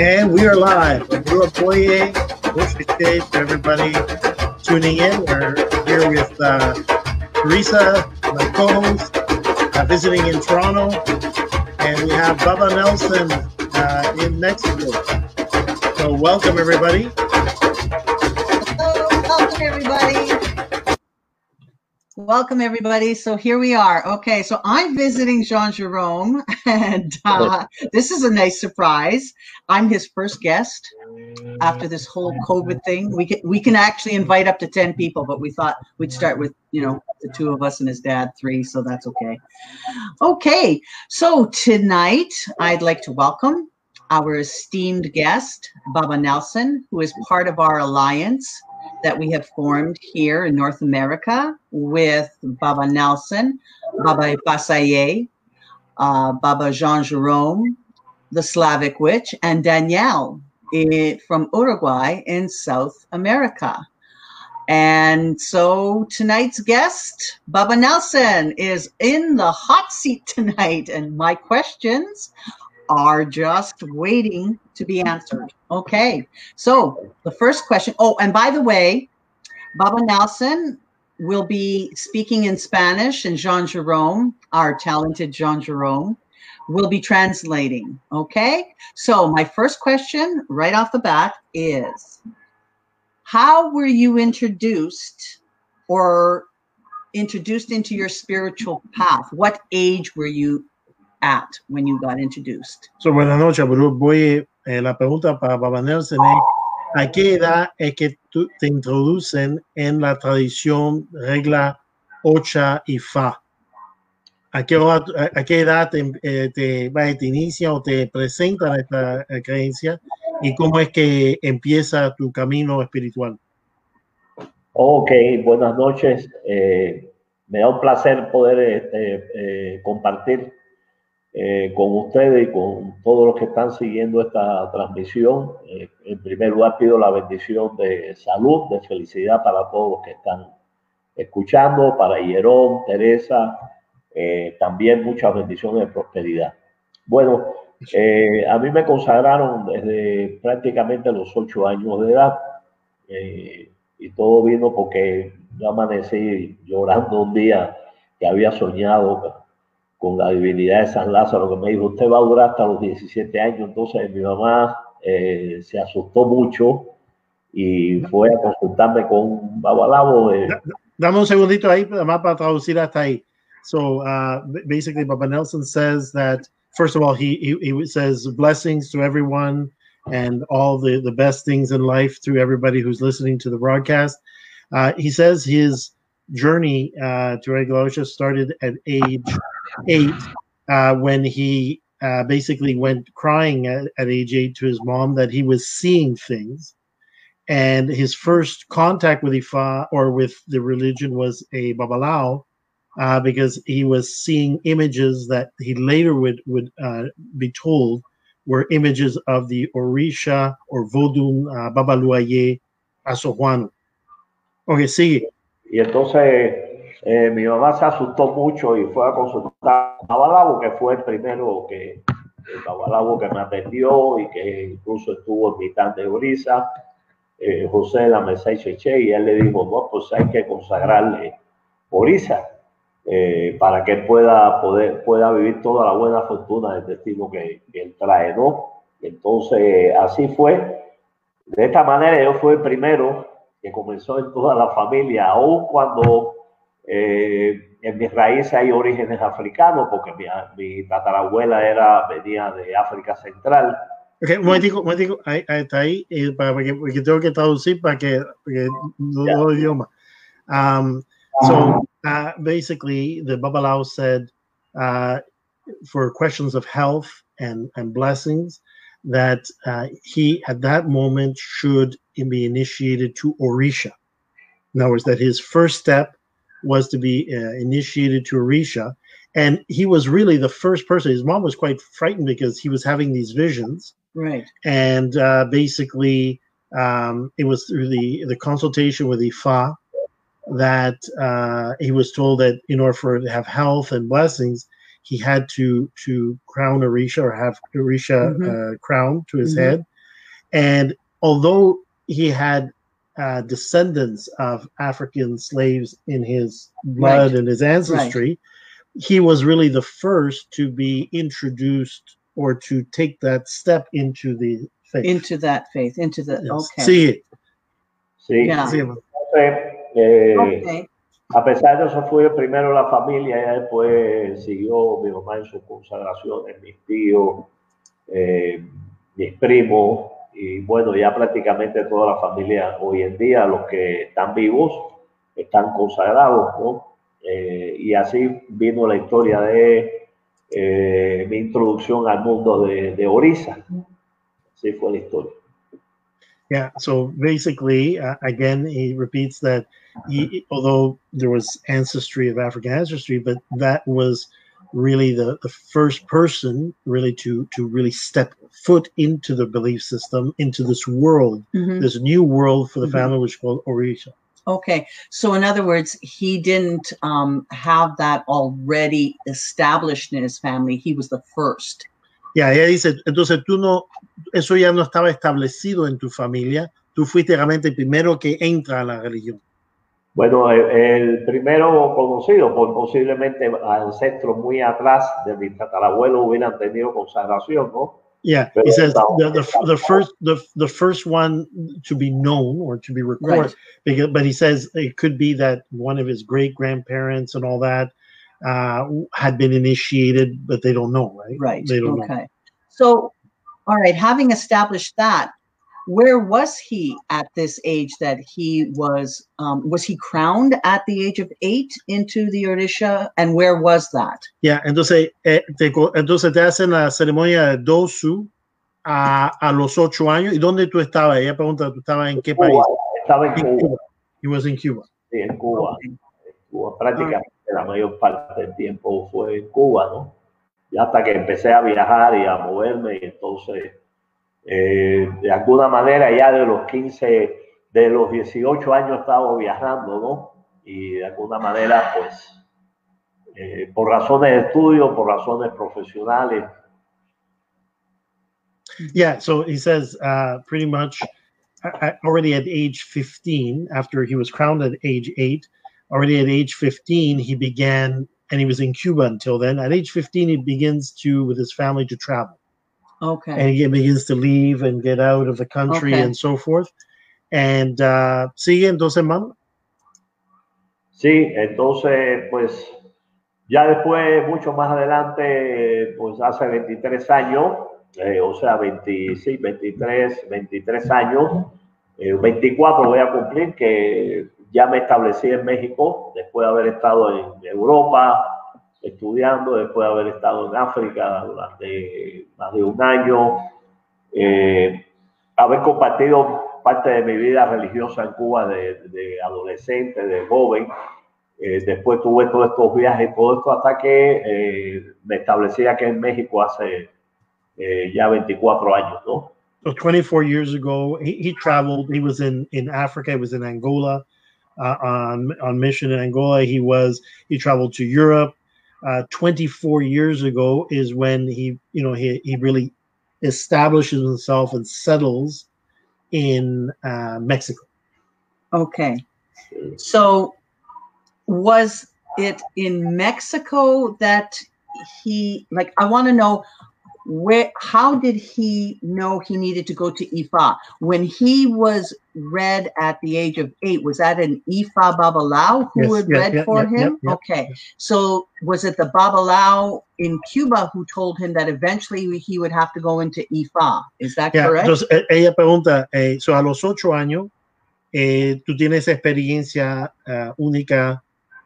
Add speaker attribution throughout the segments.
Speaker 1: And we are live. We're Boye, Day for everybody tuning in. We're here with uh, Teresa, my co-host, uh, visiting in Toronto, and we have Baba Nelson uh, in Mexico. So welcome everybody.
Speaker 2: Welcome, everybody. So here we are. Okay, so I'm visiting Jean Jerome, and uh, this is a nice surprise. I'm his first guest after this whole COVID thing. We can we can actually invite up to ten people, but we thought we'd start with you know the two of us and his dad, three. So that's okay. Okay, so tonight I'd like to welcome our esteemed guest, Baba Nelson, who is part of our alliance that we have formed here in North America with Baba Nelson, Baba Pasaye, uh, Baba Jean Jerome, the Slavic Witch, and Danielle in, from Uruguay in South America. And so tonight's guest, Baba Nelson, is in the hot seat tonight. And my questions are just waiting to be answered. Okay. So the first question. Oh, and by the way, Baba Nelson will be speaking in Spanish, and Jean Jerome, our talented Jean Jerome, will be translating. Okay. So my first question right off the bat is how were you introduced or introduced into your spiritual path? What age were you at when you got introduced?
Speaker 1: So, buenas noches, Bruce. Voy, eh, la pregunta para Baba Nelson es, ¿a qué edad es que tú, te introducen en la tradición regla Ocha y Fa? ¿A qué, hora, a, qué edad te, eh, te, te, inicia o te presenta esta eh, creencia y cómo es que empieza tu camino espiritual?
Speaker 3: Ok, buenas noches. Eh, me da un placer poder este, eh, compartir eh, con ustedes y con todos los que están siguiendo esta transmisión. Eh, en primer lugar, pido la bendición de salud, de felicidad para todos los que están escuchando, para Hierón, Teresa, eh, también muchas bendiciones de prosperidad. Bueno, a mí me consagraron desde prácticamente los ocho años de edad y todo vino porque yo amanecí llorando un día que había soñado con la divinidad de San Lázaro, que me dijo, usted va a durar hasta los 17 años. Entonces mi mamá eh, se asustó mucho y fue a consultarme con Babalabo. Eh.
Speaker 1: Dame un segundito ahí, además para traducir hasta ahí. So uh, basically, Baba Nelson says that, first of all, he, he, he says blessings to everyone and all the, the best things in life to everybody who's listening to the broadcast. Uh, he says his journey uh, to Regla Ocha started at age eight uh, when he uh, basically went crying at, at, age eight to his mom that he was seeing things. And his first contact with Ifa or with the religion was a Babalao uh, because he was seeing images that he later would, would uh, be told were images of the Orisha or Vodun uh, Babaluaye Asohuano. Okay, sigue.
Speaker 3: Y entonces eh, mi mamá se asustó mucho y fue a consultar a Babalabo, que fue el primero que, Babalabo que me atendió y que incluso estuvo en mitad de brisa, eh, José de la Mesa y Cheche, y él le dijo, no, pues hay que consagrarle Orisa eh, para que pueda, poder, pueda vivir toda la buena fortuna del destino que, que él trae, ¿no? Entonces, así fue. De esta manera, yo fui el primero que comenzó en toda la familia, aun cuando eh, en mis raíces hay orígenes africanos, porque mi, mi, tatarabuela era, venía de África Central.
Speaker 1: Ok, un momentico, un momentico, ahí, está ahí, eh, para, porque, porque, tengo que traducir para que, porque no yeah. los idiomas. Um, so uh, basically, the Babalao said uh, for questions of health and, and blessings, that uh, he at that moment should be initiated to Orisha. In other words, that his first step was to be uh, initiated to Orisha. And he was really the first person. His mom was quite frightened because he was having these visions.
Speaker 2: Right.
Speaker 1: And uh, basically, um, it was through the, the consultation with Ifa that uh, he was told that in order for to have health and blessings, he had to to crown Orisha or have Orisha mm-hmm. uh, crown to his mm-hmm. head And although he had uh, descendants of African slaves in his blood
Speaker 2: Right.
Speaker 1: and his ancestry, he was really the first to be introduced or to take that step into the faith.
Speaker 2: Into that faith, into the
Speaker 1: Yes.
Speaker 2: okay.
Speaker 1: Sí,
Speaker 3: Sí,
Speaker 2: Ya.
Speaker 1: sí,
Speaker 3: entonces, eh,
Speaker 2: Okay.
Speaker 3: a pesar de eso fue primero la familia, y después siguió mi mamá en sus consagraciones, mis tíos, eh, mis primos, y bueno, ya prácticamente toda la familia hoy en día, los que están vivos, están consagrados, ¿no? Eh, y así vino la historia de eh, mi introducción al mundo de, Orisa. Así fue la historia.
Speaker 1: Yeah. So basically, uh, again, he repeats that although there was ancestry of African ancestry, but that was really the, the first person really to to really step foot into the belief system, into this world,
Speaker 2: Mhm.
Speaker 1: this new world for the
Speaker 2: Mhm.
Speaker 1: family, which is called Orisha.
Speaker 2: Okay. So in other words, he didn't um, have that already established in his family. He was the first.
Speaker 1: yeah ella dice, entonces tú no, eso ya no estaba establecido en tu familia, tú fuiste realmente el primero que entra a la religión.
Speaker 3: Bueno, el, el primero conocido, por posiblemente ancestros muy atrás de mis tatarabuelos hubieran tenido consagración, ¿no?
Speaker 1: Yeah,
Speaker 3: Pero
Speaker 1: he says the, the, the first the, the first one to be known or to be recorded,
Speaker 2: Right.
Speaker 1: because, but he says it could be that one of his great grandparents and all that uh, had been initiated, but they don't know, right?
Speaker 2: Right.
Speaker 1: They don't know.
Speaker 2: Okay. So, all right. Having established that, where was he at this age that he was? Um, was he crowned at the age of eight into the Orisha? And where was that?
Speaker 1: Yeah, entonces, eh, te, co- entonces te hacen la ceremonia de Dosu a, a los ocho años. ¿Y dónde tú estabas? Ella pregunta, ¿tú estabas en qué país?
Speaker 3: Cuba, estaba en
Speaker 1: En
Speaker 3: Cuba,
Speaker 1: Cuba. He was in Cuba.
Speaker 3: sí, en Cuba.
Speaker 2: Okay.
Speaker 3: Cuba, prácticamente la mayor parte del tiempo fue en Cuba, ¿no? Y hasta que empecé a viajar y a moverme, y entonces, eh, de alguna manera, ya de los 15, de los 18 años estaba viajando, ¿no? Y de alguna manera, pues, eh, por razones de estudio, por razones profesionales,
Speaker 1: Yeah, so he says uh, pretty much uh, uh, already at age 15, after he was crowned at age eight, already at age 15, he began, and he was in Cuba until then. At age 15, he begins to, with his family, to travel.
Speaker 2: Okay.
Speaker 1: And he begins to leave and get out of the country
Speaker 2: Okay.
Speaker 1: and so forth. And uh, sigue entonces, hermano.
Speaker 3: Sí, entonces, pues ya después, mucho más adelante, pues hace 23 años, eh, o sea, 20, sí, 23, 23 años, eh, 24 voy a cumplir, que ya me establecí en México, después de haber estado en Europa estudiando, después de haber estado en África durante más de un año, eh, haber compartido parte de mi vida religiosa en Cuba de, de adolescente, de joven. Eh, después tuve todos estos viajes, todo esto hasta que eh, me establecí aquí en México hace eh, ya 24 años, ¿no?
Speaker 1: So 24 years ago, he, he traveled. He was in in Africa. He was in Angola uh, on on mission in Angola. He was he traveled to Europe. Uh, 24 years ago is when he you know he he really establishes himself and settles in uh, Mexico.
Speaker 2: Okay. So, was it in Mexico that he like? I want to know where. How did he know he needed to go to Ifa when he was read at the age of eight? Was that an Ifa Babalao who
Speaker 1: Yes,
Speaker 2: had
Speaker 1: yeah,
Speaker 2: read
Speaker 1: yeah,
Speaker 2: for him? okay. So was it the Babalao in Cuba who told him that eventually he would have to go into Ifa? Is that
Speaker 1: Yeah,
Speaker 2: correct?
Speaker 1: entonces eh, ella pregunta, eh, so a los ocho años, eh, tú tienes esa experiencia eh, única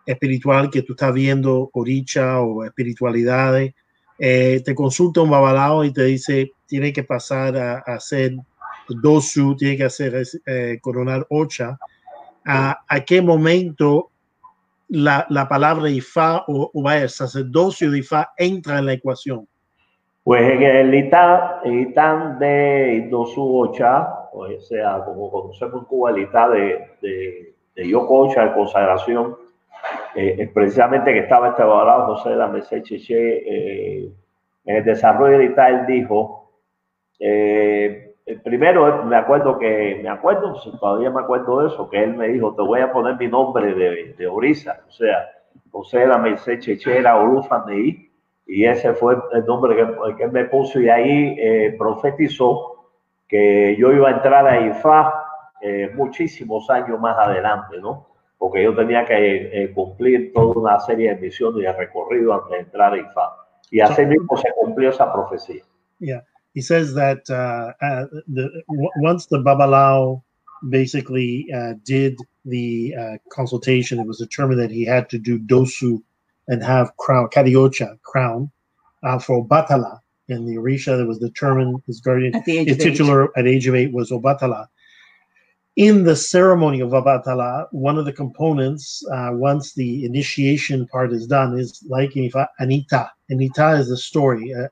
Speaker 1: espiritual que tú estás viendo oricha o espiritualidades, eh, te consulta un babalao y te dice, tiene que pasar a, a hacer dosu, tiene que hacer eh, coronar ocha. ¿A, a qué momento la, la palabra ifá o, o vaya, el sacerdocio de ifá entra en la ecuación?
Speaker 3: Pues en el ITAN de Indosu Ocha, o sea, como conocemos en Cuba, el ITAN de, de, de consagración, eh, es precisamente que estaba este abogado José de la Merced Cheche, eh, en el desarrollo él dijo, eh, primero me acuerdo que, me acuerdo, todavía me acuerdo de eso, que él me dijo, te voy a poner mi nombre de, de Orisa, o sea, José la Merced Chechera Orufandei, y ese fue el nombre que, que me puso, y ahí eh, profetizó que yo iba a entrar a IFA eh, muchísimos años más adelante, ¿no? Porque yo tenía que eh, cumplir toda una serie de misiones y de recorrido antes de entrar a IFA. Y así mismo se cumplió esa profecía.
Speaker 1: Yeah. he says that uh, uh, the, once the Babalao basically uh, did the uh, consultation, it was determined that he had to do dosu and have crown kariocha crown uh, for Obatala in the Orisha that was determined his guardian
Speaker 2: At the age
Speaker 1: his
Speaker 2: of eight.
Speaker 1: titular at age of eight was Obatala. In the ceremony of Obatala, one of the components, uh, once the initiation part is done, is like Anita. Anita is a story, a,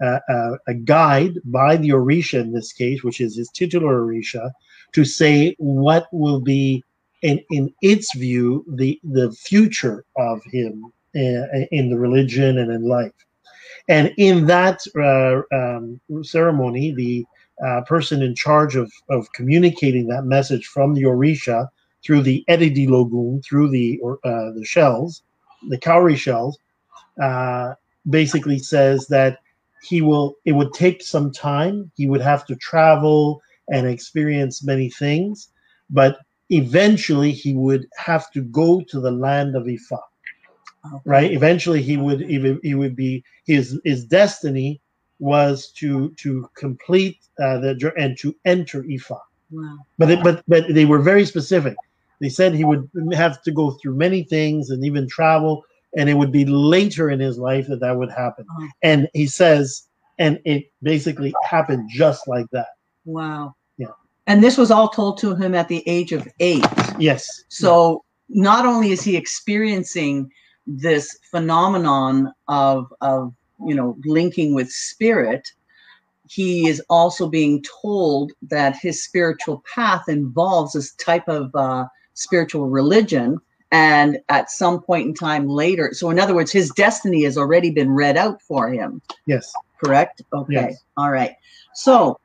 Speaker 1: a, a, a guide by the Orisha in this case, which is his titular Orisha, to say what will be, in, in its view, the, the future of him uh, in the religion and in life. And in that uh, um, ceremony, the uh, person in charge of, of communicating that message from the Orisha through the Edidi Logun, through the or, uh, the shells, the cowrie shells, uh, basically says that he will. It would take some time. He would have to travel and experience many things, but eventually he would have to go to the land of Ifa. Right. Eventually, he would. He would, he would be his his destiny was to to complete uh, the and to enter Ifa.
Speaker 2: Wow.
Speaker 1: But it, but but they were very specific. They said he would have to go through many things and even travel, and it would be later in his life that that would happen.
Speaker 2: Oh.
Speaker 1: And he says, and it basically happened just like that.
Speaker 2: Wow.
Speaker 1: Yeah.
Speaker 2: And this was all told to him at the age of eight.
Speaker 1: Yes.
Speaker 2: So not only is he experiencing this phenomenon of of you know linking with spirit, he is also being told that his spiritual path involves this type of uh, spiritual religion. And at some point in time later, so in other words, his destiny has already been read out for him
Speaker 1: Yes.
Speaker 2: correct okay
Speaker 1: Yes.
Speaker 2: all right so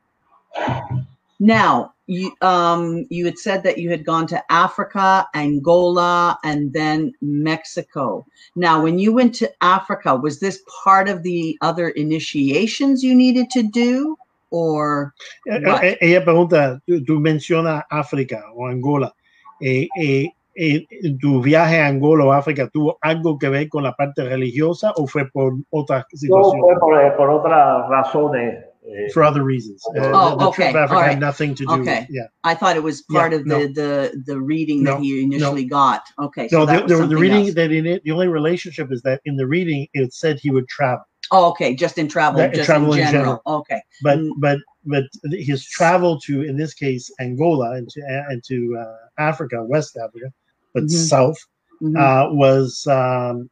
Speaker 2: now you um you had said that you had gone to africa angola and then mexico now when you went to africa was this part of the other initiations you needed to do or
Speaker 1: Eh,
Speaker 2: What?
Speaker 1: eh, Ella pregunta, tú, tú mencionas África o Angola. Eh, eh, eh, ¿Tu viaje a Angola o África tuvo algo que ver con la parte religiosa o fue por otras situaciones?
Speaker 3: No fue por, por otras razones. Eh,
Speaker 1: For other reasons. Uh,
Speaker 2: Oh,
Speaker 1: the, the trip
Speaker 2: okay, all
Speaker 1: had nothing to do
Speaker 2: Okay.
Speaker 1: with yeah.
Speaker 2: i thought it was part
Speaker 1: Yeah,
Speaker 2: of
Speaker 1: no.
Speaker 2: the the the reading
Speaker 1: No,
Speaker 2: that he initially got okay so
Speaker 1: No, the, the, the reading
Speaker 2: else.
Speaker 1: that in it, the only relationship is that in the reading it said he would travel,
Speaker 2: oh okay just in travel
Speaker 1: That-
Speaker 2: just
Speaker 1: travel
Speaker 2: in
Speaker 1: in
Speaker 2: general. okay
Speaker 1: but
Speaker 2: Mm.
Speaker 1: but but his travel to in this case Angola and to and to uh, Africa, West Africa, but
Speaker 2: Mhm.
Speaker 1: south
Speaker 2: Mhm.
Speaker 1: uh, was um,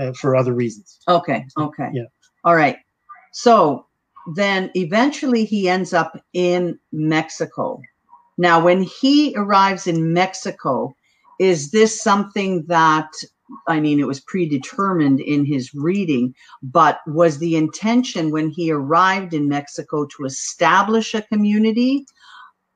Speaker 1: uh, for other reasons.
Speaker 2: Okay, okay.
Speaker 1: Yeah.
Speaker 2: All right. So then eventually he ends up in Mexico. Now, when he arrives in Mexico, is this something that, I mean, it was predetermined in his reading, but was the intention when he arrived in Mexico to establish a community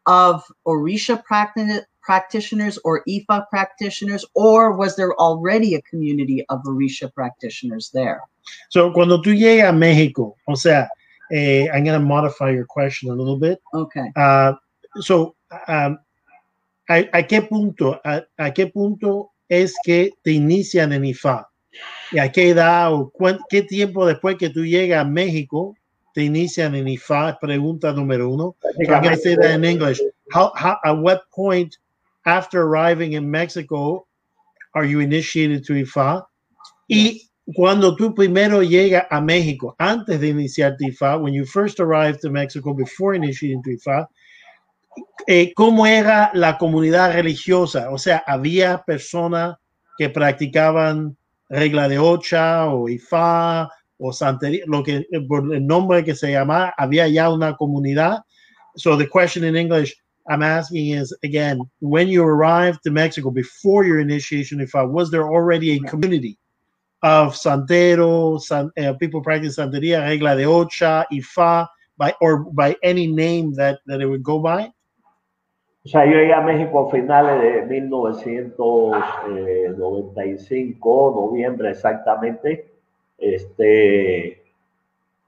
Speaker 2: of Orisha practi- practitioners or Ifa practitioners, or was there already a community of Orisha practitioners there?
Speaker 1: So cuando tú llegas a México, o sea, eh, I'm going to modify your question a little bit.
Speaker 2: Okay.
Speaker 1: Uh, so, um, ¿a, a qué punto, a, a qué punto es que te inician en IFA? ¿Y a qué edad o cuán- qué tiempo después que tú llegas a México te inician en IFA? Pregunta número uno. So I'm going to say that in English. How, how, at what point after arriving in Mexico are you initiated to IFA? Y cuando tú primero llegas a México, antes de iniciar tu IFA, when you first arrived to Mexico before initiating tu IFA, eh, ¿cómo era la comunidad religiosa? O sea, había personas que practicaban regla de ocha o IFA o santería, lo que eh, por el nombre que se llama, había ya una comunidad. So the question in English I'm asking is again, when you arrived to Mexico before your initiation IFA, was there already a community of santero, san, uh, people practice santería, regla de ocha, IFA? by or by any name that that it would go by?
Speaker 3: O sea, yo llegué a México a finales de 1995, noviembre exactamente. Este,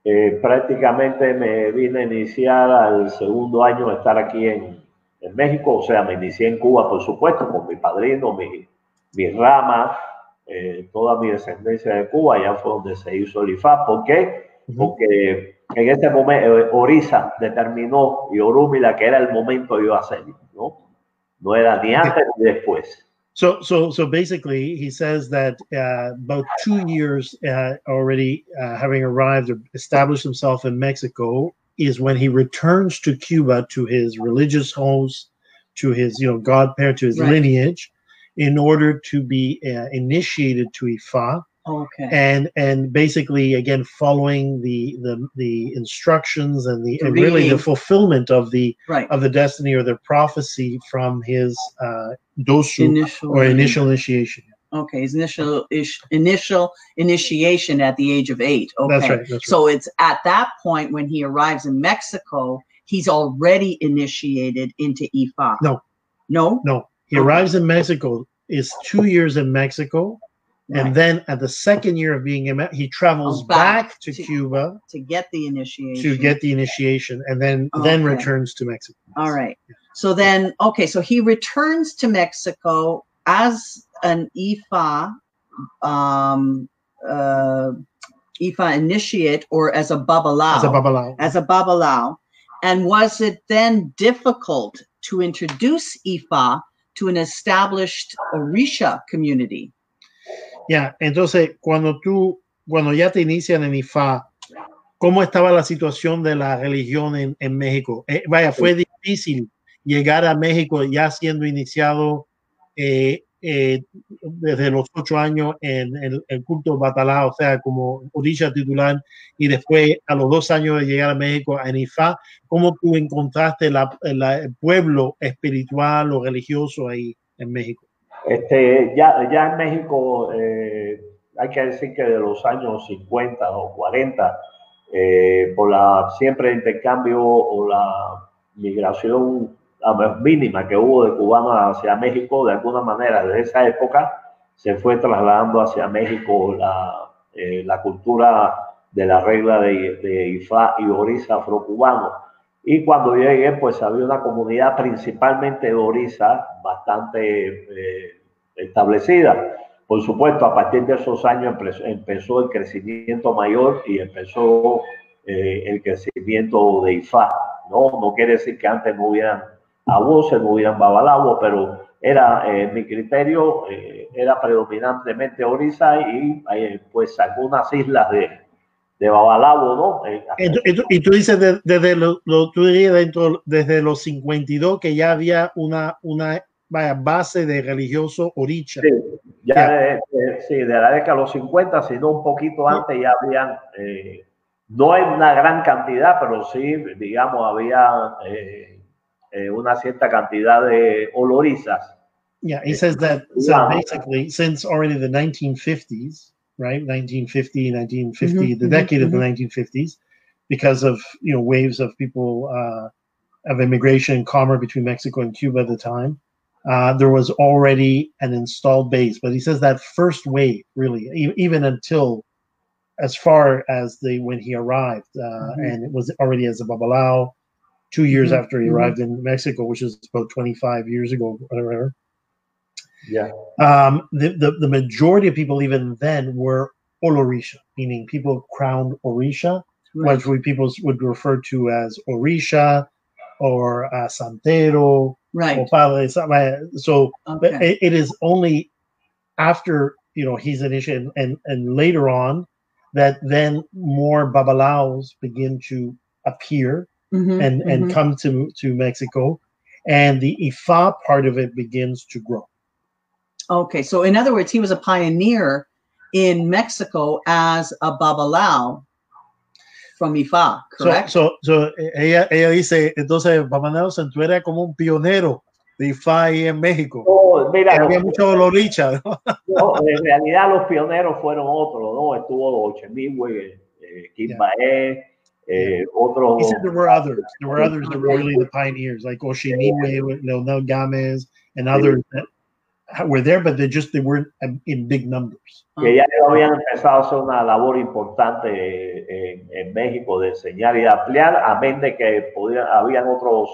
Speaker 3: eh, prácticamente me vine a iniciar al segundo año de estar aquí en, en, México, o sea, me inicié en Cuba, por supuesto, con mi padrino, mi, mi rama, eh, toda mi descendencia de Cuba, allá fue donde se hizo el IFA. ¿Por qué? Porque en este momento eh, Orisa determinó y Orúmila que era el momento de yo hacerlo, ¿no? No era ni antes ni después.
Speaker 1: So, so, so basically, he says that uh, about two years uh, already uh, having arrived or established himself in Mexico is when he returns to Cuba to his religious homes, to his you know godparent, to his right. lineage, in order to be uh, initiated to Ifa.
Speaker 2: Okay.
Speaker 1: And and basically again following the the the instructions and the, the and really the fulfillment of the
Speaker 2: right.
Speaker 1: of the destiny or the prophecy from his uh dosu
Speaker 2: initial
Speaker 1: or initial initiation.
Speaker 2: Okay, his initial ish, initial initiation at the age of eight. Okay,
Speaker 1: that's right. That's
Speaker 2: so it's at that point when he arrives in Mexico, he's already initiated into Ifa.
Speaker 1: No,
Speaker 2: no,
Speaker 1: no. He arrives in Mexico. Is two years in Mexico Right. And then at the second year of being in, he travels back, back, to, to, Cuba
Speaker 2: to get the initiation.
Speaker 1: To get the initiation, and then okay. then returns to Mexico.
Speaker 2: All right. So then, okay, so he returns to Mexico as an IFA, um, uh, IFA initiate, or as a babalao.
Speaker 1: As a babalao.
Speaker 2: As a babalao. And was it then difficult to introduce IFA to an established Orisha community?
Speaker 1: Ya, entonces cuando tú, cuando ya te inician en IFA, ¿cómo estaba la situación de la religión en, en México? Eh, vaya, fue difícil llegar a México ya siendo iniciado eh, eh, desde los ocho años en el, el culto batalá, o sea, como orilla titular, y después a los dos años de llegar a México en IFA, ¿cómo tú encontraste la, la, el pueblo espiritual o religioso ahí en México?
Speaker 3: Este, ya, ya en México eh, hay que decir que de los años 50 o 40, eh, por la siempre intercambio o la migración mínima que hubo de cubanos hacia México, de alguna manera desde esa época se fue trasladando hacia México la, eh, la cultura de la regla de, de Ifá y Orisa afrocubano. Y cuando llegué, pues había una comunidad principalmente de Orisa bastante eh, establecida. Por supuesto, a partir de esos años empezó el crecimiento mayor y empezó eh, el crecimiento de IFA. ¿no? no quiere decir que antes no hubieran abusos, no hubieran babalabo, pero era eh, mi criterio, eh, era predominantemente Orisa y pues algunas islas de, de Babalabo, ¿no?
Speaker 1: Y, tú dices desde, lo, tú dirías dentro, desde los 52 que ya había una, una vaya, base de religioso oricha.
Speaker 3: Sí, ya de, de, sí, de la década de los 50, sino un poquito antes ya habían, eh, no en una gran cantidad, pero sí, digamos, había eh, eh, una cierta cantidad de olorizas.
Speaker 1: Yeah, he says that so basically since already the 1950s, right? 1950, 1950, mm -hmm, the decade mm -hmm. of the 1950s, because of you know waves of people uh, of immigration and commerce between Mexico and Cuba at the time. Uh, there was already an installed base. But he says that first wave, really, e- even until as far as the when he arrived, uh, mm-hmm. and it was already as a babalao, two years mm-hmm. after he mm-hmm. arrived in Mexico, which is about 25 years ago, whatever.
Speaker 3: Yeah.
Speaker 1: Um, the, the, the majority of people even then were Olorisha, meaning people crowned Orisha, right. which we people would refer to as Orisha or uh, Santero
Speaker 2: right padre.
Speaker 1: so okay. it, it is only after you know he's initiated and and later on that then more babalaos begin to appear mm-hmm, and mm-hmm. and come to to mexico and the ifa part of it begins to grow
Speaker 2: okay so in other words he was a pioneer in mexico as a babalao from IFA, correct?
Speaker 1: So, so, so ella, ella dice, entonces Pamanelo tú eres como un pionero de IFA ahí en México.
Speaker 3: No, mira,
Speaker 1: había mucho doloricha.
Speaker 3: ¿no? no, en realidad los pioneros fueron otros, ¿no? Estuvo Ochemigüe, eh, Kim yeah. Bae, Eh, otros.
Speaker 1: He said there were others. There were others that were really the pioneers, like Oshiniwe, Leonel Gámez, and others that were there, but they just they weren't in big numbers.
Speaker 3: Que ya habían empezado a hacer una labor importante en, en México de enseñar y de ampliar, amén de que podían, habían otros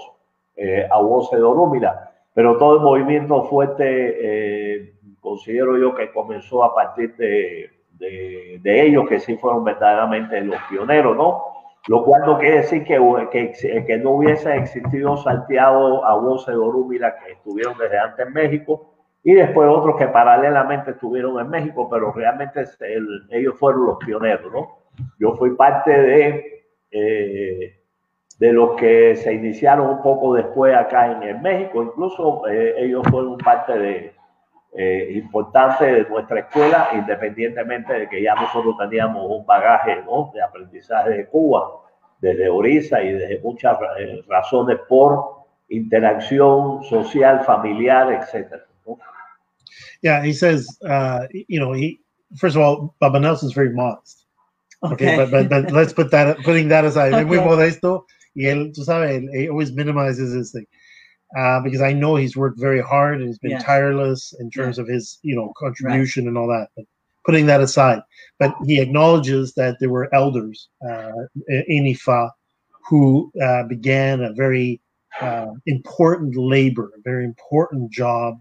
Speaker 3: eh, de Orúmila, pero todo el movimiento fuerte, eh, considero yo que comenzó a partir de, de, de, ellos, que sí fueron verdaderamente los pioneros, ¿no? Lo cual no quiere decir que, que, que no hubiese existido Santiago, Abuso de Orúmila, que estuvieron desde antes en México, y después otros que paralelamente estuvieron en México, pero realmente el, ellos fueron los pioneros, ¿no? Yo fui parte de, eh, de los que se iniciaron un poco después acá en, en México, incluso eh, ellos fueron parte de, eh, importante de nuestra escuela, independientemente de que ya nosotros teníamos un bagaje ¿no? de aprendizaje de Cuba, desde Orisa y desde muchas eh, razones por interacción social, familiar, etcétera.
Speaker 1: Yeah, he says, uh, you know, he first of all, Baba Nelson's very modest. Okay, okay but, but but let's put that putting that aside. Okay. Muy modesto, y él, tú sabes, he always minimizes his thing. Uh, because I know he's worked very hard and he's been yes. tireless in terms yeah. of his, you know, contribution right. and all that. But putting that aside, but he acknowledges that there were elders uh, in Ifa who uh, began a very uh, important labor, a very important job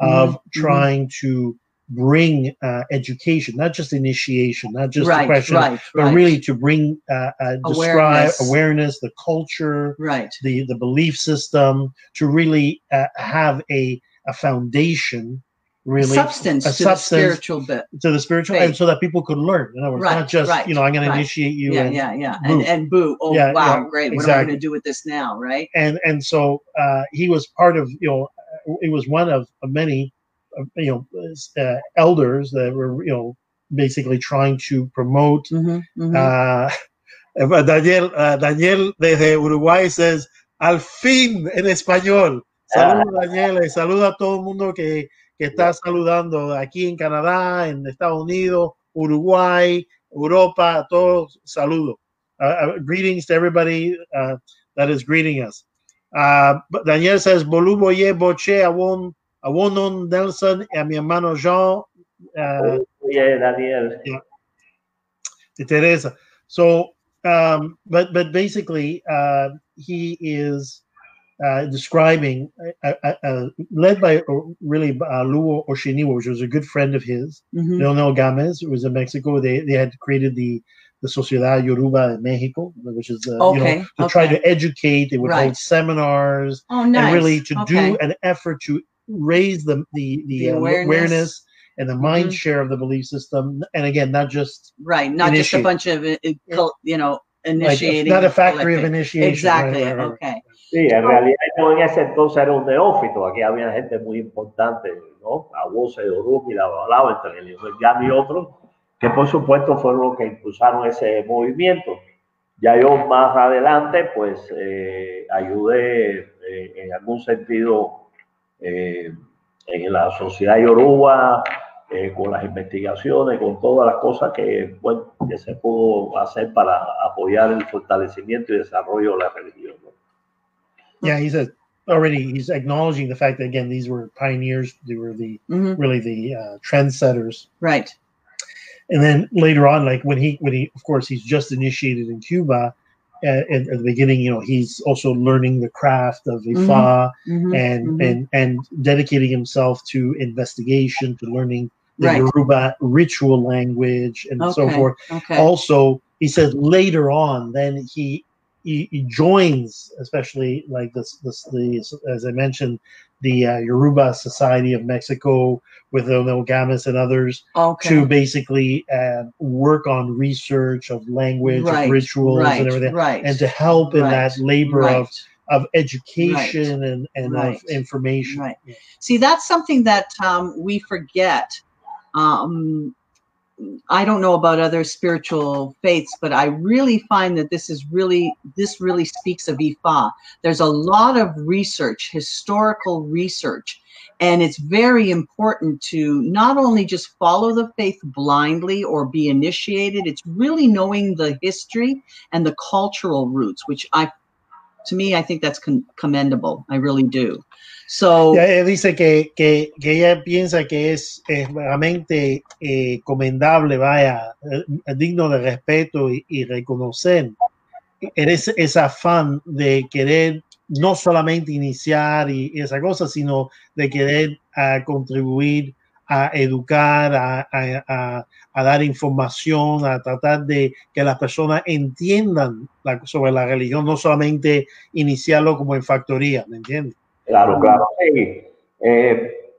Speaker 1: of mm-hmm. trying to bring uh, education, not just initiation, not just right, the question, right, but right. really to bring uh, uh, describe awareness. the culture,
Speaker 2: right,
Speaker 1: the the belief system, to really uh, have a a foundation, really
Speaker 2: substance a to substance the spiritual bit,
Speaker 1: to the spiritual, Faith. and so that people could learn. In other words, not just you know I'm going to initiate you.
Speaker 2: Yeah,
Speaker 1: and
Speaker 2: yeah, yeah, and, and boo. Oh yeah, wow, yeah, great. What exactly. am I going to do with this now? Right.
Speaker 1: And and so uh, he was part of you know it was one of, of many you know uh, elders that were you know basically trying to promote. Mm-hmm, mm-hmm. Uh, Daniel uh, Daniel desde Uruguay says al fin en español. Saludos Daniel, y saluda a todo el mundo que, que está saludando aquí en Canadá, en Estados Unidos, Uruguay, Europa, todos saludos. Uh, uh, greetings to everybody uh, that is greeting us. Uh, Daniel says, Boluboye Boche Awon a Wonon Nelson y a mi hermano Jean. Uh,
Speaker 3: yeah, Daniel.
Speaker 1: Yeah, Teresa. So, um, but but basically, uh, he is uh, describing, uh, uh, uh led by uh, really uh, Luo Oshiniwa, which was a good friend of his, mm-hmm. Leonel Gamez, who was in Mexico. They they had created the the Sociedad Yoruba in Mexico, which is uh, okay, you know to okay. try to educate. They would right. hold seminars
Speaker 2: oh, nice.
Speaker 1: and really to okay. do an effort to raise the the, the, the uh, awareness. awareness. and the mind mm-hmm. share of the belief system. And again, not just
Speaker 2: right, not initiate. just a bunch of uh, you know initiating.
Speaker 1: Like, not a factory collective. of initiation.
Speaker 2: Exactly. Right, right, okay.
Speaker 3: Sí, en realidad yo en ese entonces era un neófito. Aquí había gente muy importante, ¿no? A de Uruguay, la hablaba entre el Jan y otros, que por supuesto fueron los que impulsaron ese movimiento. Ya yo más adelante, pues, eh, ayudé eh, en algún sentido eh, en la sociedad yoruba, eh, con las investigaciones, con todas las cosas que, bueno, que se pudo hacer para apoyar el fortalecimiento y desarrollo de la religión. ¿no?
Speaker 1: Yeah, he says already he's acknowledging the fact that again these were pioneers, they were the mm-hmm. really the uh, trendsetters,
Speaker 2: right?
Speaker 1: And then later on, like when he when he of course he's just initiated in Cuba, at, at, the beginning, you know, he's also learning the craft of Ifa mm-hmm, mm-hmm, and mm-hmm. and and dedicating himself to investigation, to learning the right. Yoruba ritual language and okay, so forth. Okay. Also, he said later on, then he he, he joins, especially like this, this, the, as I mentioned, the uh, Yoruba Society of Mexico with Leonel Gamez and others okay. to basically uh, work on research of language, right. of rituals,
Speaker 2: right.
Speaker 1: and everything,
Speaker 2: right.
Speaker 1: and to help in that labor of of education and, and of information.
Speaker 2: Right. See, that's something that um, we forget. Um, I don't know about other spiritual faiths, but I really find that this is really this really speaks of Ifa. There's a lot of research, historical research, and it's very important to not only just follow the faith blindly or be initiated. It's really knowing the history and the cultural roots, which I, to me, I think that's commendable. I really do. So,
Speaker 1: ella dice que, que, que, ella piensa que es, realmente eh, comendable, vaya, eh, digno de respeto y, reconocer ese, ese, afán de querer no solamente iniciar y, esa cosa, sino de querer a contribuir a educar, a, a, a, dar información, a tratar de que las personas entiendan sobre la religión, no solamente iniciarlo como en factoría, ¿me entiendes?
Speaker 3: Claro, claro. Sí. Eh,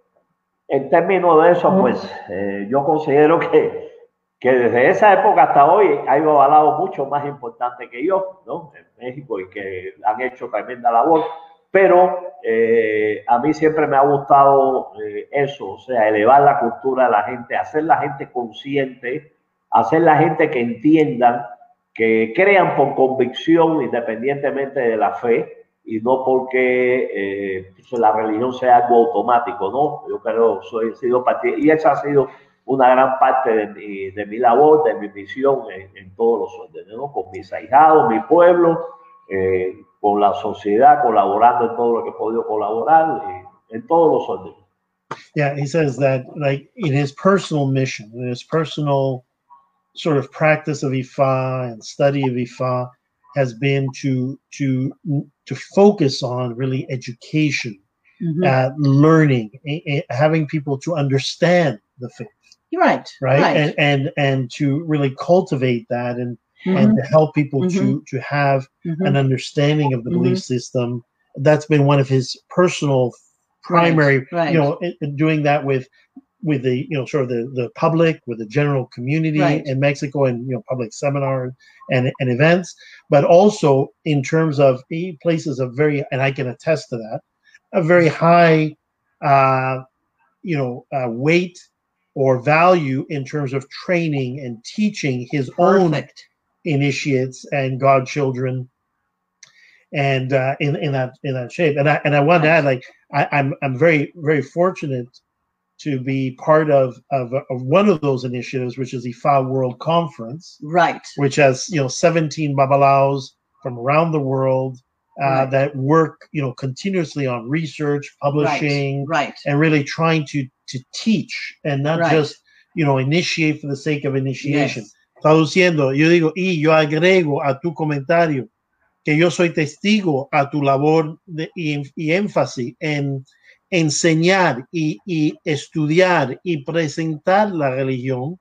Speaker 3: en términos de eso, pues eh, yo considero que, que, desde esa época hasta hoy hay avalado mucho más importante que yo, ¿no? En México y que han hecho tremenda labor. Pero eh, a mí siempre me ha gustado eh, eso, o sea, elevar la cultura de la gente, hacer la gente consciente, hacer la gente que entiendan, que crean por convicción independientemente de la fe, y no porque eh, la religión sea algo automático, ¿no? Yo creo, soy sido partido, y esa ha sido una gran parte de mi, de mi labor, de mi misión en, en todos los órdenes, ¿no? Con mis ahijados, mi pueblo, eh, con la sociedad, colaborando en todo lo que he podido colaborar, eh, en todos los órdenes.
Speaker 1: Yeah, he says that, like, in his personal mission, in his personal sort of practice of Ifa and study of Ifa, has been to to to focus on really education, mm-hmm. uh, learning, a, a, having people to understand the faith.
Speaker 2: Right,
Speaker 1: right, right, and and and to really cultivate that and mm-hmm. and to help people mm-hmm. to to have mm-hmm. an understanding of the belief mm-hmm. system. That's been one of his personal primary, right, right. you know, doing that with with the you know sort of the, the public with the general community right. in mexico and you know public seminars and, and events but also in terms of places of very and i can attest to that a very high uh, you know uh, weight or value in terms of training and teaching his Perfect. own initiates and godchildren and uh, in in that in that shape and i and i want to add like I, I'm I'm very very fortunate to be part of, of, of one of those initiatives, which is the Ifa World Conference,
Speaker 2: right?
Speaker 1: Which has you know 17 babalaos from around the world uh, right. that work you know continuously on research, publishing,
Speaker 2: right, right.
Speaker 1: and really trying to to teach and not right. just you know initiate for the sake of initiation. Yes. Traduciendo, yo digo y yo agrego a tu comentario que yo soy testigo a tu labor de, y, y énfasis en enseñar y, y, estudiar y presentar la religión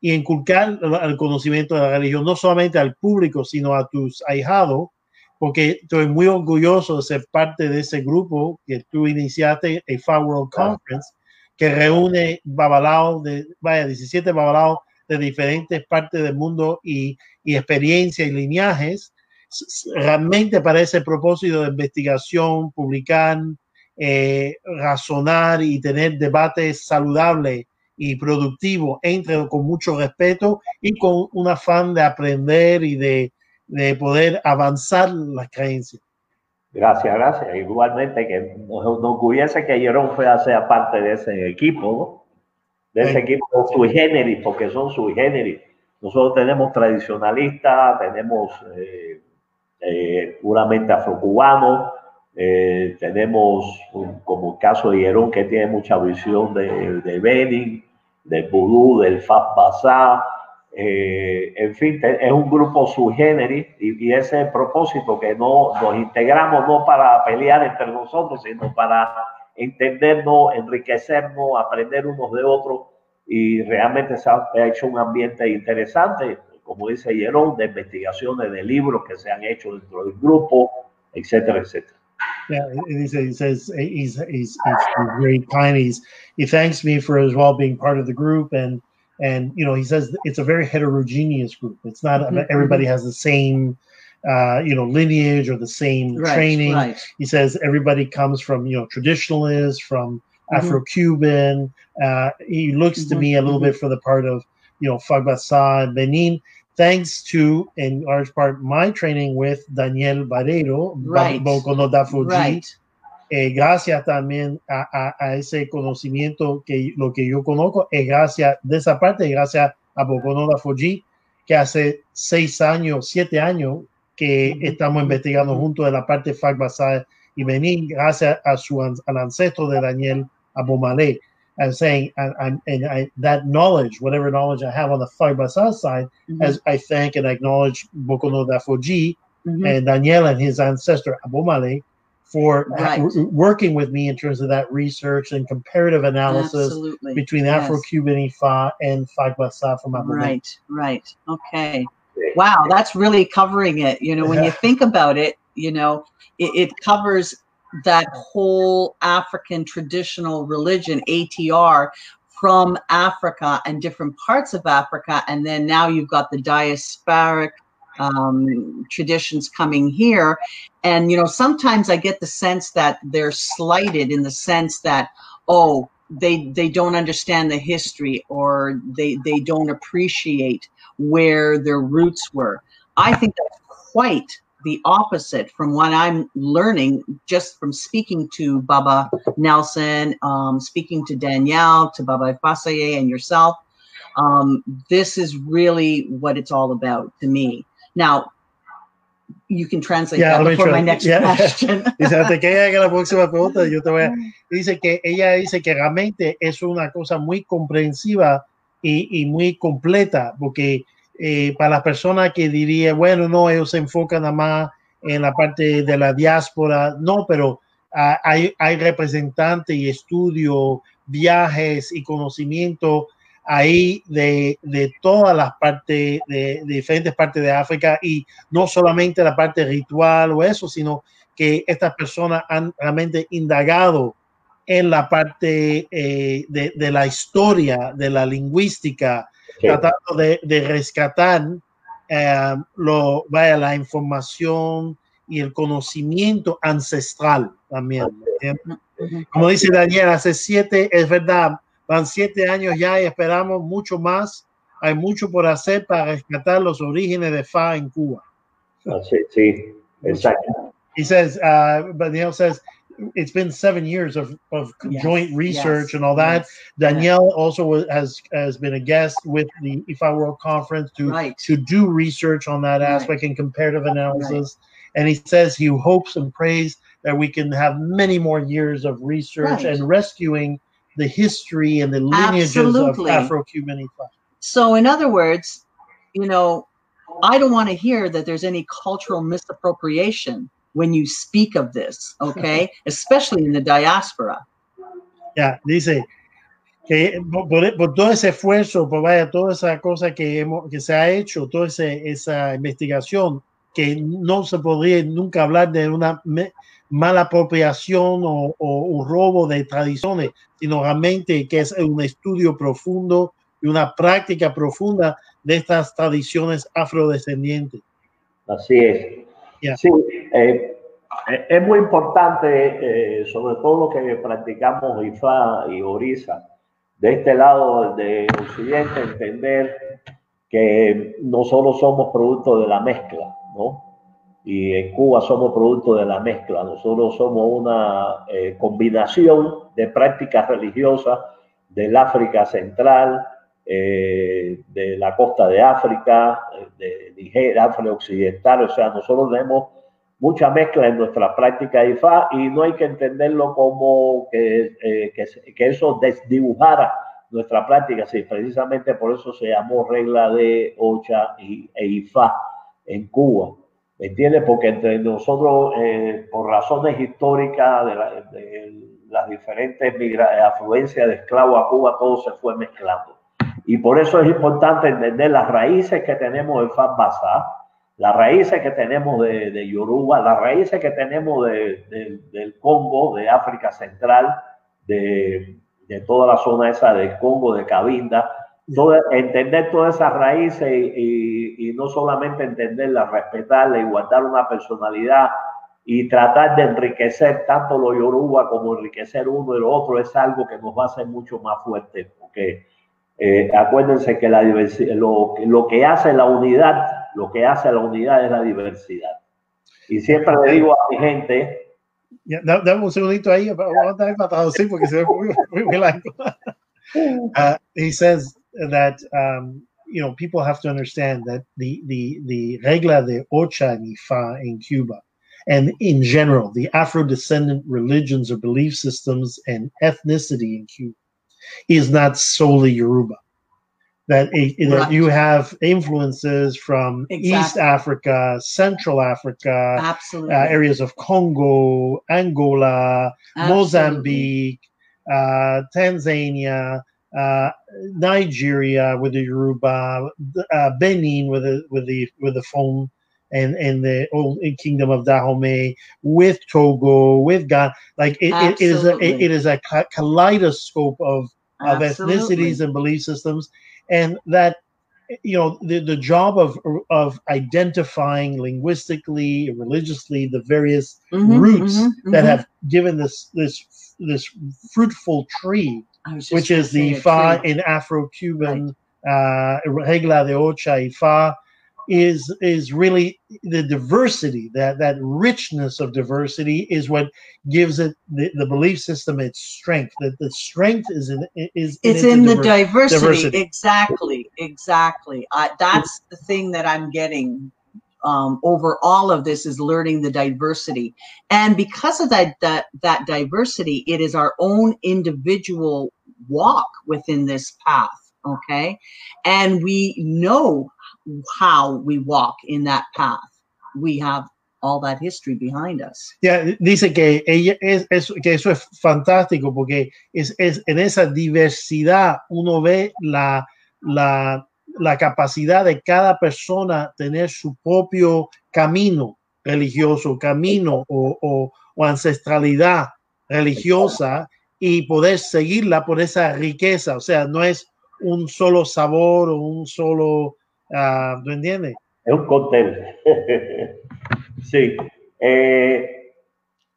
Speaker 1: y inculcar el conocimiento de la religión, no solamente al público, sino a tus ahijados, porque estoy muy orgulloso de ser parte de ese grupo que tú iniciaste, el Far World Conference, que reúne babalaos de, vaya, 17 babalaos de diferentes partes del mundo y, y experiencias y lineajes, realmente para ese propósito de investigación, publicar, eh, razonar y tener debates saludables y productivos entre con mucho respeto y con un afán de aprender y de, de poder avanzar las creencias.
Speaker 3: Gracias, gracias. Igualmente que nos orgullece que Jerón sea, sea parte de ese equipo, de ese equipo sui generis, porque son sui generis. Nosotros tenemos tradicionalistas, tenemos eh, eh, puramente afrocubanos, eh, tenemos como el caso de Hierón que tiene mucha visión de, de Benin, del vudú, del Fab Bazar. Eh, en fin, es un grupo subgénero y, y, ese es el propósito que no nos integramos no para pelear entre nosotros, sino para entendernos, enriquecernos, aprender unos de otros y realmente se ha hecho un ambiente interesante, como dice Hierón, de investigaciones, de libros que se han hecho dentro del grupo, etcétera, etcétera.
Speaker 1: Yeah, he says, he says he's, he's, he's, very kind. He's, he thanks me for as well being part of the group. And, and, you know, he says it's a very heterogeneous group. It's not mm-hmm. everybody has the same, uh, you know, lineage or the same right, training. Right. He says everybody comes from, you know, traditionalists, from mm-hmm. Afro-Cuban. Uh, he looks mm-hmm. to me a little mm-hmm. bit for the part of, you know, Fagbasa, Benin, thanks to, in large part, my training with Daniel Barrero,
Speaker 2: right.
Speaker 1: Bokono Dafuji.
Speaker 2: Right.
Speaker 1: Eh, gracias también a, a, a, ese conocimiento que lo que yo conozco es gracias de esa parte, gracias a Bokono Dafuji, que hace seis años, siete años que estamos investigando junto de la parte Fagbasa y Benin, gracias a su al ancestro de Daniel Abomale. I'm saying, and, and, and I, that knowledge, whatever knowledge I have on the Fagbasa side,
Speaker 2: Mhm.
Speaker 1: as I thank and acknowledge Bokono Dafoji
Speaker 2: Mhm.
Speaker 1: and Daniel and his ancestor Abomale for
Speaker 2: Right.
Speaker 1: w- working with me in terms of that research and comparative analysis
Speaker 2: Absolutely.
Speaker 1: between
Speaker 2: Yes.
Speaker 1: Afro-Cuban Ifa and Fagbasa from Abomale.
Speaker 2: Right, right. Okay. Wow, that's really covering it. You know, when you think about it, you know, it, it covers that whole African traditional religion, ATR, from Africa and different parts of Africa. And then now you've got the diasporic um, traditions coming here. And, you know, sometimes I get the sense that they're slighted in the sense that, oh, they they don't understand the history or they they don't appreciate where their roots were. I think that's quite the opposite from what I'm learning just from speaking to Baba Nelson, um, speaking to Danielle, to Baba Fasaye, and yourself. Um, this is really what it's all about to me. Now, you can translate
Speaker 1: Yeah,
Speaker 2: that before my next
Speaker 1: yeah.
Speaker 2: question.
Speaker 1: Dice, antes que ella haga la próxima pregunta, yo te voy a... Dice que ella dice que realmente es una cosa muy comprensiva y, y muy completa, porque eh, para las personas que diría, bueno, no, ellos se enfocan nada más en la parte de la diáspora, no, pero ah, hay, hay representantes y estudio, viajes y conocimiento ahí de, de todas las partes, de, de diferentes partes de África y no solamente la parte ritual o eso, sino que estas personas han realmente indagado en la parte eh, de, de la historia, de la lingüística,
Speaker 3: Sí.
Speaker 1: tratando de, de rescatar eh, lo, vaya, la información y el conocimiento ancestral también. ¿eh?
Speaker 2: Ujú.
Speaker 1: Como dice Daniel, hace siete, es verdad, van siete años ya y esperamos mucho más. Hay mucho por hacer para rescatar los orígenes de FA en Cuba.
Speaker 3: Así, sí, exacto.
Speaker 1: He says, uh, Daniel says, it's been seven years of, of
Speaker 2: Yes,
Speaker 1: joint research
Speaker 2: yes,
Speaker 1: and all that.
Speaker 2: yes.
Speaker 1: Danielle also has has been a guest with the IFA World Conference to
Speaker 2: Right.
Speaker 1: to do research on that
Speaker 2: Right.
Speaker 1: aspect and comparative analysis. And he says he hopes and prays that we can have many more years of research
Speaker 2: Right.
Speaker 1: and rescuing the history and the lineages
Speaker 2: Absolutely.
Speaker 1: of Afro-Cuban.
Speaker 2: So, in other words, you know, I don't want to hear that there's any cultural misappropriation when you speak of this, okay? Especially in the diaspora.
Speaker 1: Ya, dice que por, por- por todo ese esfuerzo, por vaya, toda esa cosa que, hemos, que se ha hecho, toda ese- esa investigación, que no se podría nunca hablar de una mala apropiación o, o un robo de tradiciones, sino realmente que es un estudio profundo y una práctica profunda de estas tradiciones afrodescendientes.
Speaker 3: Así es.
Speaker 1: Ya.
Speaker 3: Sí, eh, eh, es muy importante, eh, sobre todo lo que practicamos IFA y Orisa, de este lado de Occidente, entender que nosotros somos producto de la mezcla, ¿no? Y en Cuba somos producto de la mezcla. Nosotros somos una eh, combinación de prácticas religiosas del África Central, eh, de la costa de África, eh, de Nigeria, África Occidental. O sea, nosotros tenemos mucha mezcla en nuestra práctica de IFA y no hay que entenderlo como que, eh, que, que eso desdibujara nuestra práctica, sí, precisamente por eso se llamó regla de Ocha y, e IFA en Cuba. ¿Me entiendes? Porque entre nosotros, eh, por razones históricas de, la, de las diferentes afluencias de esclavos a Cuba, todo se fue mezclando. Y por eso es importante entender las raíces que tenemos de Fambasa, las raíces que tenemos de, de Yoruba, las raíces que tenemos de, de, del Congo, de África Central, de, toda la zona esa del Congo, de Cabinda. Todo, entender todas esas raíces y, y, y no solamente entenderlas, respetarlas y guardar una personalidad y tratar de enriquecer tanto los Yoruba como enriquecer uno y lo otro es algo que nos va a hacer mucho más fuertes porque Eh, acuérdense que la lo, lo que hace la unidad, lo que hace la unidad es la diversidad. Y siempre le digo a mi gente,
Speaker 1: Yeah, dame, un segundito ahí, vamos a para traducir porque se ve muy, muy, muy largo. Uh, he says that um, you know people have to understand that the the the regla de ocha y fa in Cuba, and in general the Afro-descendant religions or belief systems and ethnicity in Cuba is not solely Yoruba. That, it, that
Speaker 2: Right.
Speaker 1: you have influences from East Africa, Central Africa,
Speaker 2: Absolutely.
Speaker 1: uh, areas of Congo, Angola,
Speaker 2: Absolutely.
Speaker 1: Mozambique, uh, Tanzania, uh, Nigeria with the Yoruba, uh, Benin with the with the with the Fon, and and the old kingdom of Dahomey with Togo with Ghana. Like it, it is a it, it is a kaleidoscope of of
Speaker 2: Absolutely.
Speaker 1: ethnicities and belief systems, and that you know the, the job of of identifying linguistically, religiously the various
Speaker 2: Mhm,
Speaker 1: roots
Speaker 2: mhm,
Speaker 1: that
Speaker 2: mhm.
Speaker 1: have given this this this fruitful tree,
Speaker 2: I was just
Speaker 1: which is the Fa in Afro-Cuban uh, regla de ocha y Fa, is is really the diversity that that richness of diversity is what gives it the, the belief system its strength. That the strength is in is
Speaker 2: it's
Speaker 1: its
Speaker 2: in the
Speaker 1: diver-
Speaker 2: diversity.
Speaker 1: diversity.
Speaker 2: exactly exactly uh, that's the thing that i'm getting um, over all of this is learning the diversity. And because of that that that diversity it is our own individual walk within this path okay? And we know how we walk in that path. We have all that history behind us.
Speaker 1: Yeah, dice que ella es, es- que eso es fantástico porque es, es en esa diversidad uno ve la, la, la capacidad de cada persona tener su propio camino religioso, camino o, o- ancestralidad religiosa y poder seguirla por esa riqueza. O sea, no es un solo sabor o un solo, ah, ¿tú entiendes?
Speaker 3: Es un cóctel. sí. Eh,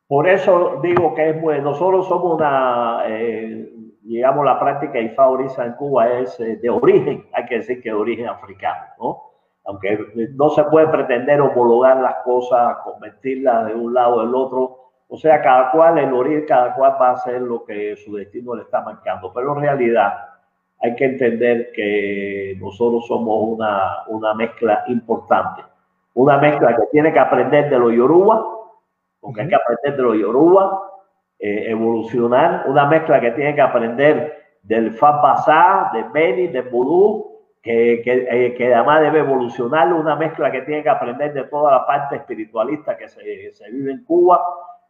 Speaker 3: por eso digo que es bueno. Nosotros somos una, eh, digamos, la práctica y favoriza en Cuba es eh, de origen, hay que decir que de origen africano, ¿no? Aunque no se puede pretender homologar las cosas, convertirlas de un lado del otro. O sea, cada cual, el origen, cada cual va a hacer lo que su destino le está marcando. Pero en realidad, hay que entender que nosotros somos una, una mezcla importante. Una mezcla que tiene que aprender de los yoruba, porque hay que aprender de los yoruba, eh, evolucionar. Una mezcla que tiene que aprender del Fabasá, de Beni, de Vudú, que, eh, que además debe evolucionar. Una mezcla que tiene que aprender de toda la parte espiritualista que se, se vive en Cuba.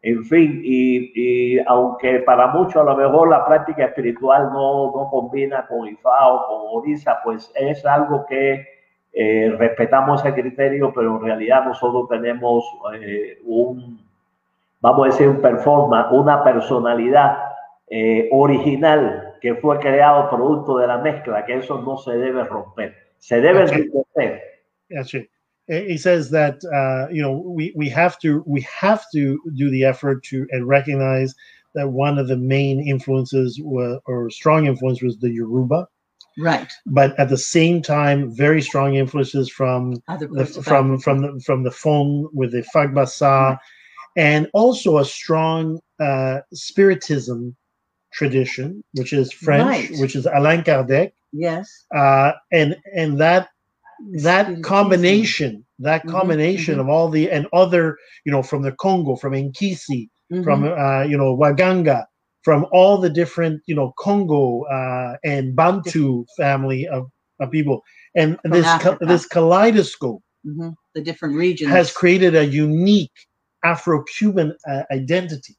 Speaker 3: En fin, y, y aunque para muchos a lo mejor la práctica espiritual no, no combina con Ifá o con Orisa, pues es algo que eh, respetamos ese criterio, pero en realidad nosotros tenemos un, vamos a decir, un performance, una personalidad eh, original que fue creado producto de la mezcla, que eso no se debe romper, se debe
Speaker 1: Ok.
Speaker 3: enriquecer.
Speaker 1: Actually, he says that uh, you know we, we have to we have to do the effort to and recognize that one of the main influences wa- or strong influence was the Yoruba,
Speaker 2: right
Speaker 1: but at the same time very strong influences from the, from
Speaker 2: Africa.
Speaker 1: from the from the Fon with the Fagbasa, and also a strong uh, spiritism tradition, which is French,
Speaker 2: Right.
Speaker 1: which is Allan Kardec,
Speaker 2: yes
Speaker 1: uh, and and that that combination that
Speaker 2: Mhm,
Speaker 1: combination
Speaker 2: mhm.
Speaker 1: of all the and other you know from the Congo, from Nkisi, from
Speaker 2: Mhm.
Speaker 1: uh, you know Waganga, from all the different you know Congo uh, and Bantu family of, of people, and
Speaker 2: From
Speaker 1: this
Speaker 2: Africa.
Speaker 1: this kaleidoscope
Speaker 2: Mhm. the different regions
Speaker 1: has created a unique Afro-Cuban uh, identity,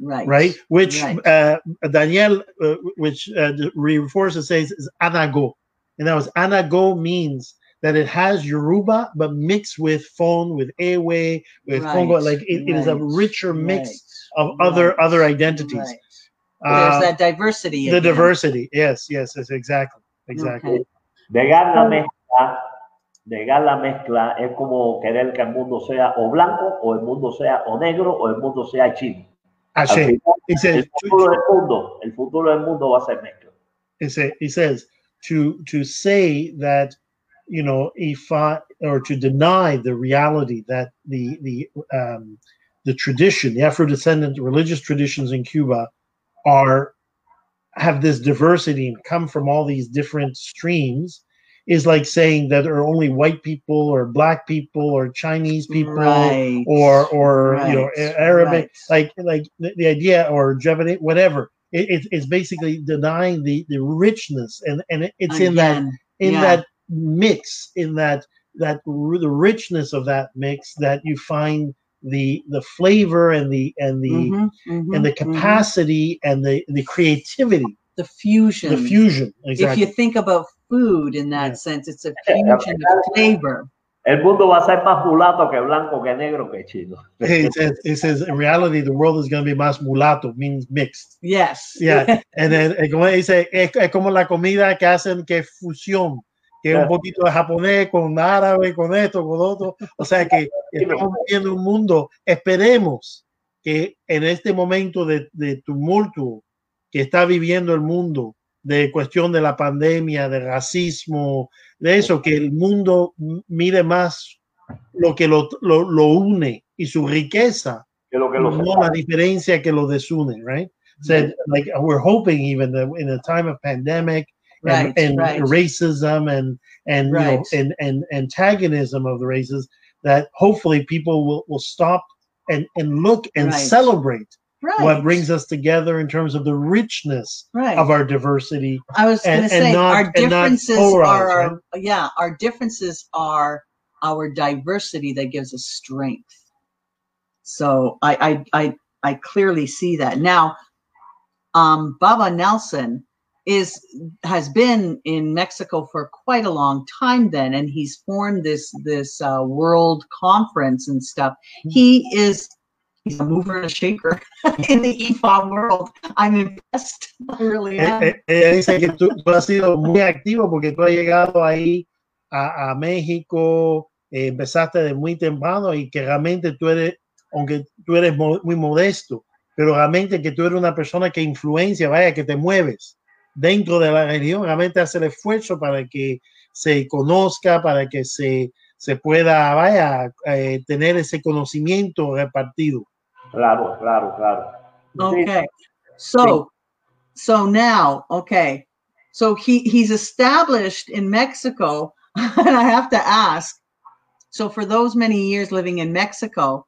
Speaker 2: right
Speaker 1: right? Which
Speaker 2: right.
Speaker 1: uh, Daniel, uh, which uh, reinforces says is anago, and that was anago means that it has Yoruba but mixed with Fon, with Ewe, with Congo,
Speaker 2: Right,
Speaker 1: like it, it is a richer mix
Speaker 2: right,
Speaker 1: of other
Speaker 2: right,
Speaker 1: other identities.
Speaker 2: right.
Speaker 1: Uh,
Speaker 2: there's that diversity
Speaker 1: the
Speaker 2: again.
Speaker 1: diversity, yes, yes, yes, exactly, exactly.
Speaker 2: Okay.
Speaker 3: Negar la mezcla, negar la mezcla es como querer que el mundo sea o blanco, o el mundo sea o negro, o el mundo sea chino. Al final,
Speaker 1: He says,
Speaker 3: el futuro del mundo, el futuro del mundo va a ser mezcla.
Speaker 1: he, say, he says to to say that you know if I, or to deny the reality that the the um, the tradition, the Afro-descendant religious traditions in Cuba are have this diversity and come from all these different streams is like saying that there are only white people or black people or Chinese people
Speaker 2: Right.
Speaker 1: or or you know Arabic
Speaker 2: right.
Speaker 1: like like the, the idea or Javanese whatever it, it, it's basically denying the the richness and and it- it's in that in
Speaker 2: yeah.
Speaker 1: that mix in that that r- the richness of that mix that you find the the flavor and the and the
Speaker 2: Mhm, mhm,
Speaker 1: and the
Speaker 2: mhm.
Speaker 1: capacity and the the creativity
Speaker 2: the fusion.
Speaker 1: the fusion
Speaker 2: If
Speaker 1: exactly
Speaker 2: you think about food in that
Speaker 1: Yeah.
Speaker 2: sense, it's a fusion of flavor.
Speaker 3: El mundo va a ser más mulato que blanco, que negro, que chino.
Speaker 1: it says, it says in reality the world is going to be más mulato means mixed
Speaker 2: Yes.
Speaker 1: Yeah. and then eh, como dice es, es como la comida que hacen que fusión que un poquito de japonés con árabe con esto con otro o sea que estamos viviendo un mundo esperemos que en este momento de, de tumulto que está viviendo el mundo de cuestión de la pandemia de racismo de eso que el mundo m- mire más lo que lo, lo, lo une y su riqueza
Speaker 3: Que lo que lo
Speaker 1: no la diferencia que lo desune, right? Said like we're hoping even that in a time of pandemic and,
Speaker 2: Right,
Speaker 1: and
Speaker 2: right.
Speaker 1: racism and and you know
Speaker 2: Right.
Speaker 1: and, and antagonism of the races that hopefully people will, will stop and, and look and
Speaker 2: Right.
Speaker 1: celebrate
Speaker 2: Right.
Speaker 1: what brings us together in terms of the richness
Speaker 2: right.
Speaker 1: of our diversity.
Speaker 2: I was going to say
Speaker 1: not-
Speaker 2: our differences
Speaker 1: polarized,
Speaker 2: are,
Speaker 1: right?
Speaker 2: yeah, our differences are our diversity that gives us strength. So I, I, I, I clearly see that now. Um, Baba Nelson is has been in Mexico for quite a long time then, and he's formed this this uh, world conference and stuff. He is he's a mover and a shaker in the EFA world. I'm impressed. I really am.
Speaker 1: Eh, eh, Ella dice que tú, tú has sido muy activo porque tú has llegado ahí a, a México, eh, empezaste de muy temprano y que realmente tú eres, aunque tú eres mo- muy modesto, pero realmente que tú eres una persona que influencia, vaya, que te mueves dentro de la religión, realmente hace el esfuerzo para que se conozca, para que se, se pueda, vaya, eh, tener ese conocimiento repartido.
Speaker 3: Claro, claro, claro.
Speaker 2: Okay. So so now, okay. So he he's established in Mexico and I have to ask. So for those many years living in Mexico,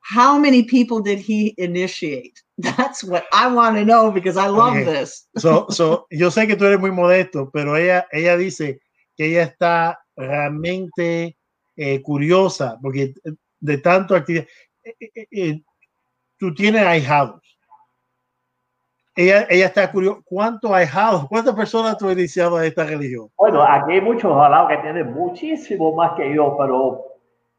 Speaker 2: how many people did he initiate? That's what I want to know because I love
Speaker 1: Okay.
Speaker 2: this.
Speaker 1: So, so, yo sé que tú eres muy modesto, pero ella, ella dice que ella está realmente eh, curiosa porque de tanto actividad. Eh, tú tienes ahijados. Ella, ella está curiosa. ¿Cuántos ahijados? ¿Cuántas personas tú has iniciado a esta religión?
Speaker 3: Bueno, aquí hay muchos alados que tienen muchísimo más que yo, pero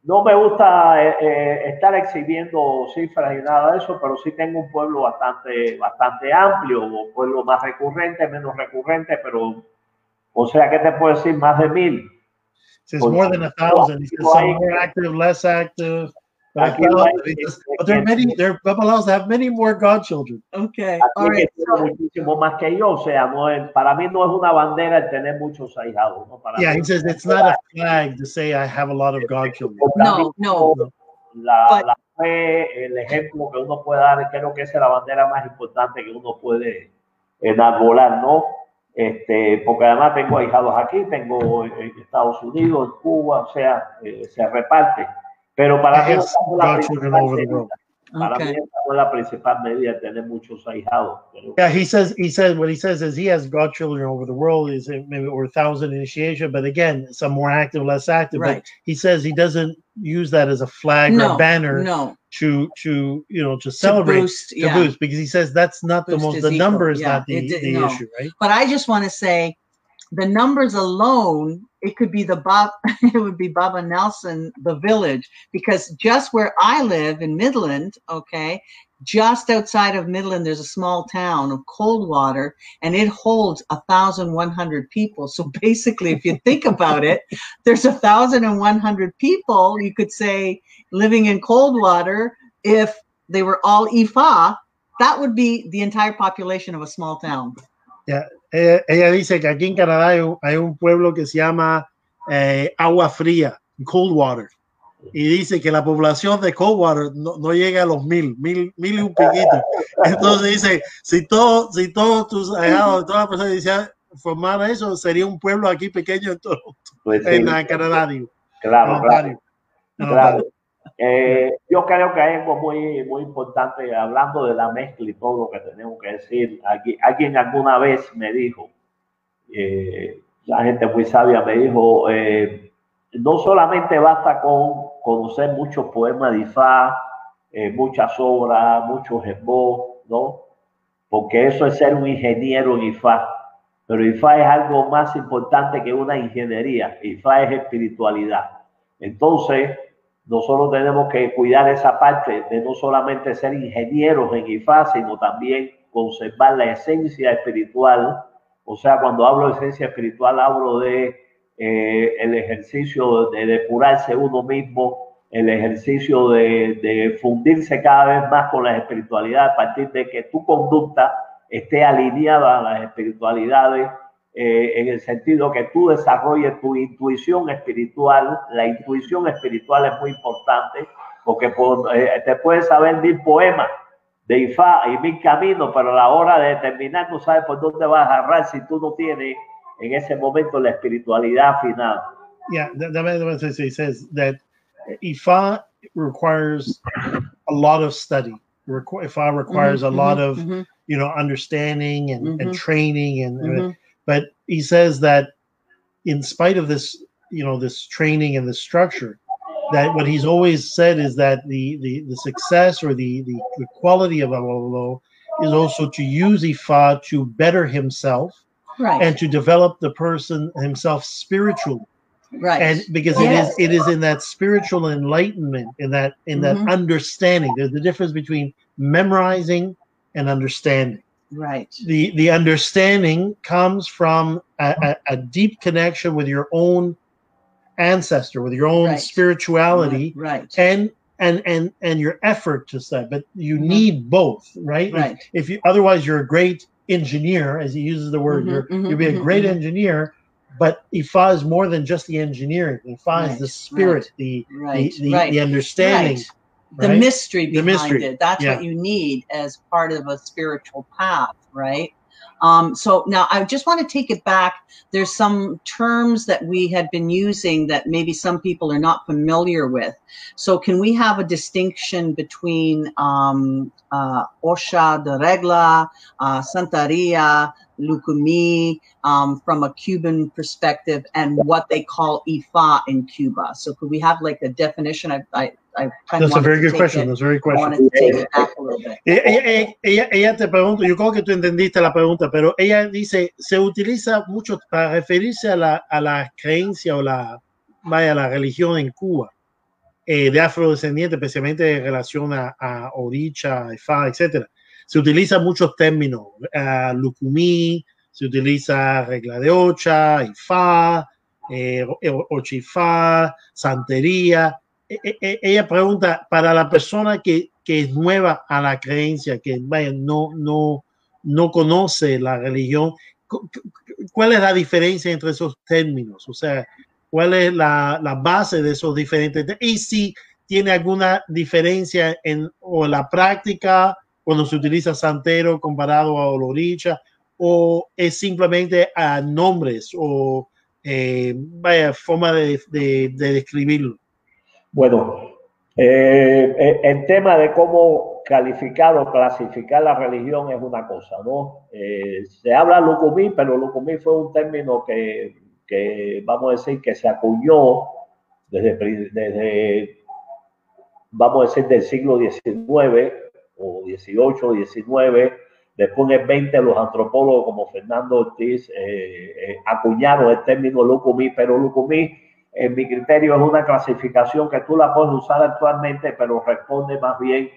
Speaker 3: no me gusta eh, eh, estar exhibiendo cifras y nada de eso, pero sí tengo un pueblo bastante, bastante amplio, un pueblo más recurrente, menos recurrente, pero, o sea, ¿qué te puedo decir? Más de mil. Pues,
Speaker 1: more than a thousand. Some
Speaker 3: hay-
Speaker 1: more active, less active. But,
Speaker 3: Aquí no hay-
Speaker 1: he says, but there are many, there are have many more godchildren.
Speaker 2: Okay.
Speaker 3: Que
Speaker 2: right.
Speaker 3: tiene muchísimo más que yo, o sea, no es, para mí no es una bandera el tener muchos ahijados. ¿no? Para
Speaker 1: Yeah,
Speaker 3: mí
Speaker 1: he says it's not a flag to say I have a lot of godchildren.
Speaker 2: No, no.
Speaker 3: la,
Speaker 2: But-
Speaker 3: la fe, el ejemplo que uno puede dar, creo que esa es la bandera más importante que uno puede enarbolar, ¿no? Este, porque además tengo ahijados aquí, tengo en en Estados Unidos, en Cuba, o sea, eh, se reparte. Pero para mí,
Speaker 1: Yes,
Speaker 3: esa es la
Speaker 1: over the world.
Speaker 3: mí
Speaker 2: Okay.
Speaker 3: esa no la principal medida, tener muchos ahijados. Pero-
Speaker 1: Yeah, he says he says what he says is he has godchildren over the world is maybe over a thousand initiation, but again, some more active, less active.
Speaker 2: Right.
Speaker 1: But he says he doesn't use that as a flag or a banner
Speaker 2: No.
Speaker 1: to to you know to
Speaker 2: To
Speaker 1: celebrate
Speaker 2: boost,
Speaker 1: to
Speaker 2: yeah.
Speaker 1: boost because he says that's not the most the number is
Speaker 2: yeah,
Speaker 1: not the,
Speaker 2: it did-
Speaker 1: the
Speaker 2: no.
Speaker 1: issue, right?
Speaker 2: But I just want to say the numbers alone, it could be the Bob, it would be Baba Nelson, the village, because just where I live in Midland, okay, just outside of Midland, there's a small town of Coldwater, and it holds a thousand one hundred people. So basically, if you think about it, there's a thousand and one hundred people. You could say living in Coldwater. If they were all Ifa, that would be the entire population of a small town.
Speaker 1: Ella, dice que aquí en Canadá hay un, pueblo que se llama eh, Agua Fría, Cold Water. Y dice que la población de Coldwater no, no llega a los mil, mil, mil y un piquito. Entonces dice, si todo, si todos tus allegados, todas las personas decían formar eso, sería un pueblo aquí pequeño en Toronto, pues en Canadá.
Speaker 3: Claro, claro. claro. Eh, yo creo que hay algo muy, muy importante hablando de la mezcla y todo lo que tenemos que decir. Aquí, alguien alguna vez me dijo, eh, la gente muy sabia me dijo, eh, no solamente basta con conocer muchos poemas de Ifá, muchas obras, muchos esbozos, ¿no? Porque eso es ser un ingeniero en Ifá. Pero IFA es algo más importante que una ingeniería. IFA es espiritualidad. Entonces, nosotros tenemos que cuidar esa parte de no solamente ser ingenieros en IFA, sino también conservar la esencia espiritual. O sea, cuando hablo de esencia espiritual, hablo de eh, el ejercicio de depurarse uno mismo, el ejercicio de, de, fundirse cada vez más con la espiritualidad a partir de que tu conducta esté alineada a las espiritualidades eh, en el sentido que tú desarrolles tu intuición espiritual. La intuición espiritual es muy importante porque eh, te puedes saber mil poemas de Ifá y mil caminos, pero a la hora de terminar no sabes por dónde vas a agarrar si tú no tienes en ese momento la espiritualidad final.
Speaker 1: Yeah, that, that says that Ifa requires a lot of study. Ifa requires mm -hmm, a lot mm -hmm, of, mm -hmm. you know, understanding and, and mm-hmm. training and mm-hmm. But he says that in spite of this, you know, this training and this structure, that what he's always said is that the the, the success or the, the, the quality of Alolo is also to use Ifa to better himself
Speaker 2: right.
Speaker 1: and to develop the person himself spiritually.
Speaker 2: Right.
Speaker 1: And because yes. it is it is in that spiritual enlightenment, in that in mm-hmm. that understanding. There's the difference between memorizing and understanding.
Speaker 2: Right.
Speaker 1: The the understanding comes from a, a, a deep connection with your own ancestor, with your own right. spirituality,
Speaker 2: right.
Speaker 1: and and and and your effort to say. But you mm-hmm. need both, right?
Speaker 2: Right.
Speaker 1: If, if, you otherwise, you're a great engineer, as he uses the word. Mm-hmm, you're mm-hmm, you'll be a mm-hmm, great mm-hmm. engineer, but Ifa is more than just the engineering. Ifa right, is the spirit, the, right, the, the, the understanding
Speaker 2: the right? mystery behind the mystery. it. That's yeah. what you need as part of a spiritual path, right? Um, so now I just want to take it back. There's some terms that we had been using that maybe some people are not familiar with. So can we have a distinction between um, uh, Osha de Regla, uh, Santeria, Lucumi um, from a Cuban perspective and what they call IFA in Cuba? So could we have like a definition? I, I
Speaker 1: That's a very good question. That's a very question. Ella, ella, ella, te pregunta, yo creo que tú entendiste la pregunta, pero ella dice, se utiliza mucho para referirse a la, a la creencia o la, vaya, la religión en Cuba, eh, de afrodescendientes, especialmente en relación a, a Oricha, Ifá, etcétera. Se utilizan muchos términos, uh, Lucumí, se utiliza regla de Ocha, Ifá, eh, Ochifá, Santería, ella pregunta para la persona que, que, es nueva a la creencia, que vaya, no, no, no conoce la religión, ¿cuál es la diferencia entre esos términos? O sea, ¿cuál es la, la base de esos diferentes? Y si tiene alguna diferencia en o la práctica cuando se utiliza santero comparado a oloricha, o es simplemente a nombres o eh, vaya forma de, de, de describirlo.
Speaker 3: Bueno, eh, eh, el tema de cómo calificar o clasificar la religión es una cosa, ¿no? Eh, se habla lucumí, pero lucumí fue un término que, que, vamos a decir, que se acuñó desde, desde, vamos a decir, del siglo XIX o XVIII, XIX. Después en el 20 los antropólogos como Fernando Ortiz acuñaron el término lucumí, pero lucumí en mi criterio es una clasificación que tú la puedes usar actualmente, pero responde más bien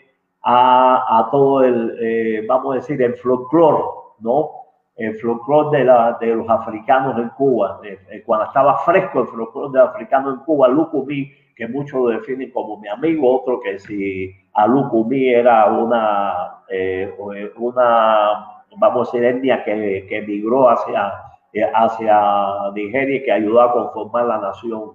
Speaker 3: a, a todo el, eh, vamos a decir, el folclore, ¿no? El folclore de, la, de los africanos en Cuba. cuando estaba fresco el folclore de africanos en Cuba, Lucumí, que muchos lo definen como mi amigo, otro que si a Lucumí era una, eh, una vamos a decir, etnia que, que migró hacia, hacia Nigeria y que ayudó a conformar la nación,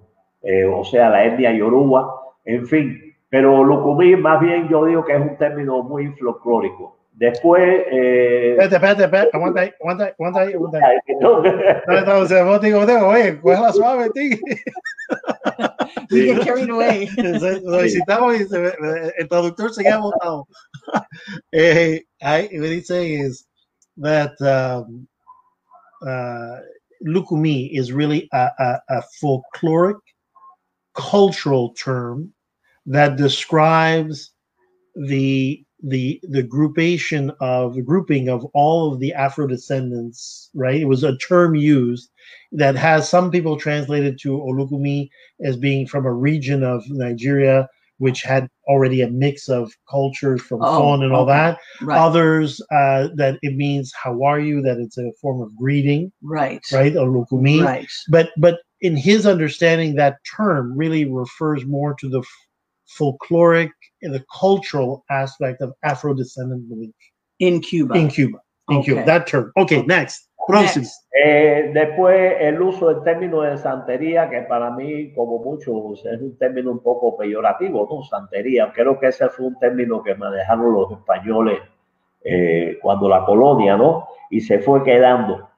Speaker 3: o sea, la etnia yoruba, en fin. Pero Lucumí, más bien yo digo que es un término muy folclórico. Después. Eh,
Speaker 1: espérate, espérate, espérate, aguanta ahí, aguanta, aguanta ahí, aguanta ahí. No, no, vos digo, oye, la suave, tío.
Speaker 2: Carried away.
Speaker 1: Solicitamos y se, el traductor se queda botado. eh, what he's saying is that um, uh, Lukumi is really a, a, a folkloric, cultural term that describes the the the groupation of the grouping of all of the Afro descendants, right? It was a term used that has some people translated to Olukumi as being from a region of Nigeria which had already a mix of cultures from oh, and all that. Right. Others uh, that it means how are you, that it's a form of greeting.
Speaker 2: Right.
Speaker 1: Right. Olukumi. Right. But but in his understanding, that term really refers more to the folkloric and the cultural aspect of Afro descendant belief.
Speaker 2: In Cuba.
Speaker 1: In Cuba. In okay. Cuba. That term. Okay, next.
Speaker 3: Eh, después el uso del término de santería, que para mí, como muchos, es un término un poco peyorativo, ¿no? Santería. Creo que ese fue un término que manejaron los españoles eh, cuando la colonia, ¿no? Y se fue quedando.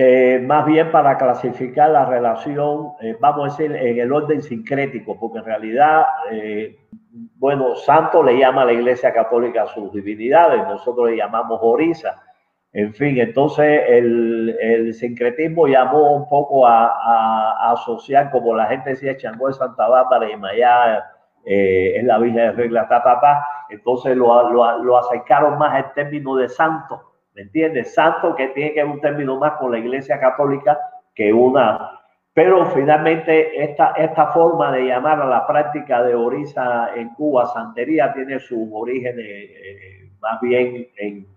Speaker 3: Eh, más bien para clasificar la relación, eh, vamos a decir, en el orden sincrético, porque en realidad, eh, bueno, santo le llama a la Iglesia Católica a sus divinidades, nosotros le llamamos Orisa. En fin, entonces el, sincretismo llamó un poco a, asociar, como la gente decía, Changó de Santa Bárbara y Mayá es la Virgen de Regla, ta, entonces lo, lo, acercaron más al término de santo ¿me entiendes? Santo que tiene que ver un término más con la Iglesia Católica que una. Pero finalmente esta, esta forma de llamar a la práctica de Orisa en Cuba, santería, tiene sus orígenes eh, más bien en,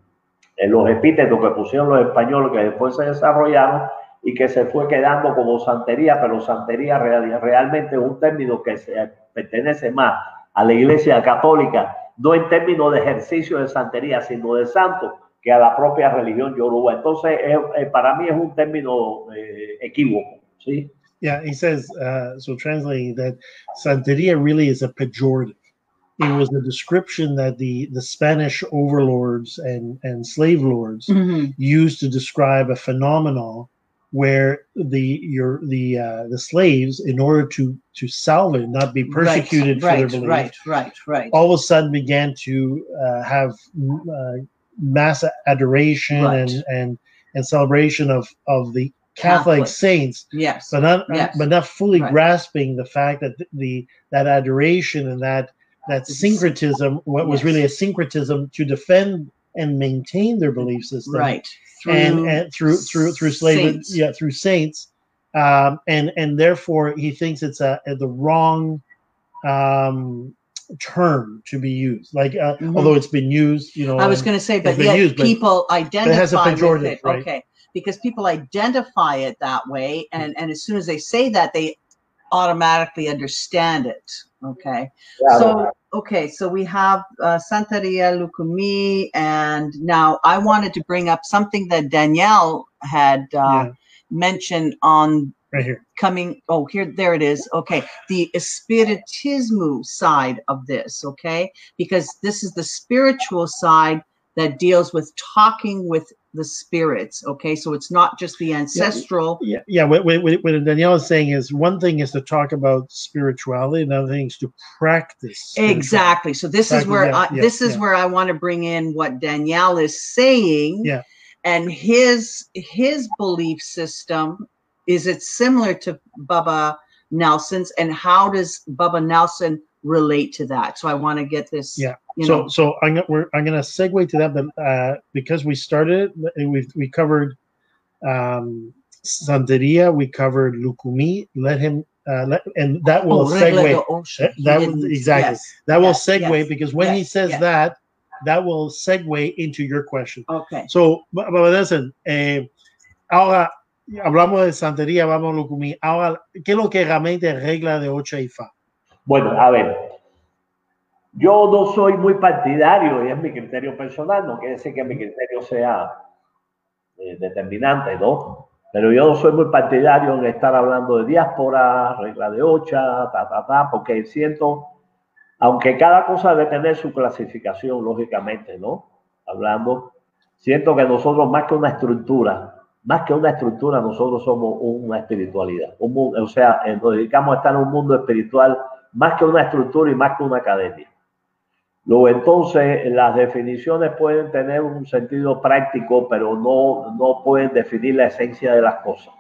Speaker 3: en, los epítetos que pusieron los españoles que después se desarrollaron y que se fue quedando como santería, pero santería real, realmente es un término que se pertenece más a la Iglesia Católica, no en términos de ejercicio de santería, sino de santo, que a la propia religión yoruba. Entonces, eh, eh, para mí es un término eh, equívoco, ¿sí?
Speaker 1: Yeah, he says, uh, so translating that Santeria really is a pejorative. It was a description that the, the Spanish overlords and, and slave lords mm-hmm. used to describe a phenomenon where the your the uh, the slaves, in order to to salvage, not be persecuted
Speaker 2: right,
Speaker 1: for their belief,
Speaker 2: right, right, right,
Speaker 1: all of a sudden began to uh, have uh, mass adoration right. and and and celebration of of the Catholic, Catholic. saints.
Speaker 2: Yes,
Speaker 1: but not yes. but not fully right. grasping the fact that the that adoration and that that syncretism what yes. was really a syncretism to defend and maintain their belief system.
Speaker 2: Right.
Speaker 1: Through and, and through through through slavery, yeah, through saints. Um, and and therefore he thinks it's a, a the wrong um, term to be used. Like, uh, mm-hmm. although it's been used, you know,
Speaker 2: I was going to say, but yet used, people but identify with it. Right? Okay, because people identify it that way, and and as soon as they say that, they automatically understand it. Okay, yeah, so okay, so we have uh, Santeria Lukumi, and now I wanted to bring up something that Danielle had uh, yeah. mentioned on
Speaker 1: right here.
Speaker 2: coming oh here there it is. Okay the Espiritismo side of this okay? Because this is the spiritual side that deals with talking with the spirits okay? So it's not just the ancestral.
Speaker 1: yeah yeah, yeah. What, what, what danielle is saying is one thing is to talk about spirituality another thing is to practice
Speaker 2: exactly. So this practice, is where yeah, I, yeah, this is where i want to bring in what danielle is saying.
Speaker 1: Yeah.
Speaker 2: And his his belief system is it similar to Baba Nelson's, and how does Baba Nelson relate to that? So I want to get this.
Speaker 1: Yeah. so know. so I'm gonna we're, I'm gonna segue to that, but uh, because we started, we we covered um, Santeria, we covered Lukumi. Let him. Uh, let, and that will oh, segue. That, that will, exactly. Yes. That will yes. segue yes. because when he says that, that will segue into your question.
Speaker 2: Okay.
Speaker 1: So, Baba Nelson, eh, ahora hablamos de santería, vamos a Lucumí. Ahora, ¿qué es lo que realmente regla de Ocha y Fa?
Speaker 3: Bueno, a ver, Yo no soy muy partidario, y es mi criterio personal, no quiere decir que mi criterio sea eh, determinante, ¿no? Pero yo no soy muy partidario en estar hablando de diáspora, regla de ocha, ta, ta, ta, porque siento, aunque cada cosa debe tener su clasificación, lógicamente, ¿no? Hablando, siento que nosotros más que una estructura, más que una estructura, nosotros somos una espiritualidad. Un, o sea, nos dedicamos a estar en un mundo espiritual más que una estructura y más que una academia. Luego, entonces, las definiciones pueden tener un sentido práctico, pero no, no pueden definir la esencia de las cosas.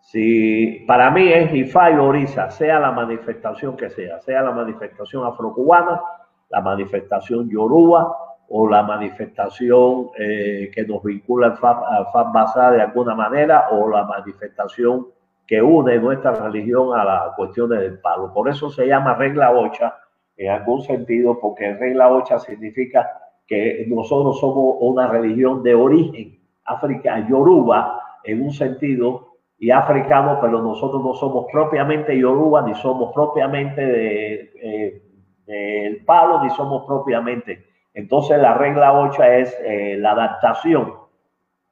Speaker 3: Si para mí es Ifá y Orisa, sea la manifestación que sea, sea la manifestación afrocubana, la manifestación yoruba o la manifestación eh, que nos vincula al FAB, de alguna manera o la manifestación que une nuestra religión a las cuestiones del palo. Por eso se llama regla ocha en algún sentido, porque regla 8 significa que nosotros somos una religión de origen, África, Yoruba, en un sentido, y africano, pero nosotros no somos propiamente Yoruba, ni somos propiamente del de, eh, palo, ni somos propiamente. Entonces la regla 8 es eh, la adaptación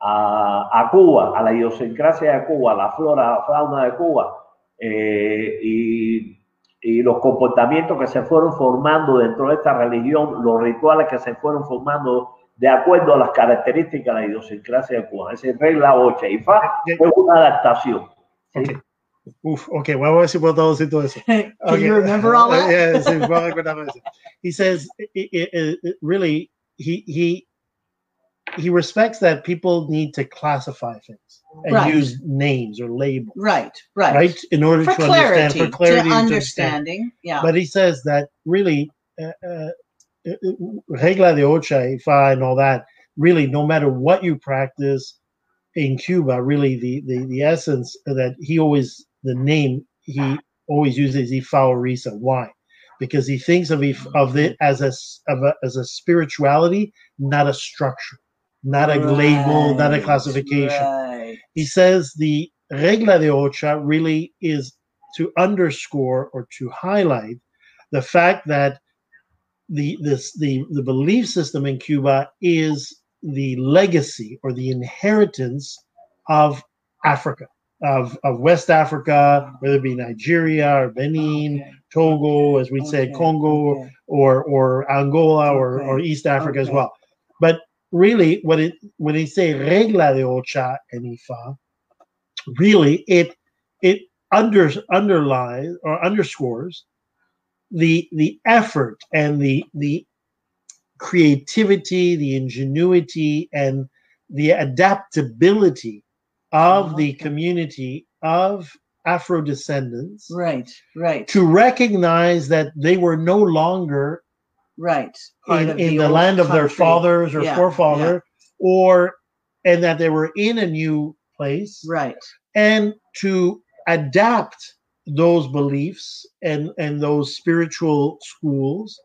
Speaker 3: a, a, Cuba, a la idiosincrasia de Cuba, a la flora, fauna de Cuba, eh, y y los comportamientos que se fueron formando dentro de esta religión, los rituales que se fueron formando de acuerdo a las características de la idiosincrasia de Cuba. Esa es regla 8. Y fa fue una adaptación.
Speaker 1: ¿sí? Okay. Uf, ok, vamos a ver si puedo traducir todo eso.
Speaker 2: Can okay. you remember all that?
Speaker 1: yeah, sí, puedo recordar eso. He says, it, it, it, really, he, he, he respects that people need to classify things and right. use names or labels.
Speaker 2: Right, right.
Speaker 1: Right, in order
Speaker 2: for
Speaker 1: to
Speaker 2: clarity,
Speaker 1: understand, for clarity,
Speaker 2: to understanding.
Speaker 1: Understand.
Speaker 2: Yeah.
Speaker 1: But he says that really, uh, uh, regla de ocha, ifa, and all that, really, no matter what you practice in Cuba, really, the, the, the essence that he always, the name he always uses is ifa or risa. Why? Because he thinks of, of it as a, of a, as a spirituality, not a structure not a right, label, not a classification.
Speaker 2: Right.
Speaker 1: He says the regla de ocha really is to underscore or to highlight the fact that the this the the belief system in Cuba is the legacy or the inheritance of Africa, of, of West Africa, whether it be Nigeria or Benin, okay. Togo, as we okay. say, Congo, okay. or or Angola or, or East Africa as well. But really when it when they say regla de ocha and ifa, really it it under underlies or underscores the the effort and the the creativity, the ingenuity, and the adaptability of oh, the community of Afro descendants.
Speaker 2: Right, right.
Speaker 1: To recognize that they were no longer
Speaker 2: right.
Speaker 1: In, in the, the land of their fathers or yeah, forefather yeah. or and that they were in a new place.
Speaker 2: Right.
Speaker 1: And to adapt those beliefs and and those spiritual schools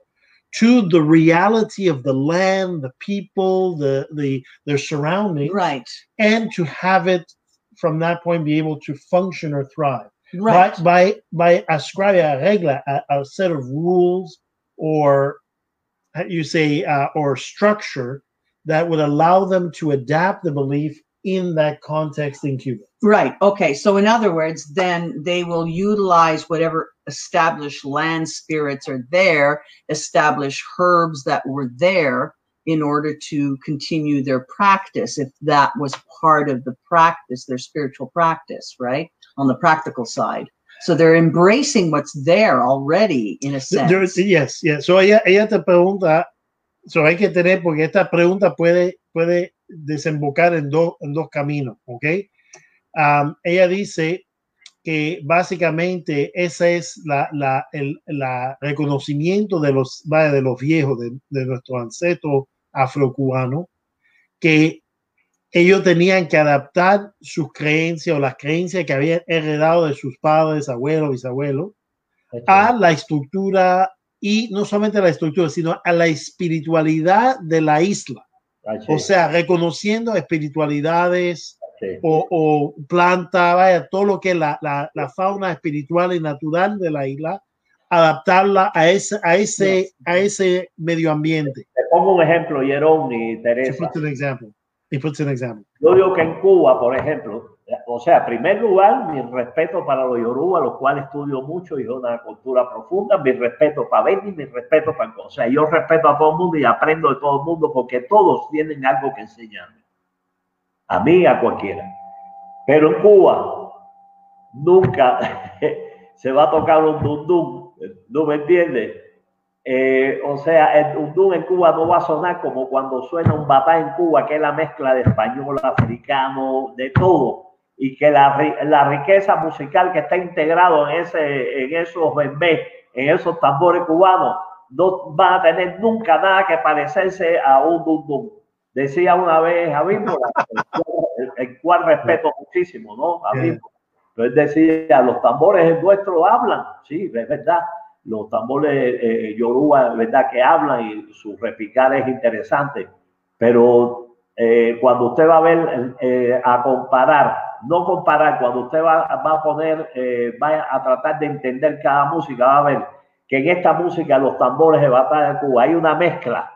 Speaker 1: to the reality of the land the people the the their surroundings.
Speaker 2: Right.
Speaker 1: And to have it from that point be able to function or thrive.
Speaker 2: Right.
Speaker 1: by by, by ascribing a regla a, a set of rules or you say, uh, or structure that would allow them to adapt the belief in that context in Cuba.
Speaker 2: Right. Okay. So, in other words, then they will utilize whatever established land spirits are there, establish herbs that were there in order to continue their practice, if that was part of the practice, their spiritual practice, right? On the practical side. So they're embracing what's there already in a sense.
Speaker 1: Yes, yes. So ella, ella te pregunta, so hay que tener, porque esta pregunta puede, puede desembocar en, dos en dos caminos, ¿ok? Um, ella dice que básicamente ese es la, la, el la reconocimiento de los, de los viejos, de, de nuestros ancestros afrocubanos, que ellos tenían que adaptar sus creencias o las creencias que habían heredado de sus padres, abuelos, bisabuelos, a la estructura y no solamente a la estructura, sino a la espiritualidad de la isla. O sea, reconociendo espiritualidades o, o, planta, vaya, todo lo que es la, la, la, fauna espiritual y natural de la isla, adaptarla a ese, a ese, a ese medio ambiente.
Speaker 3: Te pongo un ejemplo, Jerón y Teresa.
Speaker 1: He puts an example.
Speaker 3: Yo digo que en Cuba, por ejemplo, o sea, primer lugar, mi respeto para los Yoruba, los cuales estudio mucho y es una cultura profunda, mi respeto para Benny, mi respeto para... O sea, yo respeto a todo el mundo y aprendo de todo el mundo porque todos tienen algo que enseñarme. A mí, a cualquiera. Pero en Cuba, nunca se va a tocar un dundum, ¿no me entiendes? Eh, o sea, el dundum en Cuba no va a sonar como cuando suena un batá en Cuba, que es la mezcla de español, africano, de todo. Y que la, ri- la riqueza musical que está integrado en, ese, en esos bembés, en esos tambores cubanos, no va a tener nunca nada que parecerse a un dundum. Decía una vez a Vímbora, el, el cual respeto muchísimo, ¿no? A
Speaker 1: Yeah.
Speaker 3: Vímbora. Pero él decía, los tambores nuestros hablan, sí, es verdad. Los tambores eh, yoruba, es verdad que hablan y su repicar es interesante. Pero eh, cuando usted va a ver, eh, a comparar, no comparar, cuando usted va, va a poner, eh, va a tratar de entender cada música, va a ver que en esta música, los tambores de batalla de Cuba, hay una mezcla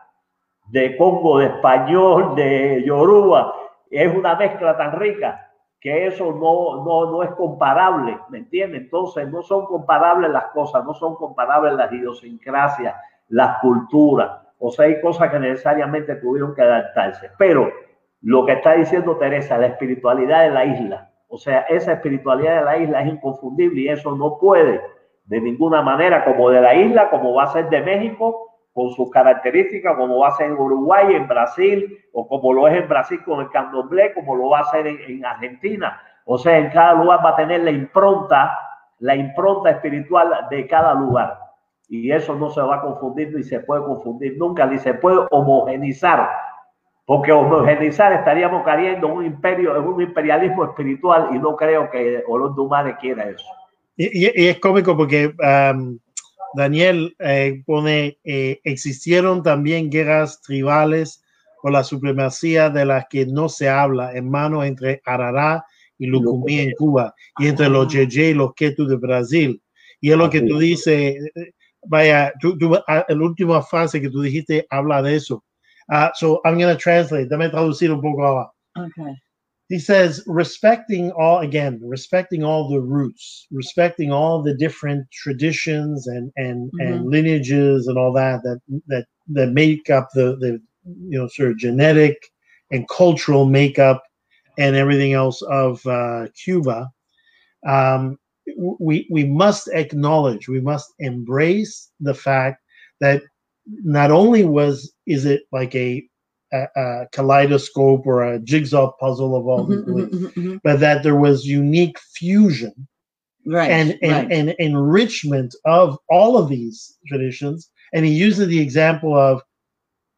Speaker 3: de Congo, de español, de Yoruba. Es una mezcla tan rica que eso no, no, no es comparable, ¿me entiendes? Entonces, no son comparables las cosas, no son comparables las idiosincrasias, las culturas. O sea, hay cosas que necesariamente tuvieron que adaptarse. Pero lo que está diciendo Teresa, la espiritualidad de la isla, o sea, esa espiritualidad de la isla es inconfundible y eso no puede de ninguna manera, como de la isla, como va a ser de México, con sus características, como va a ser en Uruguay, en Brasil, o como lo es en Brasil con el candomblé, como lo va a hacer en, en Argentina. O sea, en cada lugar va a tener la impronta, la impronta espiritual de cada lugar. Y eso no se va a confundir ni se puede confundir nunca, ni se puede homogenizar. Porque homogenizar estaríamos cayendo en un imperio, en un imperialismo espiritual y no creo que Olor Dumare quiera eso.
Speaker 1: Y, y- y es cómico porque um, Daniel eh, pone, eh, existieron también guerras tribales por la supremacía de las que no se habla, hermano, entre Arará y Lucumí en Cuba, y entre los Yeye y los Ketu de Brasil. Y es lo que tú dices, vaya, tú, tú, ah, la última frase que tú dijiste habla de eso. Ah, so I'm going to translate, dame traducir un poco ahora.
Speaker 2: Okay.
Speaker 1: He says respecting all again respecting all the roots respecting all the different traditions and and and lineages and all that that that that make up the the you know sort of genetic and cultural makeup and everything else of uh, Cuba. Um, we we must acknowledge we must embrace the fact that not only was is it like a a, a kaleidoscope or a jigsaw puzzle of all these
Speaker 2: Mhm,
Speaker 1: beliefs,
Speaker 2: mhm, mhm,
Speaker 1: but that there was unique fusion.
Speaker 2: Right.
Speaker 1: and, and,
Speaker 2: right.
Speaker 1: and enrichment of all of these traditions. And he uses the example of,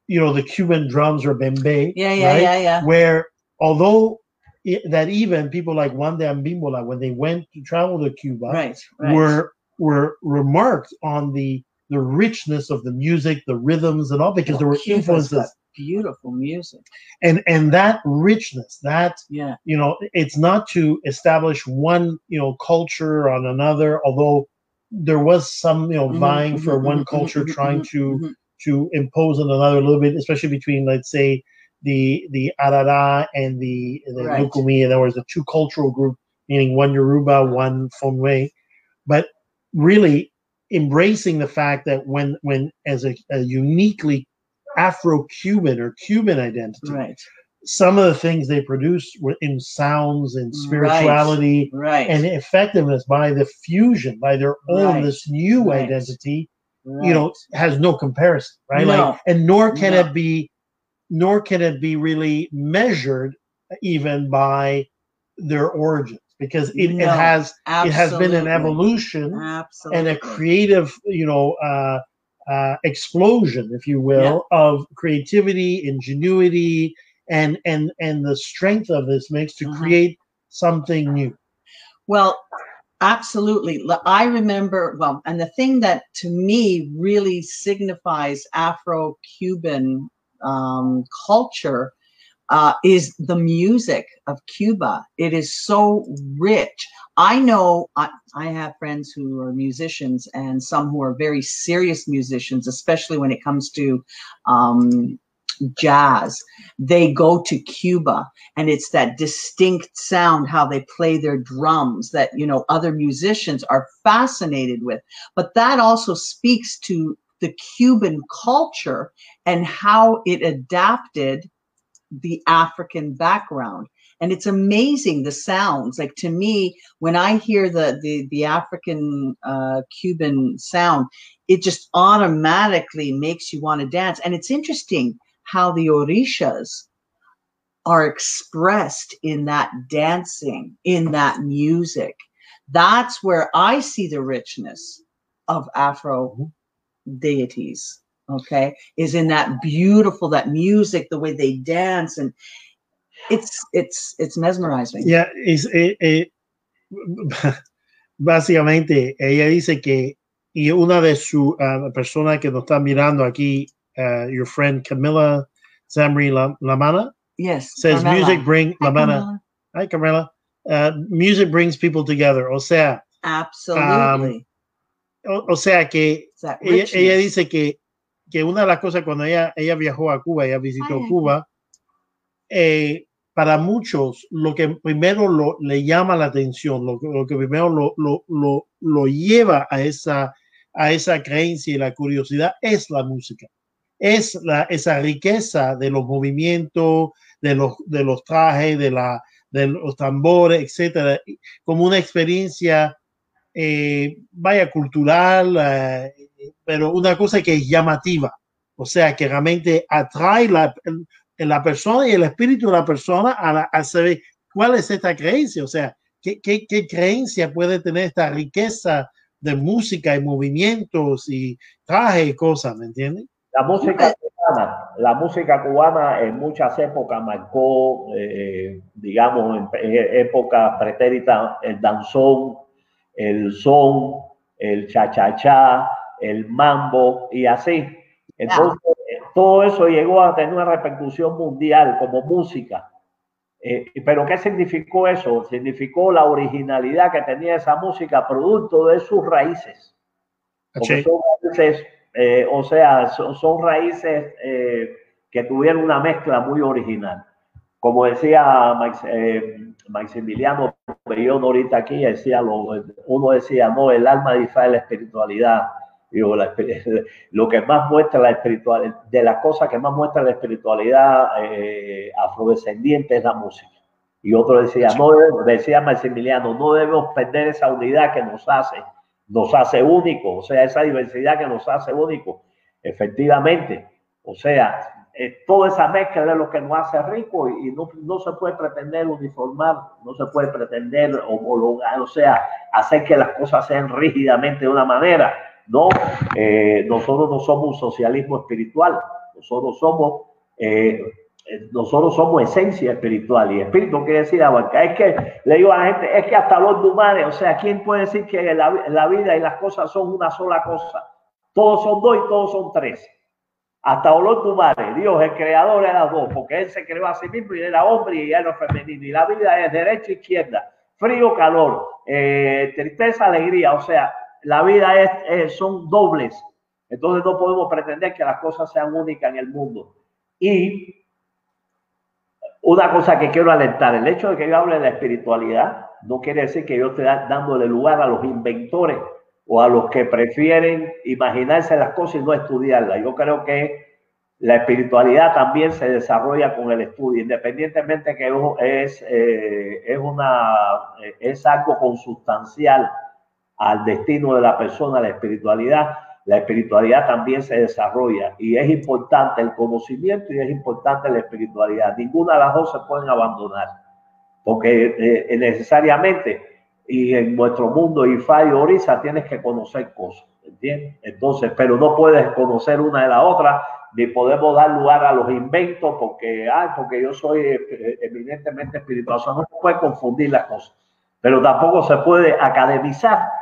Speaker 1: you know, the Cuban drums or bembe,
Speaker 2: yeah, yeah,
Speaker 1: right?
Speaker 2: yeah, yeah.
Speaker 1: where although i that even people like Wande Abimbola, when they went to travel to Cuba,
Speaker 2: Right. Right.
Speaker 1: were were remarked on the the richness of the music, the rhythms, and all because there were influences
Speaker 2: beautiful music.
Speaker 1: and and that richness that
Speaker 2: Yeah.
Speaker 1: you know it's not to establish one you know culture on another although there was some you know
Speaker 2: Mhm,
Speaker 1: vying for
Speaker 2: mhm,
Speaker 1: one
Speaker 2: mhm,
Speaker 1: culture
Speaker 2: mhm,
Speaker 1: trying to
Speaker 2: mhm.
Speaker 1: to impose on another a little bit especially between let's say the the arara and the the
Speaker 2: Right.
Speaker 1: lukumi and there was the two cultural group meaning one yoruba one fonwe but really embracing the fact that when when as a, a uniquely afro-cuban or cuban identity
Speaker 2: Right.
Speaker 1: some of the things they produce were in sounds and spirituality
Speaker 2: Right.
Speaker 1: and effectiveness by the fusion by their own
Speaker 2: Right.
Speaker 1: this new
Speaker 2: Right.
Speaker 1: identity
Speaker 2: right.
Speaker 1: you know has no comparison right
Speaker 2: No.
Speaker 1: like and nor can
Speaker 2: No.
Speaker 1: it be nor can it be really measured even by their origins because it, it
Speaker 2: No.
Speaker 1: has it has been an evolution
Speaker 2: Absolutely.
Speaker 1: and a creative you know uh uh, explosion, if you will, of creativity, ingenuity, and and and the strength of this mix to
Speaker 2: Mhm.
Speaker 1: create something new.
Speaker 2: Well, absolutely. I remember, well, and the thing that to me really signifies Afro Cuban um, culture uh, is the music of Cuba. It is so rich. I know I, I have friends who are musicians and some who are very serious musicians, especially when it comes to um, jazz. They go to Cuba and it's that distinct sound, how they play their drums that, you know, other musicians are fascinated with. But that also speaks to the Cuban culture and how it adapted the African background. And it's amazing the sounds. Like to me when i hear the the, the african uh, cuban sound it just automatically makes you want to dance. And it's interesting how the orishas are expressed in that dancing in that music. That's where i see the richness of afro deities okay is in that beautiful that music the way they dance and it's it's it's mesmerizing.
Speaker 1: Yeah, es, eh, eh, básicamente ella dice que y una de sus uh, personas que nos está mirando aquí, uh, your friend Camilla Zamri Lamana,
Speaker 2: yes,
Speaker 1: says Carmela. music bring Lamana. Hi, Camilla. Uh, music brings people together. O sea,
Speaker 2: absolutely.
Speaker 1: Um, o, o, sea que ella, ella, dice que que una de las cosas cuando ella ella viajó a Cuba, ella visitó. Cuba, eh, para muchos lo que primero lo, le llama la atención, lo, lo que primero lo, lo, lo, lo lleva a esa, a esa creencia y la curiosidad es la música. Es la, esa riqueza de los movimientos, de los, de los trajes, de, la, de los tambores, etcétera, como una experiencia, eh, vaya, cultural, eh, pero una cosa que es llamativa, o sea, que realmente atrae la, la persona y el espíritu de la persona a, a saber cuál es esta creencia, o sea, qué, qué, qué, creencia puede tener esta riqueza de música y movimientos y trajes y cosas, ¿me entiendes?
Speaker 3: La música cubana, la música cubana en muchas épocas marcó, eh, digamos, en, época pretérita, el danzón, el son, el cha-cha-cha, el mambo y así. Entonces, todo eso llegó a tener una repercusión mundial como música. Eh, pero ¿qué significó eso? Significó la originalidad que tenía esa música, producto de sus raíces. Sí. Son raíces eh, o sea, son, son raíces eh, que tuvieron una mezcla muy original. Como decía Max, Maximiliano Bellón ahorita aquí, decía lo, uno decía, no, el alma es la espiritualidad Digo, la, lo que más muestra la espiritualidad, de las cosas que más muestra la espiritualidad eh, afrodescendiente es la música. Y otro decía, no decía Maximiliano, no debemos perder esa unidad que nos hace, nos hace único, o sea, esa diversidad que nos hace único. Efectivamente, o sea, eh, toda esa mezcla de lo que nos hace rico y, y no, no, se puede pretender uniformar, no se puede pretender homologar, o sea, hacer que las cosas sean rígidamente de una manera no, eh, nosotros no somos un socialismo espiritual, nosotros somos, eh, nosotros somos esencia espiritual y espíritu quiere decir abarcar. Es que le digo a la gente, es que hasta los humanos, o sea, ¿quién puede decir que la, la, vida y las cosas son una sola cosa? Todos son dos y todos son tres. Hasta olor tu madre, Dios, el creador era dos, porque él se creó a sí mismo y era hombre y era femenino. Y la vida es derecha e izquierda, frío, calor, eh, tristeza, alegría. O sea, la vida es, son dobles. Entonces no podemos pretender que las cosas sean únicas en el mundo. Y una cosa que quiero alentar, el hecho de que yo hable de la espiritualidad no quiere decir que yo esté dándole lugar a los inventores o a los que prefieren imaginarse las cosas y no estudiarlas. Yo creo que la espiritualidad también se desarrolla con el estudio, independientemente que es, eh, es, una, es algo consustancial al destino de la persona, la espiritualidad, la espiritualidad también se desarrolla y es importante el conocimiento y es importante la espiritualidad. Ninguna de las dos se pueden abandonar, porque eh, necesariamente y en nuestro mundo y Orisa tienes que conocer cosas, ¿entiendes? Entonces, pero no puedes conocer una de la otra, ni podemos dar lugar a los inventos porque, ah, porque yo soy eh, eminentemente espiritual, o no se puede confundir las cosas, pero tampoco se puede academizar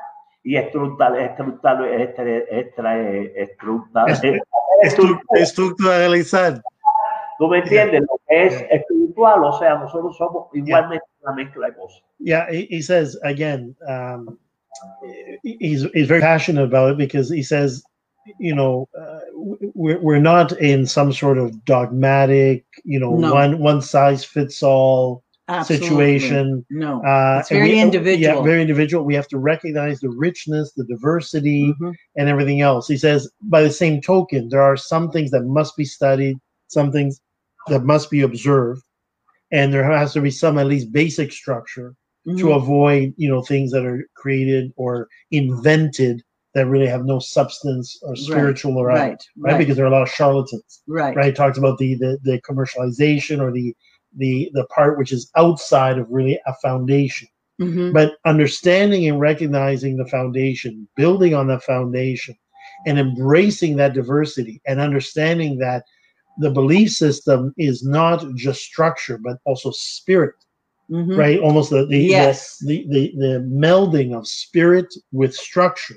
Speaker 3: y estructural, estructural,
Speaker 1: estructural, estructuralizar.
Speaker 3: ¿Tú me entiendes? Lo que es espiritual, o sea, nosotros somos igualmente una mezcla de cosas.
Speaker 1: Yeah, he, he says again, um, he's he's very passionate about it because he says, you know, uh, we're we're not in some sort of dogmatic, you know,
Speaker 2: No.
Speaker 1: one one size fits all
Speaker 2: Absolutely.
Speaker 1: situation.
Speaker 2: No.
Speaker 1: Uh,
Speaker 2: It's very
Speaker 1: we-
Speaker 2: individual.
Speaker 1: Yeah, very individual. We have to recognize the richness, the diversity,
Speaker 2: Mhm.
Speaker 1: and everything else. He says, by the same token, there are some things that must be studied, some things that must be observed, and there has to be some at least basic structure to
Speaker 2: Mhm.
Speaker 1: avoid, you know, things that are created or invented that really have no substance or spiritual or
Speaker 2: Right.
Speaker 1: right,
Speaker 2: Right.
Speaker 1: because there are a lot of charlatans
Speaker 2: Right.
Speaker 1: right talks about the, the the commercialization or the the the part which is outside of really a foundation
Speaker 2: Mhm.
Speaker 1: but understanding and recognizing the foundation building on the foundation and embracing that diversity and understanding that the belief system is not just structure but also spirit
Speaker 2: Mhm.
Speaker 1: right almost the the,
Speaker 2: Yes.
Speaker 1: the, the the melding of spirit with structure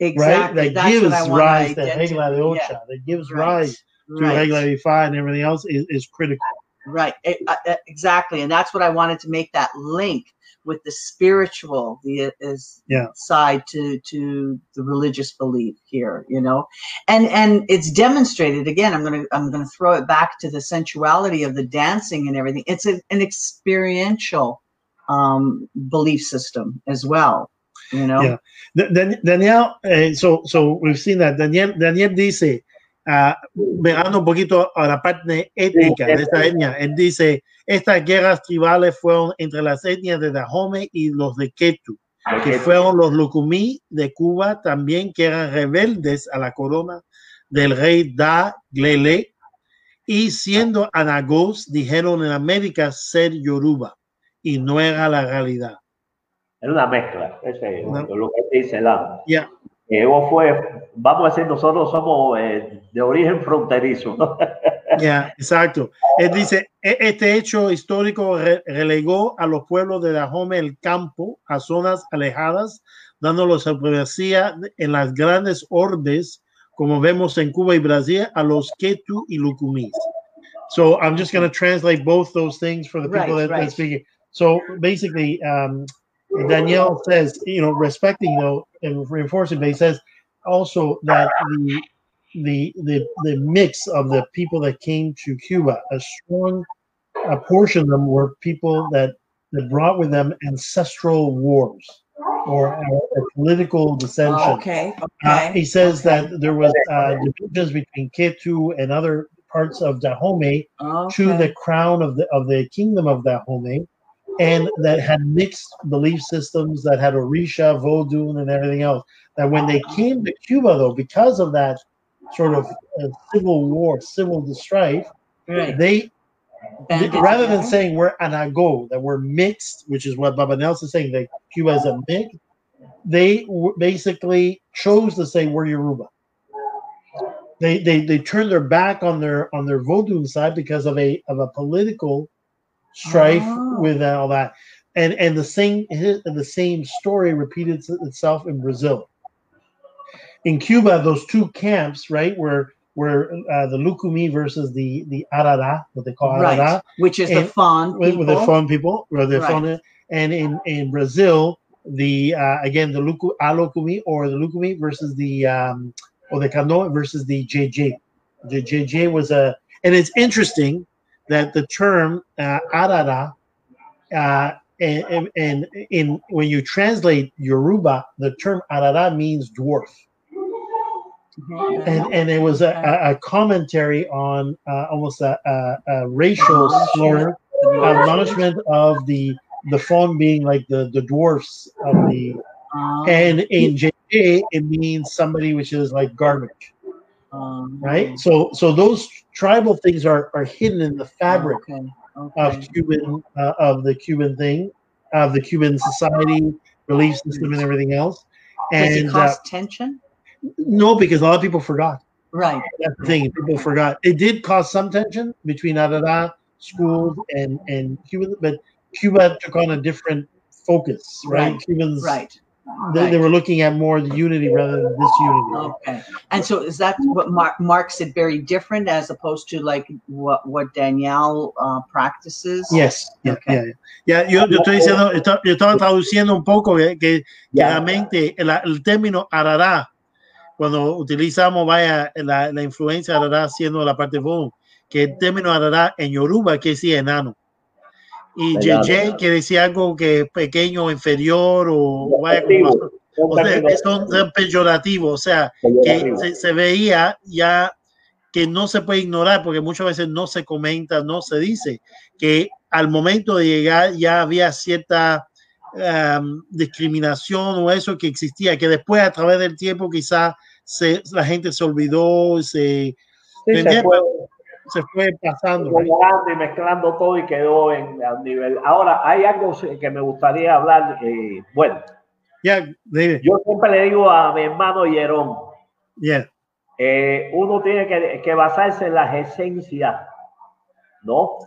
Speaker 2: Exactly.
Speaker 1: right that
Speaker 2: That's
Speaker 1: gives
Speaker 2: what I want
Speaker 1: rise
Speaker 2: to
Speaker 1: regla de ocha that gives rise to
Speaker 2: Right.
Speaker 1: de fi and everything else is, is critical
Speaker 2: Right. E- uh, uh, exactly. And that's what I wanted to make that link with the spiritual, the is
Speaker 1: Yeah.
Speaker 2: side to to the religious belief here, you know. And and it's demonstrated again, I'm gonna I'm gonna throw it back to the sensuality of the dancing and everything. It's a, an experiential um belief system as well. You know?
Speaker 1: Yeah. Da- Dan- Daniel, eh, so, so we've seen that. Daniel, Daniel dice, mirando un poquito a la parte étnica de esta etnia, él dice, estas guerras tribales fueron entre las etnias de Dahomey y los de Ketu, que fueron los Lucumí de Cuba también, que eran rebeldes a la corona del rey Da Glele, y siendo anagos, dijeron en América ser Yoruba, y no era la realidad.
Speaker 3: Es una mezcla, ese es
Speaker 1: No.
Speaker 3: lo que dice la.
Speaker 1: Yeah.
Speaker 3: Evo fue, vamos a decir, nosotros somos eh, de origen fronterizo, ¿no?
Speaker 1: Ya, exacto. Él dice, "E- este hecho histórico re- relegó a los pueblos de Dahomey el campo a zonas alejadas, dándolos supremacía en las grandes orbes, como vemos en Cuba y Brasil, a los Ketu y Lucumís. So I'm just going to translate both those things for the people
Speaker 2: Right,
Speaker 1: that, that
Speaker 2: right.
Speaker 1: speak. So basically, um, Danielle says, you know, respecting though and reinforcing, but he says also that the the the the mix of the people that came to Cuba, a strong a portion of them were people that that brought with them ancestral wars or a, a political dissension.
Speaker 2: Okay.
Speaker 1: Uh, he says that there was uh, divisions between Ketu and other parts of Dahomey to the crown of the of the kingdom of Dahomey, and that had mixed belief systems that had Orisha, Vodun, and everything else. That when they came to Cuba, though, because of that sort of uh, civil war, civil strife,
Speaker 2: right.
Speaker 1: they rather than saying we're anago, that we're mixed, which is what Baba Nelson is saying, that Cuba is a mix, they w- basically chose to say we're Yoruba. They, they they turned their back on their on their Vodun side because of a of a political strife
Speaker 2: Oh.
Speaker 1: with all that, and and the same the same story repeated itself in Brazil. In Cuba, those two camps, right, were were uh, the Lucumi versus the the Arara, what they call Arara,
Speaker 2: right. Which is the
Speaker 1: Fon
Speaker 2: fun
Speaker 1: with, the
Speaker 2: people.
Speaker 1: Fon people, or the
Speaker 2: Right.
Speaker 1: Fon, and in in Brazil, the uh, again the Luku Alokumi or the Lukumi versus the um, or the Kano versus the Jeje. The Jeje was a, and it's interesting that the term uh, Arara, uh, and, and, in when you translate Yoruba, the term Arara means dwarf and and it was a, a, commentary on uh, almost a, a, a racial slur, admonishment of the the Fon being like the the dwarfs of the and in Jeje it means somebody which is like garbage,
Speaker 2: um,
Speaker 1: right? So so those tribal things are are hidden in the fabric
Speaker 2: Okay.
Speaker 1: of Cuban uh, of the Cuban thing, of the Cuban society belief system and everything else.
Speaker 2: Does it
Speaker 1: And uh,
Speaker 2: cause tension?
Speaker 1: no, because a lot of people forgot.
Speaker 2: Right.
Speaker 1: That's the thing. People forgot. It did cause some tension between Arara schools and and Cuba, but Cuba took on a different focus, right?
Speaker 2: Right,
Speaker 1: Cubans
Speaker 2: Right.
Speaker 1: They,
Speaker 2: Right.
Speaker 1: they were looking at more the unity rather than disunity.
Speaker 2: Okay. And so is that what Mark, Mark said very different as opposed to like what, what Danielle uh, practices?
Speaker 1: Yes, yeah,
Speaker 2: Okay.
Speaker 1: yeah, yeah. Yo, yo estoy diciendo, esto- yo estaba traduciendo un poco eh, que, que la mente, el, el término arará, cuando utilizamos, vaya, la, la influencia arará siendo la parte von, que el término arará en Yoruba quiere decir enano. Y. JJ quiere decir algo que es pequeño, inferior o vaya como o sea, son, son peyorativos, o sea, que se, se veía ya que no se puede ignorar porque muchas veces no se comenta, no se dice, que al momento de llegar ya había cierta um, discriminación o eso que existía, que después a través del tiempo quizá se, la gente se olvidó, se,
Speaker 3: Sí, se
Speaker 1: se fue pasando.
Speaker 3: y mezclando todo y quedó en a un nivel. Ahora, hay algo que me gustaría hablar. eh, bueno,
Speaker 1: David,
Speaker 3: yo siempre le digo a mi hermano Jerón,
Speaker 1: yeah,
Speaker 3: eh, uno tiene que, que basarse en las esencias, ¿no?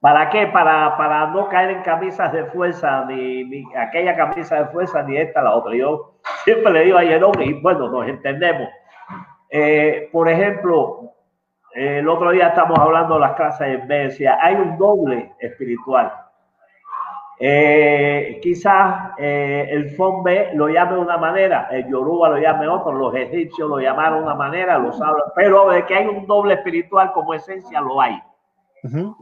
Speaker 3: ¿Para qué? Para, para no caer en camisas de fuerza, ni, ni aquella camisa de fuerza, ni esta, la otra. Yo siempre le digo a Jerón, y bueno, nos entendemos. Eh, por ejemplo, el otro día estamos hablando de las clases de decía, hay un doble espiritual. Eh, quizás eh, el Fombe lo llame de una manera, el Yoruba lo llame otro, los egipcios lo llamaron de una manera, los hablan, pero de que hay un doble espiritual como esencia lo hay.
Speaker 1: ujú,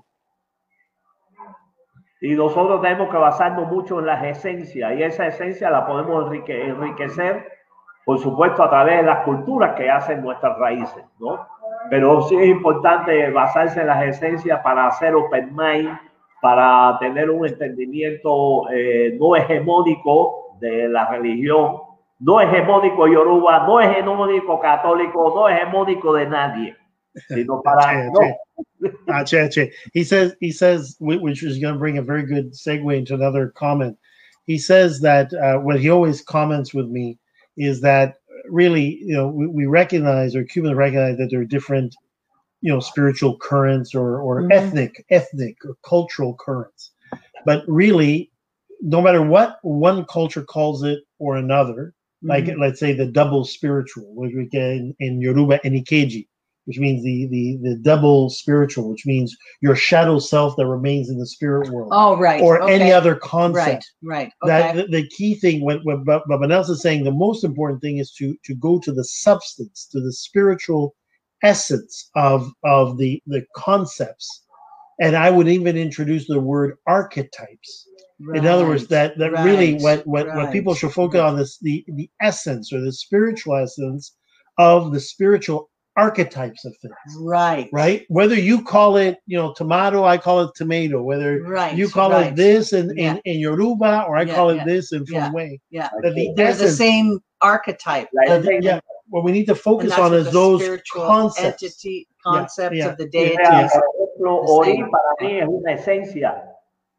Speaker 3: Y nosotros tenemos que basarnos mucho en las esencias y esa esencia la podemos enrique- enriquecer, por supuesto, a través de las culturas que hacen nuestras raíces, ¿no? Pero sí es importante basarse en las esencias para hacer open mind, para tener un entendimiento eh, no hegemónico de la religión, no hegemónico yoruba, no hegemónico católico, no hegemónico de nadie, sino para...
Speaker 1: Ah. He says he says whi- which is going to bring a very good segue into another comment. He says that uh, what he always comments with me is that really, you know, we, we recognize or Cubans recognize that there are different, you know, spiritual currents or or
Speaker 2: Mhm.
Speaker 1: ethnic, ethnic or cultural currents, but really, no matter what one culture calls it or another, like
Speaker 2: Mhm.
Speaker 1: let's say the double spiritual, which we get in, in Yoruba Enikeji, which means the, the the double spiritual, which means your shadow self that remains in the spirit world,
Speaker 2: Oh, right.
Speaker 1: or any other concept.
Speaker 2: Right, right.
Speaker 1: That the, the key thing, what what Ba- Baba Nelson is saying, the most important thing is to to go to the substance, to the spiritual essence of of the the concepts, and I would even introduce the word archetypes in other words
Speaker 2: Right,
Speaker 1: that that really
Speaker 2: right,
Speaker 1: what what, what people should focus on is the the essence or the spiritual essence of the spiritual archetypes of things
Speaker 2: Right.
Speaker 1: right whether you call it you know tomato i call it tomato whether
Speaker 2: Right.
Speaker 1: you call
Speaker 2: right.
Speaker 1: it this in,
Speaker 2: Yeah.
Speaker 1: in, in yoruba or i
Speaker 2: Yeah,
Speaker 1: call it
Speaker 2: yeah,
Speaker 1: this in
Speaker 2: yeah.
Speaker 1: Fumwe.
Speaker 2: Yeah.
Speaker 1: that the
Speaker 2: They're the same archetype.
Speaker 3: la
Speaker 1: that the- yeah what we need to focus on is those concepts
Speaker 2: entity concepts
Speaker 1: yeah,
Speaker 2: of the
Speaker 1: yeah,
Speaker 2: deity.
Speaker 3: sea,
Speaker 1: Yes.
Speaker 3: por ejemplo,
Speaker 2: The
Speaker 3: Ori para mí es una esencia,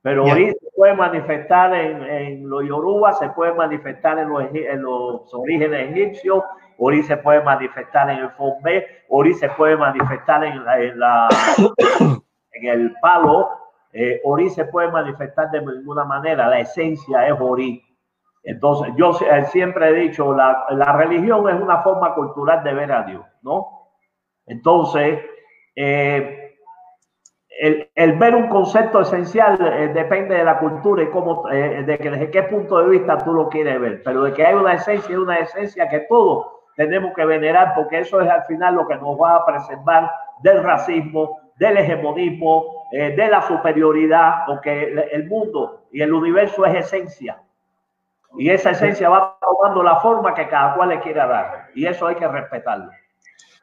Speaker 3: pero
Speaker 1: Yeah.
Speaker 3: Ori se puede manifestar en, en los Yoruba, se puede manifestar en los, en los orígenes egipcios, Ori se puede manifestar en el Fombe, Ori se puede manifestar en, la, en, la- en el palo, eh, Ori se puede manifestar de ninguna manera, la esencia es Ori. Entonces, yo eh, siempre he dicho, la, la religión es una forma cultural de ver a Dios, ¿no? Entonces, eh, el, el ver un concepto esencial eh, depende de la cultura y cómo, eh, de que desde qué punto de vista tú lo quieres ver, pero de que hay una esencia, es una esencia que todos tenemos que venerar, porque eso es al final lo que nos va a preservar del racismo, del hegemonismo, eh, de la superioridad, porque el, el mundo y el universo es esencia. Y esa esencia va tomando la forma que cada cual le quiera dar. Y eso hay que respetarlo.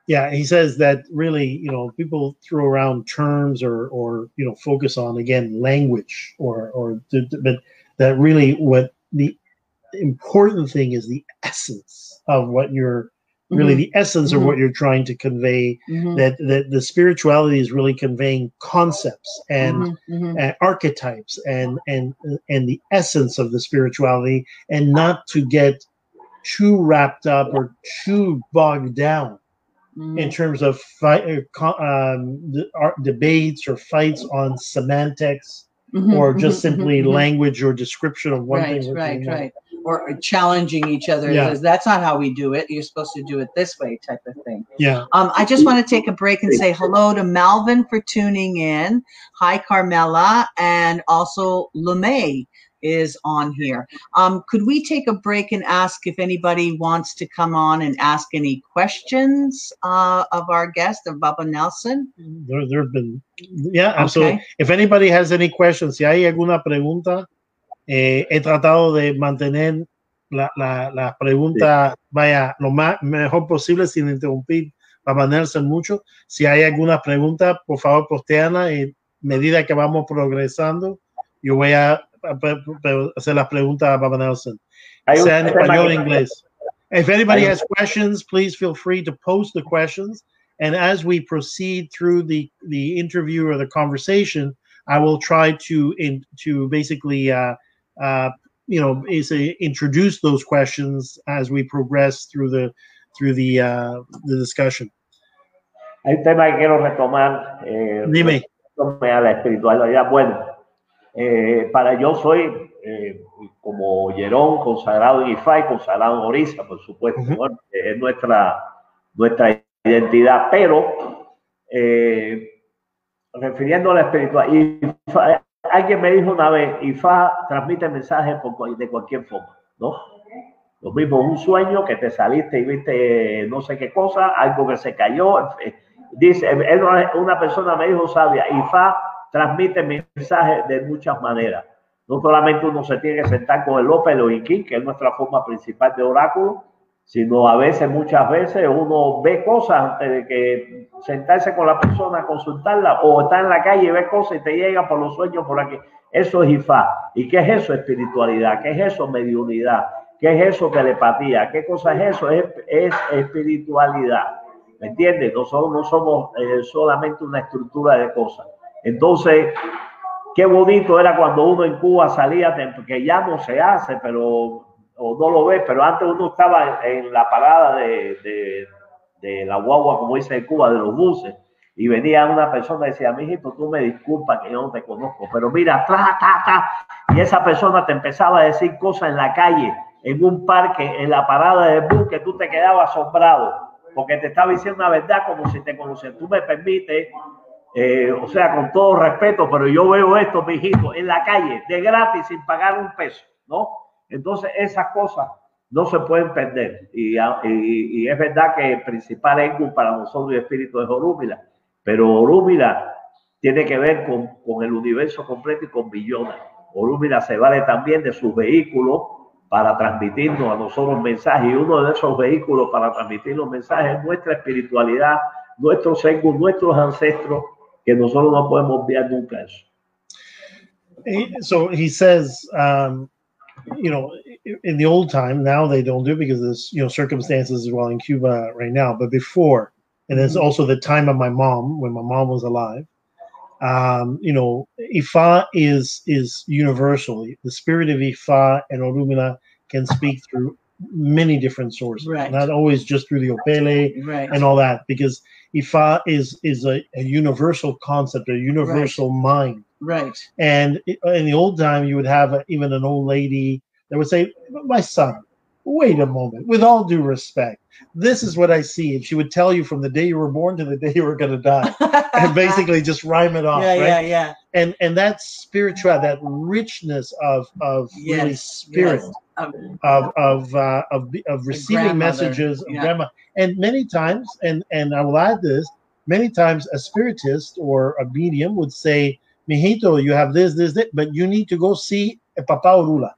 Speaker 1: yeah he says that really you know people throw around terms or or you know focus on again language or or but that really what the important thing is the essence of what you're really the essence of what you're trying to convey
Speaker 2: Mhm,
Speaker 1: that that the spirituality is really conveying concepts and
Speaker 2: mhm, mhm.
Speaker 1: uh, archetypes and and and the essence of the spirituality and not to get too wrapped up or too bogged down in terms of fight, uh, um, debates or fights on semantics or just simply language or description of one
Speaker 2: Right,
Speaker 1: thing.
Speaker 2: right, right. Or challenging each other.
Speaker 1: Yeah.
Speaker 2: That's not how we do it. You're supposed to do it this way, type of thing.
Speaker 1: Yeah.
Speaker 2: Um, I just want to take a break and say hello to Malvin for tuning in. Hi, Carmela, and also LeMay is on here. Um, could we take a break and ask if anybody wants to come on and ask any questions uh, of our guest, of Baba Nelson?
Speaker 1: There, there have been, yeah, absolutely.
Speaker 2: Okay.
Speaker 1: If anybody has any questions, si hay alguna pregunta, eh, he tratado de mantener la, la, la pregunta, vaya, lo más mejor posible sin interrumpir Baba Nelson mucho. Si hay alguna pregunta, por favor, posteana y medida que vamos progresando, yo voy a, hacer las preguntas Nelson. Sea en español o inglés. If anybody has questions, please feel free to post the questions. And as we proceed through the, the interview or the conversation, I will try to in, to basically uh, uh, you know is a, introduce those questions as we progress through the through the uh, the discussion.
Speaker 3: Hay un tema que quiero retomar. Eh,
Speaker 1: Dime.
Speaker 3: a la espiritualidad. Bueno, eh, para yo soy eh, como Yerón, consagrado en Ifá y consagrado en Orisa, por supuesto.
Speaker 1: Ujú.
Speaker 3: ¿no? Es nuestra, nuestra identidad, pero eh, refiriendo a la espiritualidad, alguien me dijo una vez, Ifá transmite mensajes por de cualquier forma, ¿no? Lo mismo, un sueño que te saliste y viste no sé qué cosa, algo que se cayó. eh, Dice, una persona me dijo sabia, IFA transmite mensajes de muchas maneras. No solamente uno se tiene que sentar con el López o Inquín, que es nuestra forma principal de oráculo, sino a veces, muchas veces, uno ve cosas antes de que sentarse con la persona, consultarla, o está en la calle y ve cosas y te llega por los sueños por aquí. Eso es IFA. ¿Y qué es eso? Espiritualidad. ¿Qué es eso? Mediunidad. ¿Qué es eso? Telepatía. ¿Qué cosa es eso? Es, es espiritualidad. ¿Me entiendes? Nosotros no somos eh, solamente una estructura de cosas. Entonces, qué bonito era cuando uno en Cuba salía, que ya no se hace, pero o no lo ves, pero antes uno estaba en la parada de, de, de la guagua, como dice en Cuba, de los buses, y venía una persona y decía, mijito, tú me disculpas que yo no te conozco, pero mira, tra, ta, ta, y esa persona te empezaba a decir cosas en la calle, en un parque, en la parada del bus, que tú te quedabas asombrado, porque te estaba diciendo una verdad como si te conociera. Tú me permites, eh, o sea, con todo respeto, pero yo veo esto, mijito, en la calle, de gratis, sin pagar un peso, ¿no? Entonces, esas cosas no se pueden perder. Y, y- es verdad que el principal ego para nosotros y espíritu es Orúmila, pero Orúmila tiene que ver con, el universo completo y con billones. Orúmila se vale también de sus vehículos para transmitirnos a nosotros mensajes. Y uno de esos vehículos para transmitir los mensajes es nuestra espiritualidad, nuestros ego, nuestros ancestros, que nosotros no podemos olvidar nunca eso.
Speaker 1: So he says, um, you know, in the old time, now they don't do it because there's, you know, circumstances as well in Cuba right now, but before, and it's
Speaker 2: Mhm.
Speaker 1: also the time of my mom when my mom was alive. Um, you know, Ifa is is universal. The spirit of Ifa and Orumila can speak through many different sources,
Speaker 2: Right.
Speaker 1: not always just through the Opele
Speaker 2: Right.
Speaker 1: and all that, because Ifa is is a, a universal concept, a universal mind.
Speaker 2: Right.
Speaker 1: And in the old time, you would have a, even an old lady that would say, "My son, wait a moment. With all due respect, this is what I see," and she would tell you from the day you were born to the day you were going to die, and basically just rhyme it off,
Speaker 2: yeah,
Speaker 1: right?
Speaker 2: yeah, yeah.
Speaker 1: And and that spiritual, that richness of of really spirit
Speaker 2: yes. Um,
Speaker 1: of of uh, of of receiving messages of
Speaker 2: yeah.
Speaker 1: grandma, and many times, and and I will add this, many times a spiritist or a medium would say, "Mijito, you have this, this, this, but you need to go see a Papa Orula.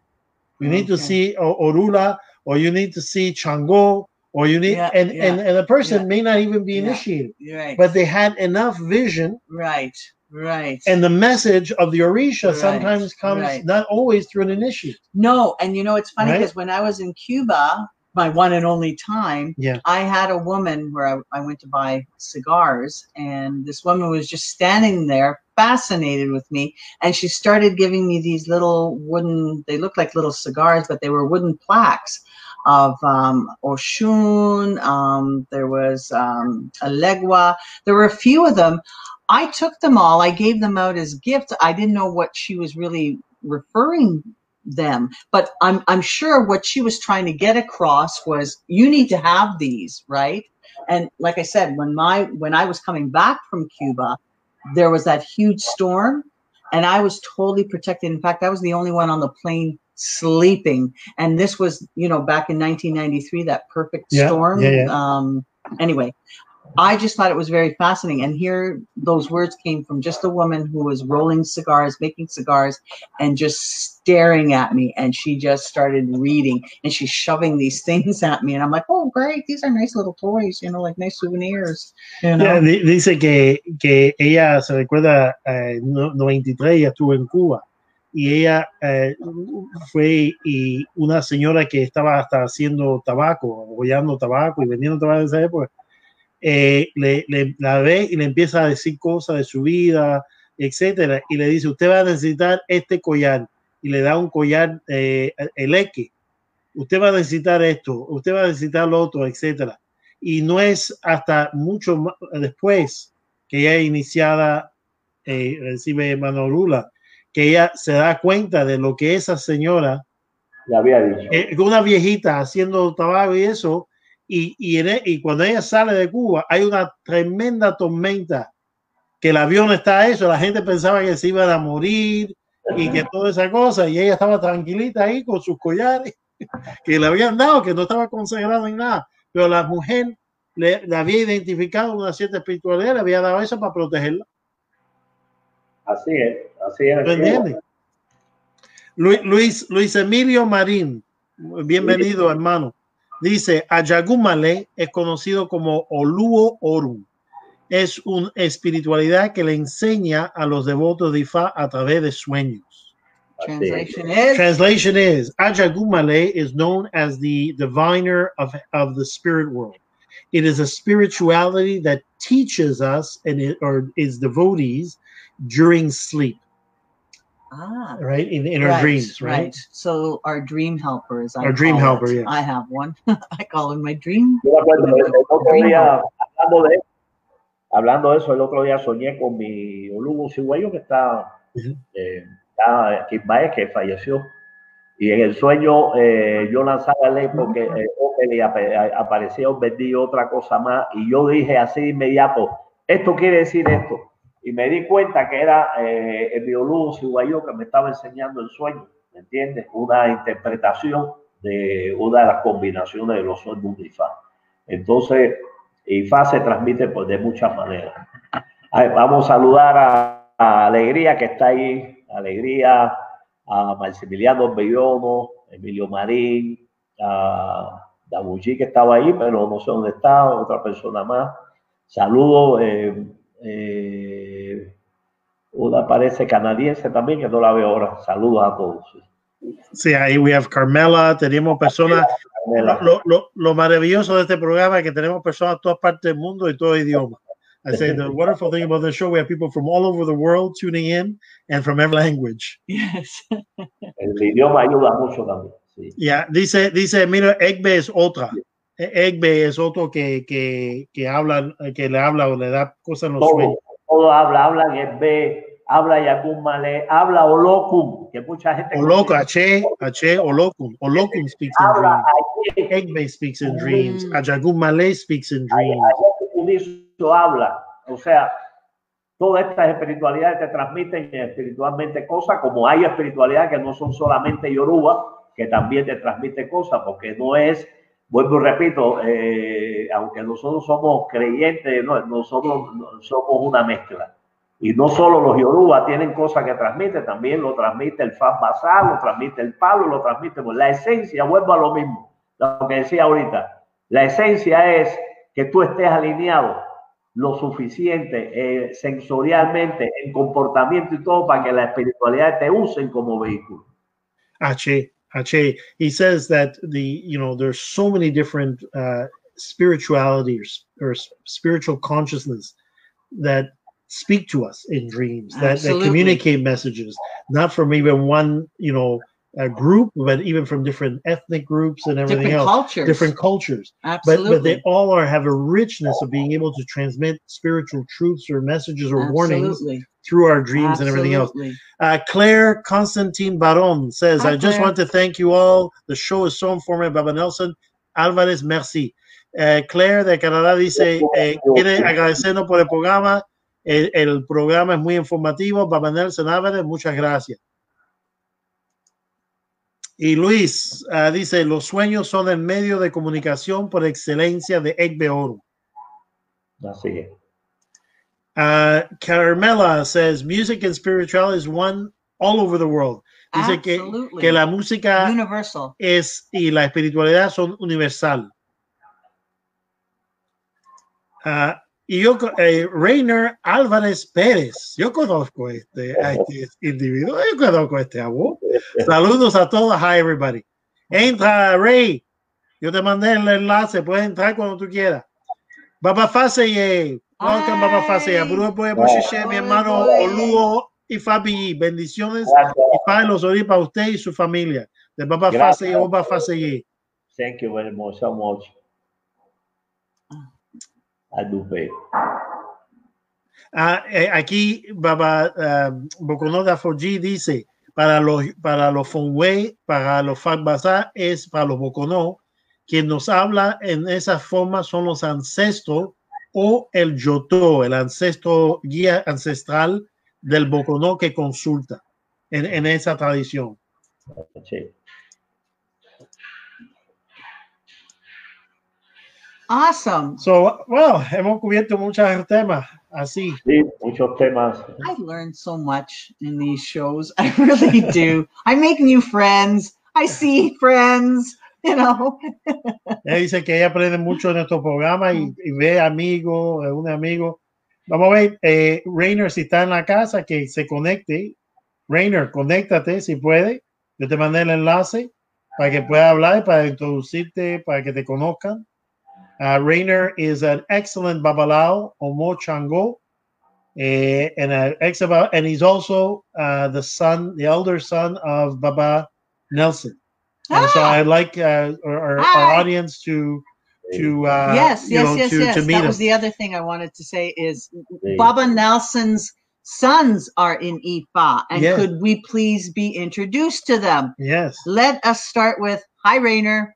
Speaker 1: You need to see Orula, or you need to see Chango, or you need,
Speaker 2: Yeah,
Speaker 1: and
Speaker 2: yeah,
Speaker 1: and and the person
Speaker 2: yeah.
Speaker 1: may not even be initiated,
Speaker 2: right.
Speaker 1: but they had enough vision."
Speaker 2: right. Right.
Speaker 1: And the message of the Orisha
Speaker 2: Right,
Speaker 1: sometimes comes
Speaker 2: right.
Speaker 1: not always through an initiate.
Speaker 2: No, and you know it's funny because when I was in Cuba, my one and only time,
Speaker 1: Yeah.
Speaker 2: I had a woman where I, I went to buy cigars, and this woman was just standing there, fascinated with me, and she started giving me these little wooden. They looked like little cigars, but they were wooden plaques of um, Oshun. Um, there was um, Elegua. There were a few of them. I took them all. I gave them out as gifts. I didn't know what she was really referring them. But I'm I'm sure what she was trying to get across was you need to have these, right? And like I said, when my when I was coming back from Cuba, there was that huge storm and I was totally protected. In fact, I was the only one on the plane sleeping. And this was, you know, back in 1993, that perfect
Speaker 1: Yeah,
Speaker 2: storm.
Speaker 1: yeah, yeah.
Speaker 2: Um, anyway, I just thought it was very fascinating. And here, those words came from just a woman who was rolling cigars, making cigars, and just staring at me. And she just started reading and she's shoving these things at me. And I'm like, oh, great. These are nice little toys, you know, like nice souvenirs. You know?
Speaker 1: Yeah, di- dice que, que ella se recuerda, eh, no- 93, ella estuvo en Cuba y ella eh, fue y una señora que estaba hasta haciendo tabaco, abollando tabaco y vendiendo tabaco en esa época, eh, le, le- la ve y le empieza a decir cosas de su vida, etcétera, y le dice, usted va a necesitar este collar y le da un collar eh, eleque, usted va a necesitar esto, usted va a necesitar lo otro, etcétera y no es hasta mucho ma- después que ella iniciada eh, recibe Manolula que ella se da cuenta de lo que esa señora
Speaker 3: Le había dicho.
Speaker 1: eh, una viejita haciendo tabaco y eso y, y, en e- y cuando ella sale de Cuba hay una tremenda tormenta que el avión está a eso la gente pensaba que se iban a morir y que toda esa cosa y ella estaba tranquilita ahí con sus collares que le habían dado que no estaba consagrado en nada pero la mujer le, le había identificado una cierta espiritualidad le había dado eso para protegerla
Speaker 3: Así es, así es.
Speaker 1: ¿Lo entiendes? Luis, Luis, Luis Emilio Marín, bienvenido hermano. Dice, Ayagumale es conocido como Oluo Orum. Es una espiritualidad que le enseña a los devotos de Ifa a través de sueños.
Speaker 2: Translation is
Speaker 1: Translation is, Ajagumale is known as the diviner of, of the spirit world. It is a spirituality that teaches us and it, or is devotees during sleep,
Speaker 2: ah,
Speaker 1: right? In, in our
Speaker 2: right,
Speaker 1: dreams, right?
Speaker 2: So our dream helper is I
Speaker 1: Our dream helper,
Speaker 2: it.
Speaker 1: yeah.
Speaker 2: I have one. I call him my dream.
Speaker 3: Yo me acuerdo, el, el otro
Speaker 2: Dream
Speaker 3: día, hablando de, hablando de eso, el otro día soñé con mi Olugo Cigüeyo que está,
Speaker 1: Ujú.
Speaker 3: eh, está Baez, que falleció. Y en el sueño eh, yo lanzaba ley porque eh, Opel y ap- aparecía un vendido otra cosa más. Y yo dije así de inmediato, esto quiere decir esto. Y me di cuenta que era eh, el biólogo ciguayo que me estaba enseñando el sueño, ¿me entiendes? Una interpretación de una de las combinaciones de los sueños de Ifá. Entonces, Ifá se transmite pues, de muchas maneras. Vamos a saludar a, Alegría que está ahí, Alegría, a Maximiliano Bellono, Emilio Marín, a Dabuchi que estaba ahí, pero no sé dónde está, otra persona más. Saludos, eh, eh, una parece canadiense también, que no la veo ahora. Saludos a todos.
Speaker 1: Sí, ahí we have Carmela, tenemos personas, lo, lo- lo- lo maravilloso de este programa es que tenemos personas de todas partes del mundo y todo idioma. I say the wonderful thing about the show, we have people from all over the world tuning in and from every language.
Speaker 2: Yes.
Speaker 3: El idioma ayuda mucho también. sí.
Speaker 1: Ya, dice, dice, mira, Egbe es otra. E- Egbe es otro que, que, que habla, que le habla o le da cosas en los
Speaker 3: Todo,
Speaker 1: sueños.
Speaker 3: Todo habla, habla en B, habla Yakun Malé, habla Olokun, que mucha gente.
Speaker 1: Oloco, Ache, Ache, Olokun. Olokun speaks in
Speaker 3: habla
Speaker 1: dreams. Egbe speaks in dreams. Ajagum Malay speaks in dreams.
Speaker 3: Habla. O sea, todas estas espiritualidades te transmiten espiritualmente cosas, como hay espiritualidades que no son solamente Yoruba, que también te transmite cosas, porque no es, vuelvo y repito, eh, aunque nosotros somos creyentes, no, nosotros no- somos una mezcla. Y no solo los Yoruba tienen cosas que transmiten, también lo transmite el Faz Basal, lo transmite el Palo, lo transmite. pues, La esencia, vuelvo a lo mismo, lo que decía ahorita. La esencia es que tú estés alineado lo suficiente eh, sensorialmente, en comportamiento y todo, para que la espiritualidad te usen como vehículo.
Speaker 1: Ache, Ache. He says that the you know there's so many different uh, spirituality or, or spiritual consciousness that speak to us in dreams that, that communicate messages, not from even one you know uh, group, but even from different ethnic groups and everything
Speaker 2: Different
Speaker 1: else,
Speaker 2: cultures.
Speaker 1: different cultures. But
Speaker 2: Absolutely.
Speaker 1: but they all are have a richness of being able to transmit spiritual truths or messages or warnings through our dreams and everything else. Uh, Claire Constantine Baron says,
Speaker 2: Hi,
Speaker 1: I just want to thank you all. The show is so informative. Baba Nelson Álvarez, merci. Eh, Claire de Canadá dice, eh, quiere agradecernos por el programa. El, el programa es muy informativo. Baba Nelson Álvarez, muchas gracias. Y Luis ah, dice, los sueños son el medio de comunicación por excelencia de Egbe Oro.
Speaker 3: Así es.
Speaker 1: Uh, Carmela says music and spirituality is one all over the world. Dice que,
Speaker 2: Absolutely.
Speaker 1: que la música
Speaker 2: Universal.
Speaker 1: es y la espiritualidad son universal. Ah, y yo, eh, Rainer Álvarez Pérez, yo conozco este, a este individuo, yo conozco a este abuelo. Saludos a todos, hi everybody. Entra, Ray, yo te mandé el enlace, puedes entrar cuando tú quieras. Baba Faseye, welcome Baba Boshiche, mi hermano. Oluo y Fabi, bendiciones y paz los orí para usted y su familia. De Baba
Speaker 3: Gracias.
Speaker 1: Faseye, Baba Faseye.
Speaker 3: Thank you very much, so much. Pay.
Speaker 1: Ah, eh, aquí Baba uh, Boconoda 4G dice para los para los Fonway, para los Fagbasa es para los Bocono, quien nos habla en esa forma son los ancestros o el Yoto, el ancestro guía ancestral del Bocono que consulta en, en esa tradición.
Speaker 3: Sí.
Speaker 2: Awesome.
Speaker 1: So, well, hemos cubierto muchos temas así.
Speaker 3: Sí, muchos temas.
Speaker 2: I learned so much in these shows. I really do. I make new friends. I see friends, you know.
Speaker 1: Ella dice que ella aprende mucho en estos programas y, y ve amigos, un amigo. Vamos a ver, eh, Rainer, si está en la casa, que se conecte. Rainer, conéctate si puede. Yo te mandé el enlace para que pueda hablar, para introducirte, para que te conozcan. Uh, Rainer is an excellent babalao, Omo Chango, eh, and an excellent, and he's also uh, the son, the elder son of Baba Nelson. And so
Speaker 2: Ah!
Speaker 1: I'd like uh, our, our, our audience to to uh,
Speaker 2: yes, yes,
Speaker 1: know,
Speaker 2: yes,
Speaker 1: to,
Speaker 2: yes.
Speaker 1: to meet
Speaker 2: That
Speaker 1: him.
Speaker 2: was the other thing I wanted to say is
Speaker 3: Sí.
Speaker 2: Baba Nelson's sons are in IFA. And
Speaker 1: Yeah.
Speaker 2: could we please be introduced to them?
Speaker 1: Yes.
Speaker 2: Let us start with Hi Rainer.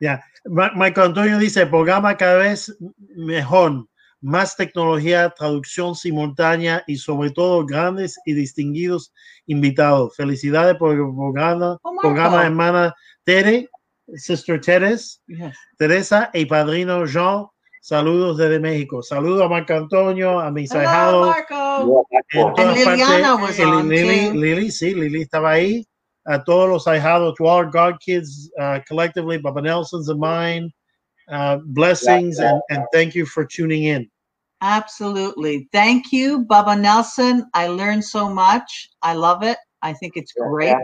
Speaker 1: Ma- Michael Antonio dice, programa cada vez mejor, más tecnología, traducción simultánea y sobre todo grandes y distinguidos invitados. Felicidades por el programa,
Speaker 2: Oh, Marco.
Speaker 1: programa hermana Tere, Sister Teres,
Speaker 2: Yes.
Speaker 1: Teresa y padrino Jean. Saludos desde México. Saludos a Marco Antonio, a mis ahijados.
Speaker 2: Marco.
Speaker 1: en
Speaker 3: Marco,
Speaker 1: todas
Speaker 2: And Liliana
Speaker 1: partes.
Speaker 2: was on,
Speaker 1: Lili. Lili, sí, Lili estaba ahí. A todos los ahijados, to all our God kids uh, collectively, Baba Nelson's and mine. Uh, blessings and, and thank you for tuning in.
Speaker 2: Absolutely. Thank you, Baba Nelson. I learned so much. I love it. I think it's great.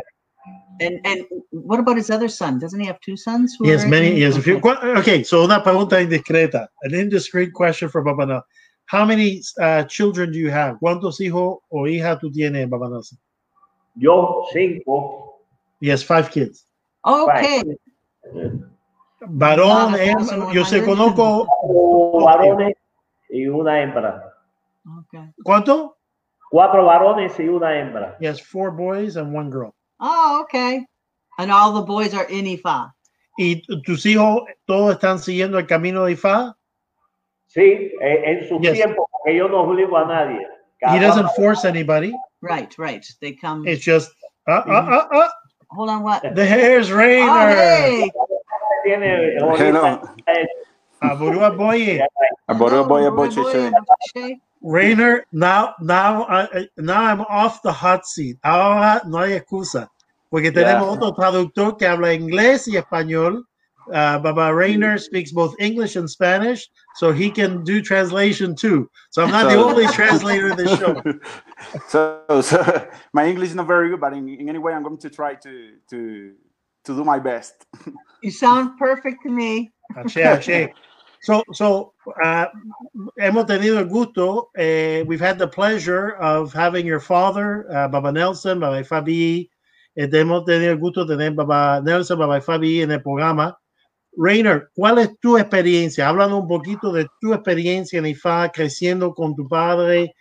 Speaker 2: And and what about his other son? Doesn't he have two sons? who
Speaker 1: He has many.
Speaker 2: in-
Speaker 1: He has a few.
Speaker 2: Okay.
Speaker 1: Qu- Okay, so una pregunta indiscreta. An indiscreet question for Baba Nelson. How many uh, children do you have? ¿Cuántos hijos o hijas tú tienes, Baba Nelson?
Speaker 3: Yo, cinco.
Speaker 1: He has five kids.
Speaker 2: Okay.
Speaker 1: Varón,
Speaker 2: Wow,
Speaker 1: hembra- yo
Speaker 2: 1,100.
Speaker 1: conozco.
Speaker 3: Cuatro varones y una hembra.
Speaker 2: Okay.
Speaker 1: ¿Cuánto?
Speaker 3: Cuatro varones y una hembra.
Speaker 1: He has four boys and one girl.
Speaker 2: Oh, okay. And all the boys are in Ifa.
Speaker 1: ¿Y tu- tus hijos todos están siguiendo el camino de Ifá?
Speaker 3: Sí, eh, en su
Speaker 1: Yes.
Speaker 3: tiempo, porque yo no obligo a nadie. Cada
Speaker 1: He doesn't
Speaker 3: cual-
Speaker 1: force anybody.
Speaker 2: Right, right. They come.
Speaker 1: It's just, uh, uh, uh, uh,
Speaker 2: Hold on, what?
Speaker 1: the hair's
Speaker 2: Oh,
Speaker 1: Rainer.
Speaker 2: hey.
Speaker 4: Hello.
Speaker 1: Aburua Boye.
Speaker 4: Aboro boy
Speaker 2: Oh,
Speaker 4: boy
Speaker 2: boy, boy,
Speaker 4: cheche.
Speaker 2: boy.
Speaker 1: Rainer, now, now, uh, now I'm off the hot seat. Ahora no hay excusa. Porque tenemos otro traductor que habla inglés y español. Uh, Baba Rainer speaks both English and Spanish, so he can do translation too. So I'm not the only translator in the show.
Speaker 4: so, so my English is not very good, but in, in any way, I'm going to try to to to do my best.
Speaker 2: You sound perfect to me.
Speaker 1: Ashe, ashe. So, so uh, hemos tenido el gusto. Uh, we've had the pleasure of having your father, uh, Baba Nelson, Baba Fabi, Este, hemos tenido el gusto de tener papá Nelson, Baba Fabi en el programa. Rainer, ¿cuál es tu experiencia? Háblanos un poquito de tu experiencia en IFA, creciendo con tu padre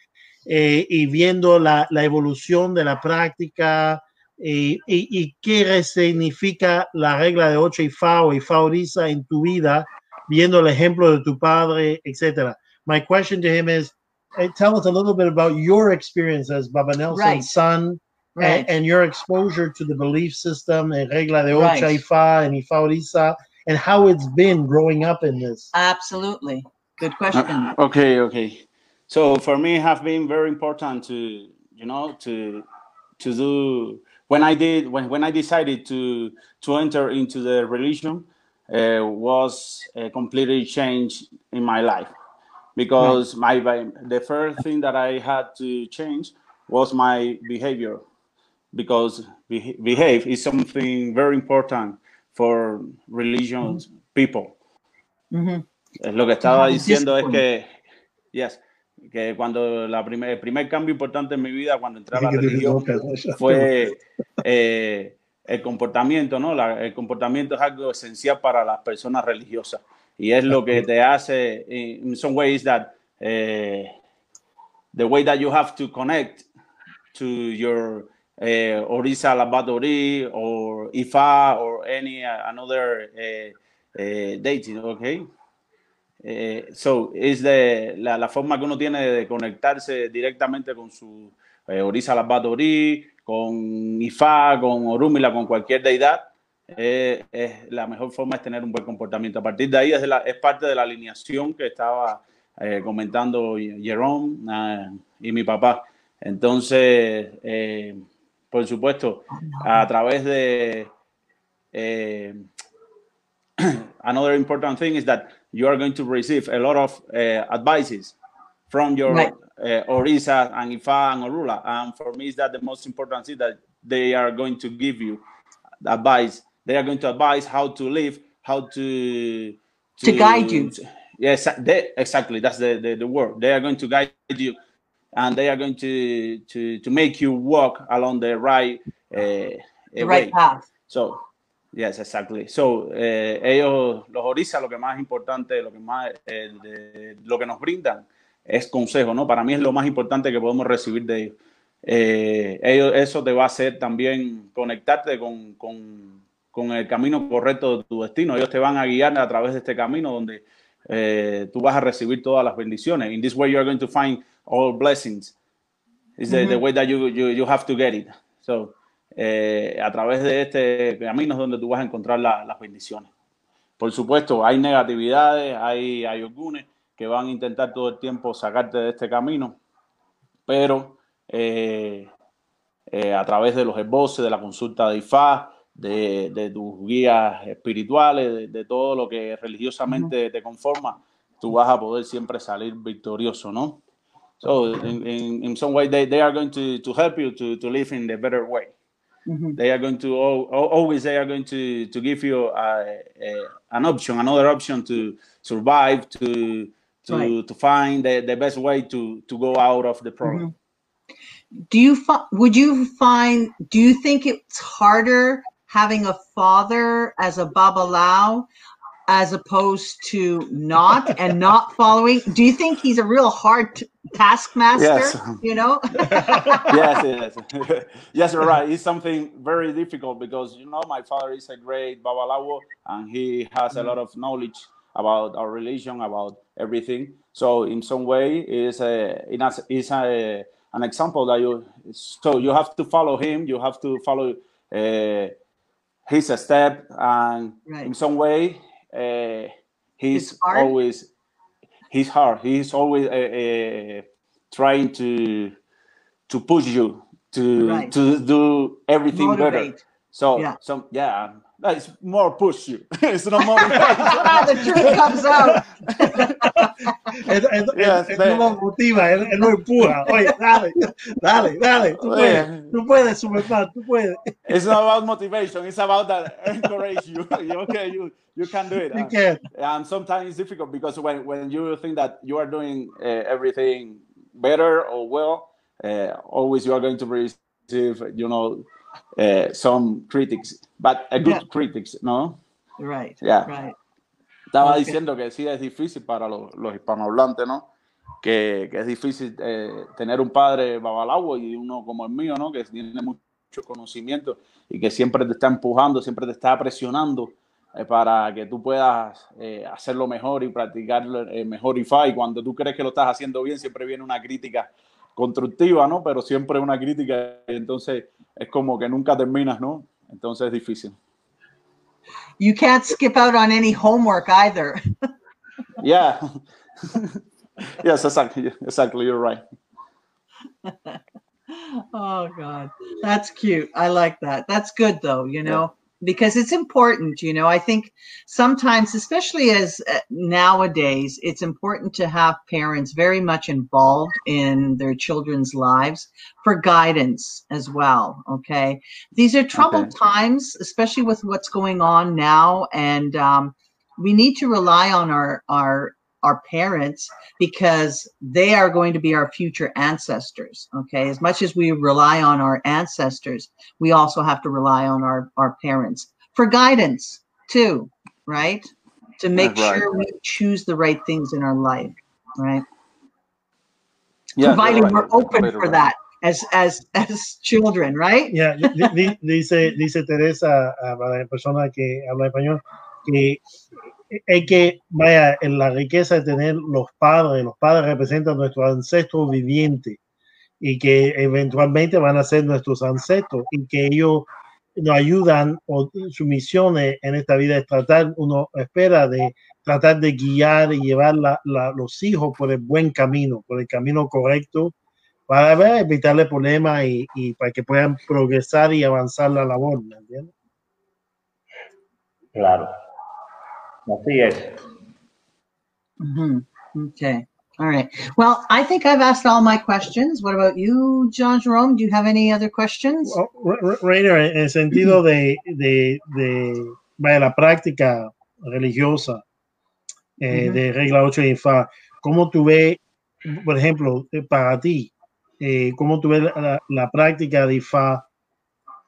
Speaker 1: eh, y viendo la, la, evolución de la práctica y, y, y, qué significa la regla de 8 IFA o IFA Orisa en tu vida, viendo el ejemplo de tu padre, etc. My question to him is, eh, tell us a little bit about your experience as Baba Nelson's
Speaker 2: Right.
Speaker 1: son
Speaker 2: Right.
Speaker 1: and, and your exposure to the belief system and regla de ocho
Speaker 2: Right.
Speaker 1: Ifa and Ifa Orisa and how it's been growing up in this.
Speaker 2: Absolutely. Good question.
Speaker 4: Uh, okay, okay. So for me, it have been very important to you know to to do when I did when, when I decided to to enter into the religion uh, was a completely change in my life because my my- the first thing that I had to change was my behavior because beha- behave is something very important for religious people. Es lo que estaba diciendo es que, yes, que cuando la primer, el primer cambio importante en mi vida cuando entré a la religión fue eh, el comportamiento, ¿no? La- el comportamiento es algo esencial para las personas religiosas y es lo que te hace, in some ways, that eh, the way that you have to connect to your uh, Orisa Labadori or Ifa or any uh, another uh, uh, deity, okay? Eh, so, es de la, la forma que uno tiene de conectarse directamente con su eh, Orisa Labadori, con Ifá, con Orúmila, con cualquier deidad. eh, es la mejor forma es tener un buen comportamiento. A partir de ahí es, la- es parte de la alineación que estaba eh, comentando Jerome y mi papá. Entonces, eh, por supuesto, a través de eh, another important thing is that you are going to receive a lot of uh, advices from your
Speaker 2: Right.
Speaker 4: uh, Orisa and Ifa and Orula. And for me, is that the most important thing that they are going to give you advice. They are going to advise how to live, how to
Speaker 2: To guide you.
Speaker 4: Yes, they, exactly. That's the, the, the word. They are going to guide you, and they are going to to to make you walk along the right uh,
Speaker 2: The
Speaker 4: way.
Speaker 2: right path.
Speaker 4: So, yes, exactly. So, eh, ellos, los orisas, lo que más importante, lo que más, eh, de- lo que nos brindan es consejo, ¿no? Para mí es lo más importante que podemos recibir de ellos. Eh, ellos eso te va a hacer también conectarte con, con, con el camino correcto de tu destino. Ellos te van a guiar a través de este camino donde eh, tú vas a recibir todas las bendiciones. In this way, you are going to find all blessings. It's the, the way that you, you, you have to get it. So, eh, a través de este camino es donde tú vas a encontrar la- las bendiciones. Por supuesto, hay negatividades, hay, hay ogunes que van a intentar todo el tiempo sacarte de este camino, pero eh, eh, a través de los esboces, de la consulta de IFA, de, de tus guías espirituales, de, de todo lo que religiosamente te conforma, tú vas a poder siempre salir victorioso, ¿no? So, in, in, in some way, they, they are going to, to help you to, to live in the better way. They are going to al- al- always they are going to, to give you a, a, an option, another option to survive, to to,
Speaker 2: Right.
Speaker 4: to find the, the best way to, to go out of the problem.
Speaker 2: Do you would you find do you think it's harder having a father as a babalao as opposed to not and not following? Do you think he's a real hard taskmaster?
Speaker 4: Yes.
Speaker 2: You know?
Speaker 4: yes, yes, yes, you're right. It's something very difficult because you know my father is a great babalawo and he has a lot of knowledge about our religion, about everything. So in some way, is a it has- is a an example that you so you have to follow him. You have to follow uh, his step, and
Speaker 2: Right.
Speaker 4: in some way, uh, he's always he's hard. He's always uh, uh, trying to to push you to
Speaker 2: Right.
Speaker 4: to do everything better.
Speaker 2: Motivate.
Speaker 4: So
Speaker 2: Yeah.
Speaker 4: some yeah, it's more push you. it's not motivate.
Speaker 2: Ah, the truth comes out.
Speaker 1: Él, él- él-
Speaker 4: Yes,
Speaker 1: él
Speaker 4: they-
Speaker 1: no lo motiva, él, él lo empuja. Oye, dale, dale, dale, tú
Speaker 4: Oye.
Speaker 1: puedes, tú puedes, Superman, tú puedes.
Speaker 4: it's not about motivation. It's about that encourage you. You- okay, you you can do it.
Speaker 1: You can.
Speaker 4: and sometimes it's difficult because when, when you think that you are doing uh, everything better or well, uh, always you are going to receive, you know, uh, some critics, but a good yeah. critics, ¿no?
Speaker 2: Right.
Speaker 4: Yeah.
Speaker 2: Right.
Speaker 4: Estaba okay. diciendo que sí es difícil para los, los hispanohablantes, ¿no? Que, que es difícil eh, tener un padre babalao y uno como el mío, ¿no? Que tiene mucho conocimiento y que siempre te está empujando, siempre te está presionando eh, para que tú puedas eh, hacerlo mejor y practicar eh, mejor IFA. Y cuando tú crees que lo estás haciendo bien, siempre viene una crítica constructiva, ¿no? Pero siempre una crítica y entonces es como que nunca terminas, ¿no? Entonces es difícil.
Speaker 2: You can't skip out on any homework either.
Speaker 4: yeah. yes, exactly. Exactly. You're right.
Speaker 2: oh God, that's cute. I like that. That's good though. You know. Yeah because it's important you know i think sometimes especially as uh, nowadays it's important to have parents very much involved in their children's lives for guidance as well okay these are troubled okay. times especially with what's going on now and um, we need to rely on our our our parents because they are going to be our future ancestors okay as much as we rely on our ancestors we also have to rely on our our parents for guidance too right to make right. sure we choose the right things in our life right yeah, providing right. we're open right. for that as as as children right
Speaker 1: yeah dice dice Teresa para la persona que habla español que hay que, vaya, en la riqueza de tener los padres, los padres representan nuestros ancestros vivientes y que eventualmente van a ser nuestros ancestros y que ellos nos ayudan o su misión en esta vida es tratar, uno espera de tratar de guiar y llevar la, la, los hijos por el buen camino, por el camino correcto, para ver, evitarle problemas y, y, para que puedan progresar y avanzar la labor, ¿me entiendes?
Speaker 3: Claro. Así es.
Speaker 2: Mm-hmm. Okay. All right. Well, I think I've asked all my questions. What about you, John Jerome? Do you have any other questions?
Speaker 1: Well, Rainer, en el sentido de, de, de, de la práctica religiosa eh, mm-hmm. de regla 8 de IFA, ¿cómo tú ves, por ejemplo, eh, para ti, eh, cómo tú ves la, la, práctica de IFA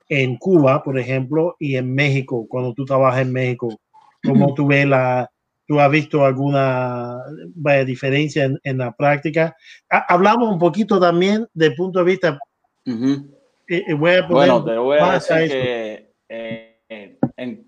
Speaker 1: en Cuba, por ejemplo, y en México, cuando tú trabajas en México? ¿Cómo tú ves la, tú has visto alguna vaya, diferencia en, en, la práctica? Hablamos un poquito también del punto de vista.
Speaker 4: Uh -huh. eh, voy a bueno, te voy a decir a que eh, en,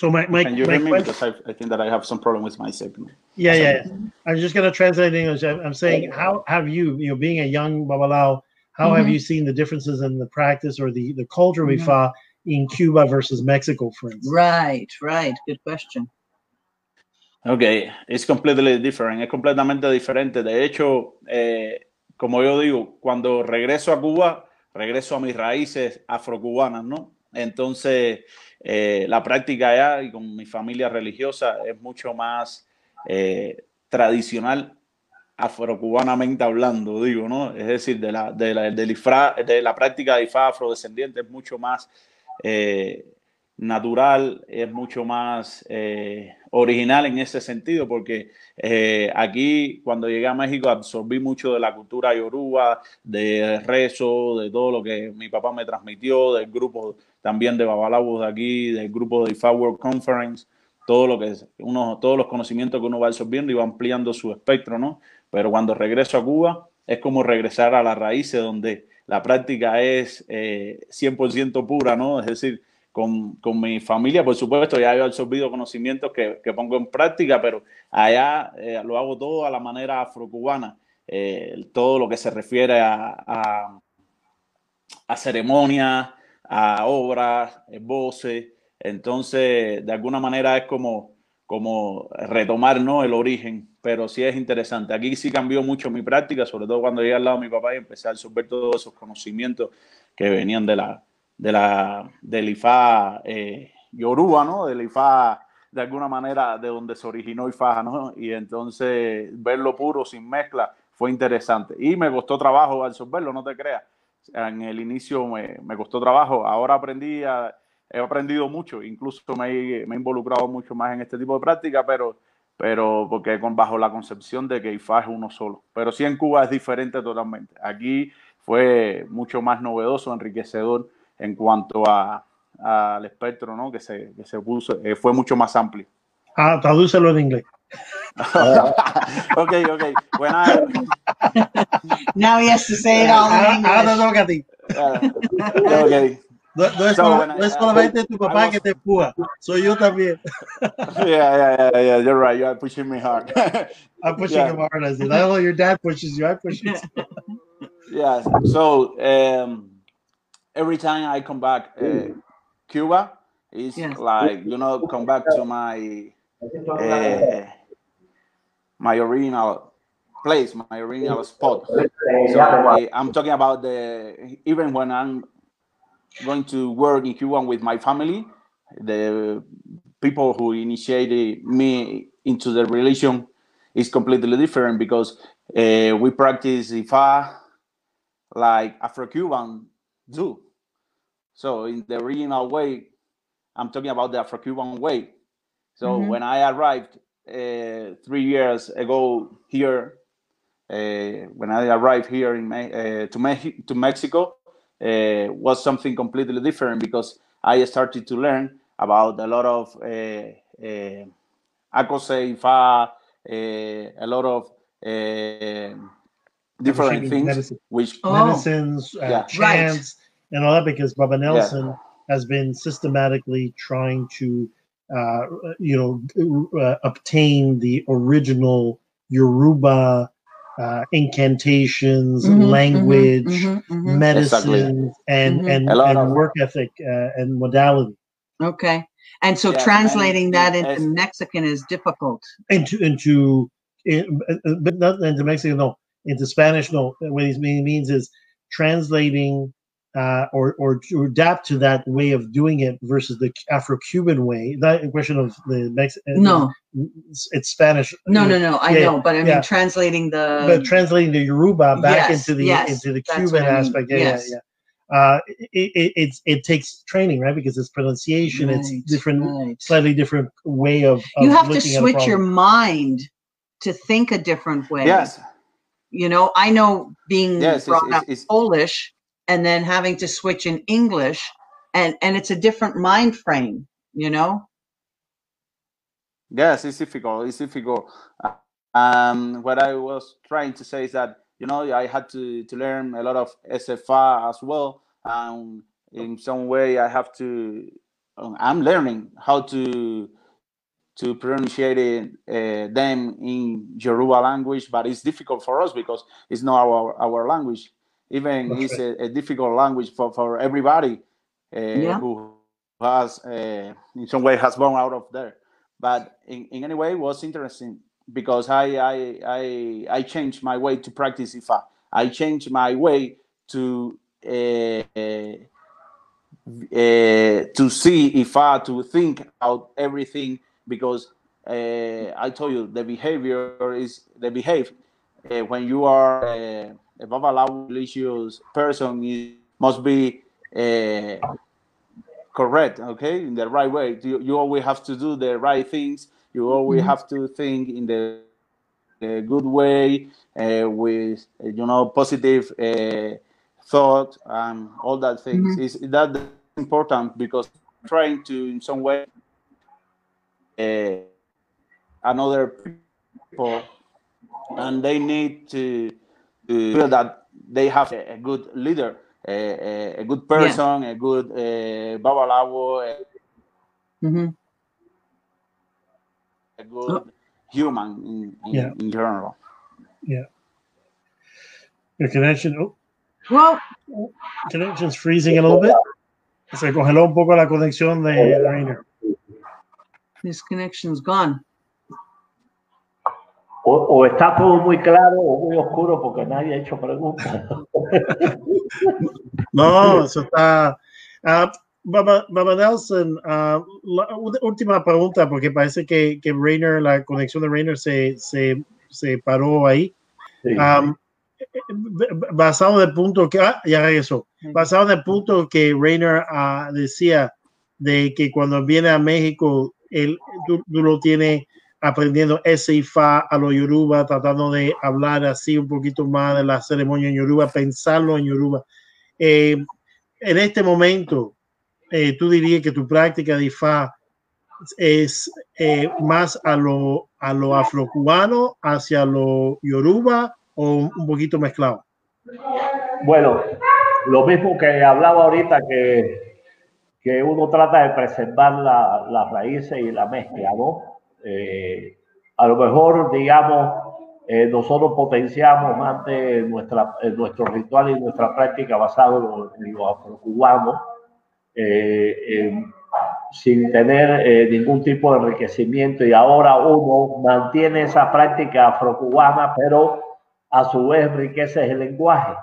Speaker 1: So my, my,
Speaker 4: Can you
Speaker 1: my
Speaker 4: hear me? Because I, I, think that I have some problem with my signal.
Speaker 1: Yeah, yeah. I'm just going to translate in English. I'm saying, how have you, you know, being a young Babalao, how mm -hmm. have you seen the differences in the practice or the, the culture mm -hmm. we fought in Cuba versus Mexico, for instance?
Speaker 2: Right, right. Good question.
Speaker 4: Okay, it's completely different. Es completamente diferente. De hecho, eh, como yo digo, cuando regreso a Cuba, regreso a mis raíces afrocubanas, ¿no? Entonces, eh, la práctica allá y con mi familia religiosa es mucho más eh, tradicional afrocubanamente hablando, digo, ¿no? Es decir, de la, de la, de la, de la práctica de IFA afrodescendiente es mucho más eh, natural, es mucho más eh, original en ese sentido, porque eh, aquí cuando llegué a México absorbí mucho de la cultura yoruba, de rezo, de todo lo que mi papá me transmitió, del grupo también de babalabos de aquí, del grupo de IFA World Conference, todo lo que uno, todos los conocimientos que uno va absorbiendo y va ampliando su espectro, ¿no? Pero cuando regreso a Cuba es como regresar a las raíces donde la práctica es eh, 100% pura, ¿no? Es decir, con, con, mi familia, por supuesto, ya he absorbido conocimientos que, que pongo en práctica, pero allá eh, lo hago todo a la manera afrocubana, eh, todo lo que se refiere a, a, a ceremonias, a obras, eh, voces, entonces de alguna manera es como, como retomar el origen pero sí es interesante. Aquí sí cambió mucho mi práctica, sobre todo cuando llegué al lado de mi papá y empecé a absorber todos esos conocimientos que venían de la, de la, del IFA eh, Yoruba, ¿no? Del IFA, de alguna manera, de donde se originó IFA, ¿no? Y entonces verlo puro, sin mezcla, fue interesante. Y me costó trabajo absorberlo, no te creas. En el inicio me costó trabajo, ahora aprendí a, he aprendido mucho, incluso me, me he involucrado mucho más en este tipo de práctica, pero pero porque con, bajo la concepción de que IFA es uno solo. Pero sí en Cuba es diferente totalmente. Aquí fue mucho más novedoso, enriquecedor en cuanto a al espectro, ¿no? Que se, que se puso, eh, fue mucho más amplio.
Speaker 1: Ah, tradúcelo en inglés.
Speaker 4: ok, ok. When I,
Speaker 2: Now he has to say it all in
Speaker 1: Ahora ahora
Speaker 2: English.
Speaker 1: te toca a ti.
Speaker 4: uh, okay.
Speaker 1: No, no es,
Speaker 4: So,
Speaker 1: solo-
Speaker 4: when I-
Speaker 1: no es
Speaker 4: I
Speaker 1: solamente
Speaker 4: was-
Speaker 1: tu papá
Speaker 4: was-
Speaker 1: que te empuja, soy yo también.
Speaker 4: Yeah, yeah, yeah, yeah. You're right. You're pushing me hard.
Speaker 1: I'm pushing
Speaker 4: Yeah.
Speaker 1: him hard. I said, not only your dad pushes you, I push you.
Speaker 4: yeah. So um, every time I come back, uh, Cuba is
Speaker 2: Yes.
Speaker 4: like you know come back to my uh, my original place, my original spot. So uh, I'm talking about the even when I'm going to work in Cuba with my family, the people who initiated me into the religion is completely different because uh, we practice Ifa like Afro-Cuban do. So in the original way, I'm talking about the Afro-Cuban way. So
Speaker 2: Mhm.
Speaker 4: when I arrived uh, three years ago here, uh, when I arrived here in Me- uh, to, Me- to Mexico, uh, was something completely different because I started to learn about a lot of uh, uh, Akose, Ifa, uh, a lot of uh, different things,
Speaker 1: medicine.
Speaker 4: which
Speaker 2: Oh.
Speaker 1: Medicines, uh,
Speaker 4: Yeah.
Speaker 1: chants, and all that because Baba Nelson has been systematically trying to, uh, you know, uh, obtain the original Yoruba uh, incantations,
Speaker 2: Mhm,
Speaker 1: language,
Speaker 2: mhm, mhm, mhm.
Speaker 1: medicines, and
Speaker 2: Mhm.
Speaker 1: and,
Speaker 4: A
Speaker 1: and
Speaker 4: of-
Speaker 1: work ethic uh, and modality
Speaker 2: Okay. And so
Speaker 4: Yeah,
Speaker 2: translating
Speaker 4: and-
Speaker 2: that into
Speaker 4: as-
Speaker 2: Mexican is difficult.
Speaker 1: into into in, but not into Mexican no into Spanish no what he means is translating uh, or or to adapt to that way of doing it versus the Afro-Cuban way. Not a question of the Mexican.
Speaker 2: No,
Speaker 1: it's Spanish.
Speaker 2: no, no, no. I
Speaker 1: Yeah,
Speaker 2: know, but I mean
Speaker 1: yeah.
Speaker 2: translating the
Speaker 1: But translating the Yoruba back
Speaker 2: yes,
Speaker 1: into the
Speaker 2: yes,
Speaker 1: into the Cuban
Speaker 2: what I mean,
Speaker 1: aspect, yeah,
Speaker 2: yes.
Speaker 1: yeah, yeah. Uh, it, it, it's it takes training, right? Because it's pronunciation, it's different,
Speaker 2: right.
Speaker 1: slightly different way of. of
Speaker 2: you have to
Speaker 1: looking at
Speaker 2: switch your mind to think a different way.
Speaker 4: yes,
Speaker 2: You know, I know being
Speaker 4: yes, it's,
Speaker 2: brought
Speaker 4: it's,
Speaker 2: up
Speaker 4: it's,
Speaker 2: Polish and then having to switch in English and and it's a different mind frame, you know?
Speaker 4: Yes, it's difficult. It's difficult. Um, what I was trying to say is that you know I had to to learn a lot of SFA as well. Um, in some way, I have to. um, I'm learning how to to pronunciate uh, them in Yoruba language, but it's difficult for us because it's not our our language. Even
Speaker 1: That's
Speaker 4: it's a, a difficult language for for everybody uh,
Speaker 2: Yeah.
Speaker 4: who has uh, in some way has gone out of there but in, in any way it was interesting because I, I I I changed my way to practice IFA. I changed my way to uh, uh, uh, to see IFA, to think about everything because uh, I told you the behavior is the behave uh, when you are uh, a Babalawo religious person it must be uh, correct okay in the right way you, you always have to do the right things you always
Speaker 2: Mhm.
Speaker 4: have to think in the, the good way uh, with you know positive uh, thought and all that things
Speaker 2: Mhm.
Speaker 4: is that important because trying to in some way uh, another people and they need to feel that they have a, a good leader a, a, a good person a good uh, babalawo a,
Speaker 2: hmm
Speaker 4: a good human in, in,
Speaker 1: Yeah.
Speaker 4: in general
Speaker 1: Your connection, oh,
Speaker 2: Well,
Speaker 1: connection's freezing a little bit. Se congeló un poco la conexión de Rainer.
Speaker 2: this connection's gone.
Speaker 3: O, o está todo muy claro o muy oscuro porque nadie ha hecho preguntas.
Speaker 1: No, eso está. ah, Baba, Baba Nelson, ah, la última pregunta, porque parece que, que Rainer, la conexión de Rainer se, se, se paró ahí.
Speaker 3: Sí.
Speaker 1: B- basado en el punto que. Ah, ya regresó. Basado en el punto que Rainer ah, decía de que cuando viene a México, él, tú, tú lo tienes aprendiendo ese y fa a los yoruba, tratando de hablar así un poquito más de la ceremonia en yoruba, pensarlo en yoruba. Eh, en este momento, eh, tú dirías que tu práctica de Ifá es eh, más a lo, a lo afrocubano, hacia lo yoruba o un poquito mezclado?
Speaker 3: Bueno, lo mismo que hablaba ahorita, que, que uno trata de preservar las raíces y la mezcla, ¿no? Eh, a lo mejor, digamos, eh, nosotros potenciamos más de nuestra, nuestro ritual y nuestra práctica basado en los afrocubanos, eh, sin tener ningún tipo de enriquecimiento y ahora uno mantiene esa práctica afrocubana, pero a su vez enriquece el lenguaje.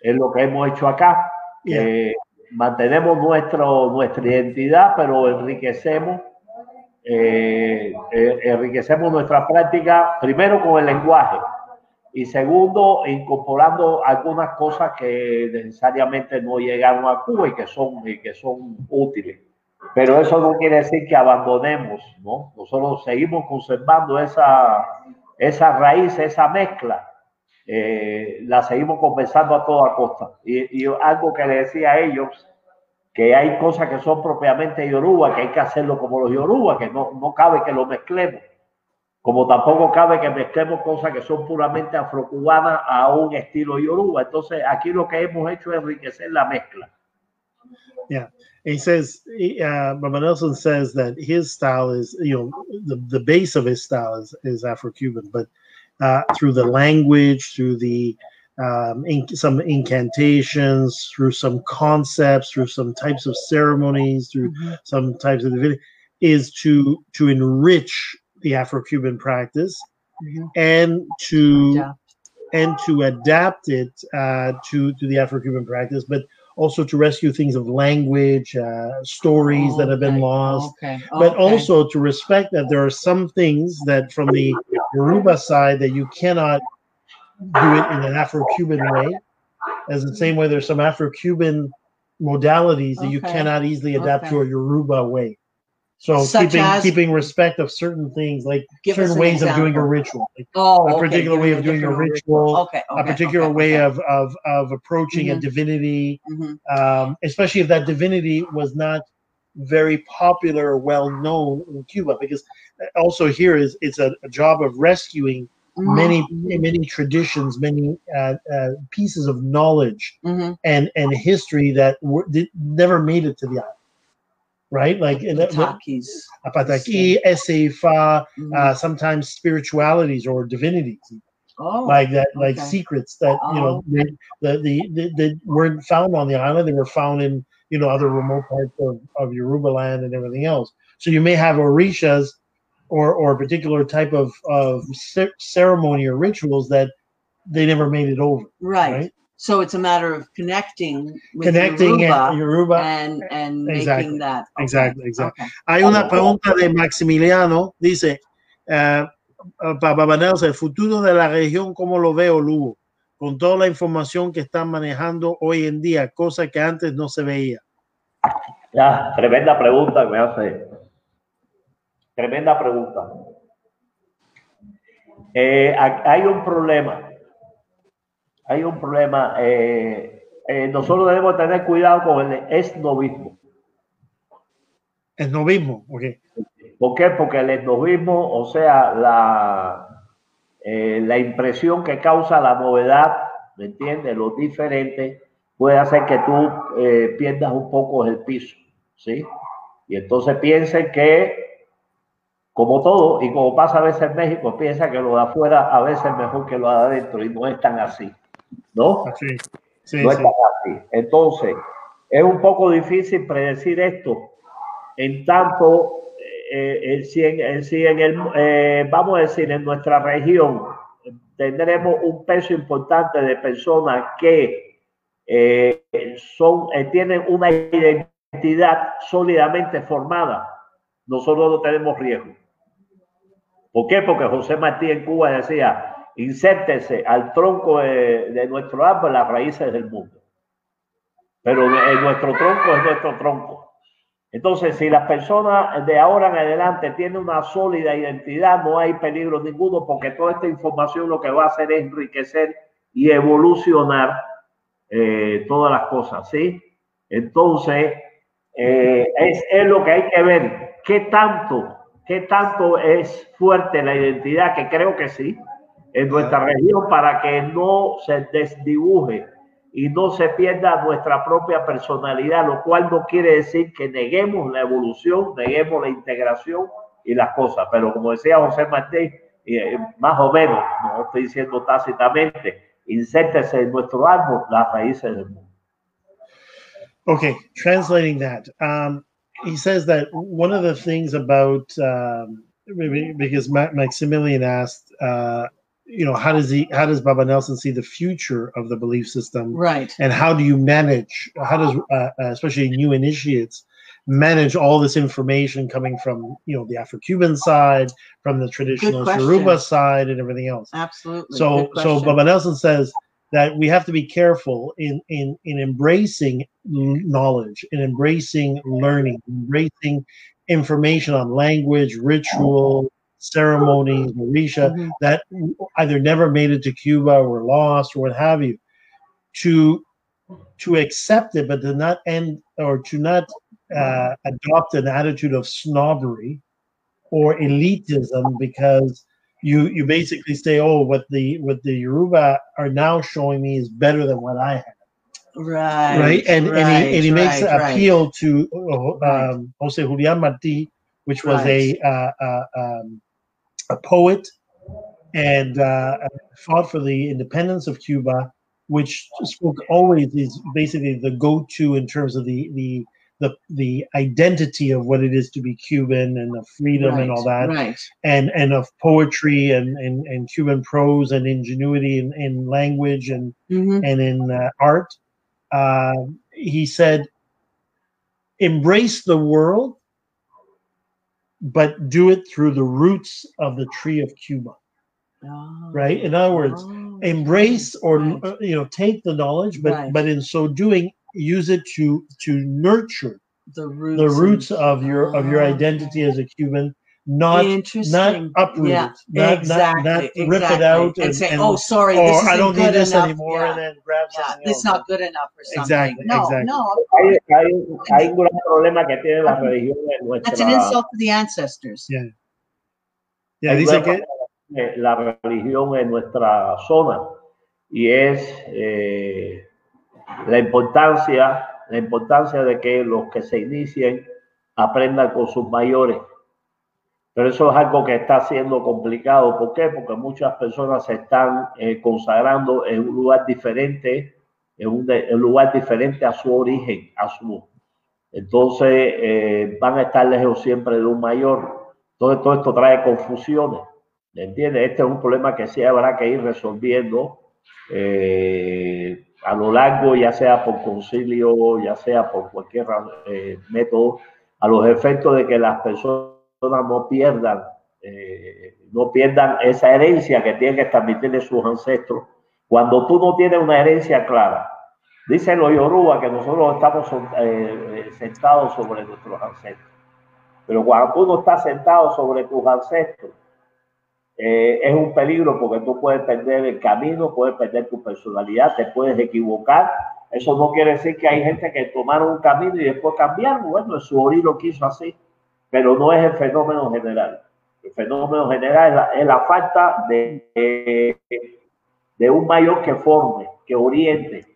Speaker 3: Es lo que hemos hecho acá. mantenemos nuestro, nuestra identidad, pero enriquecemos eh, eh, enriquecemos nuestra práctica primero con el lenguaje y segundo incorporando algunas cosas que necesariamente no llegaron a Cuba y que son, y que son útiles. Pero eso no quiere decir que abandonemos, ¿no? Nosotros seguimos conservando esa, esa raíz, esa mezcla, eh, la seguimos conversando a toda costa. Y, y algo que le decía a ellos, que hay cosas que son propiamente yoruba, que hay que hacerlo como los yoruba, que no, no cabe que lo mezclemos. Como tampoco cabe que mezclemos cosas que son puramente afrocubanas a un estilo yoruba. Entonces, aquí lo que hemos hecho es enriquecer la mezcla.
Speaker 1: Yeah. he says, uh, Baba Nelson says that his style is, you know, the, the base of his style is, is Afro Cuban, but uh, through the language, through the um, in, some incantations, through some concepts, through some types of ceremonies, through mm-hmm. some types of divinity, is to to enrich the Afro-Cuban practice mm-hmm. and to adapt. and to adapt it uh, to to the Afro-Cuban practice, but also to rescue things of language, uh, stories oh, that have been lost, okay. but okay. also to respect that there are some things that from the Yoruba side that you cannot do it in an Afro-Cuban way, as the same way there's some Afro-Cuban modalities that okay. you cannot easily adapt okay. to a Yoruba way. So Such keeping as, keeping respect of certain things, like certain ways example. of doing a ritual, like oh, a particular way of doing a ritual, okay, a particular way of, of of approaching mm-hmm. a divinity, mm-hmm. um, especially if that divinity was not very popular or well known in Cuba, because also here is it's a, a job of rescuing many many traditions many uh, uh, pieces of knowledge mm-hmm. and and history that were, did, never made it to the island right like
Speaker 2: Apatakis.
Speaker 1: Apataki, Eseifa, mm-hmm. uh, sometimes spiritualities or divinities oh, like that like okay. secrets that you know oh. the, the, the, the weren't found on the island they were found in you know other remote parts of, of Yoruba land and everything else so you may have orishas or or a particular type of of ceremony or rituals that they never made it over.
Speaker 2: Right. right? So it's a matter of connecting with
Speaker 1: connecting
Speaker 2: Yoruba,
Speaker 1: and, Yoruba
Speaker 2: and, and exactly. making that.
Speaker 1: Okay. Exactly, exactly. Okay. Hay una pregunta de Maximiliano, dice, uh, Papa Nelson, el futuro de la región, ¿cómo lo veo, Lugo? Con toda la información que están manejando hoy en día, cosa que antes no se veía.
Speaker 3: Ya, tremenda pregunta que me hace Tremenda pregunta. Eh, hay un problema. Hay un problema. Eh, eh, nosotros debemos tener cuidado con el esnovismo.
Speaker 1: Esnovismo, ok.
Speaker 3: ¿Por qué? Porque el esnovismo, o sea, la, la impresión que causa la novedad, ¿me entiendes? Lo diferente puede hacer que tú pierdas un poco el piso, ¿sí? Y entonces piensen que como todo, y como pasa a veces en México, piensa que lo de afuera a veces es mejor que lo de adentro y no es tan así, ¿no? Sí, no es tan así. Entonces, es un poco difícil predecir esto en tanto, eh, eh si en, si en el, eh, vamos a decir, en nuestra región tendremos un peso importante de personas que eh, son, tienen una identidad sólidamente formada, nosotros no tenemos riesgo. ¿Por qué? Porque José Martí en Cuba decía, insértese al tronco de, nuestro árbol las raíces del mundo. Pero nuestro tronco es nuestro tronco. Entonces, si las personas de ahora en adelante tienen una sólida identidad, no hay peligro ninguno porque toda esta información lo que va a hacer es enriquecer y evolucionar eh, todas las cosas, ¿sí? Entonces, eh, es, es, lo que hay que ver. ¿Qué tanto, qué tanto es fuerte la identidad? Que creo que sí, en nuestra región para que no se desdibuje y no se pierda nuestra propia personalidad, lo cual no quiere decir que neguemos la evolución, neguemos la integración y las cosas. Pero como decía José Martín, eh, más o menos, no estoy diciendo tácitamente, insértese en nuestro árbol las raíces del mundo.
Speaker 1: Okay, translating that. Um, he says that one of the things about, um, because Maximilian asked, uh, you know, how does he, how does Baba Nelson see the future of the belief system?
Speaker 2: Right.
Speaker 1: And how do you manage, how does, uh, especially new initiates, manage all this information coming from you know the Afro-Cuban side, from the traditional Yoruba side, and everything else.
Speaker 2: Absolutely.
Speaker 1: So so Baba Nelson says that we have to be careful in in in embracing knowledge, in embracing learning, embracing information on language, ritual, ceremonies, Marisha, mm-hmm. that either never made it to Cuba or lost or what have you. To to accept it, but to not end or to not uh, adopt an attitude of snobbery or elitism because you you basically say, oh, what the what the Yoruba are now showing me is better than what I have.
Speaker 2: Right.
Speaker 1: Right. And
Speaker 2: right,
Speaker 1: and he, and he
Speaker 2: right,
Speaker 1: makes an appeal to uh, um, Jose Julian Marti, which was a uh, uh, um, a poet and uh, fought for the independence of Cuba, which spoke always is basically the go-to in terms of the the the the identity of what it is to be Cuban and of freedom
Speaker 2: right,
Speaker 1: and all that,
Speaker 2: right.
Speaker 1: and and of poetry and and, and Cuban prose and ingenuity in, in language and
Speaker 2: mm-hmm.
Speaker 1: and in uh, art. Uh, he said, "Embrace the world, but do it through the roots of the tree of Cuba."
Speaker 2: Oh,
Speaker 1: right. In other words,
Speaker 2: oh,
Speaker 1: embrace or
Speaker 2: right.
Speaker 1: uh, you know take the knowledge, but but in so doing use it to to nurture
Speaker 2: the roots,
Speaker 1: the roots of your of your
Speaker 2: Ah,
Speaker 1: identity as a Cuban, not not
Speaker 2: Interesting.
Speaker 1: uproot
Speaker 2: Yeah,
Speaker 1: it, not,
Speaker 2: exactly,
Speaker 1: not, not rip it out
Speaker 2: and,
Speaker 1: and,
Speaker 2: say,
Speaker 1: and-
Speaker 2: "Oh, sorry,
Speaker 1: or
Speaker 2: this
Speaker 1: I
Speaker 2: isn't
Speaker 1: don't
Speaker 2: good
Speaker 1: need this
Speaker 2: enough."
Speaker 1: anymore,
Speaker 2: Yeah,
Speaker 1: and then grab
Speaker 2: yeah,
Speaker 1: something
Speaker 2: this
Speaker 1: else.
Speaker 2: not good enough or something.
Speaker 1: Exactly,
Speaker 2: no,
Speaker 1: exactly.
Speaker 2: no, of
Speaker 3: Hay, hay, hay un gran problema que tiene la religión en
Speaker 2: That's an insult to the ancestors.
Speaker 1: Yeah. Yeah,
Speaker 3: hay un
Speaker 1: dice que
Speaker 3: problema que tiene la religión en nuestra zona y es eh, la importancia la importancia de que los que se inicien aprendan con sus mayores. Pero eso es algo que está siendo complicado. ¿Por qué? Porque muchas personas se están eh, consagrando en un lugar diferente, en un, lugar diferente a su origen, a su. Entonces eh, van a estar lejos siempre de un mayor. Todo, todo esto trae confusiones. ¿Me entiendes? Este es un problema que sí habrá que ir resolviendo eh, a lo largo, ya sea por concilio, ya sea por cualquier eh, método, a los efectos de que las personas no pierdan, eh, no pierdan esa herencia que tienen que transmitirle sus ancestros. Cuando tú no tienes una herencia clara, dicen los Yoruba que nosotros estamos sentados sobre nuestros ancestros. Pero cuando tú no estás sentado sobre tus ancestros, eh, es un peligro porque tú puedes perder el camino, puedes perder tu personalidad, te puedes equivocar. Eso no quiere decir que hay gente que tomaron un camino y después cambiaron. Bueno, su origen lo quiso así, pero no es el fenómeno general. El fenómeno general es la, es la falta de, de, de un mayor que forme, que oriente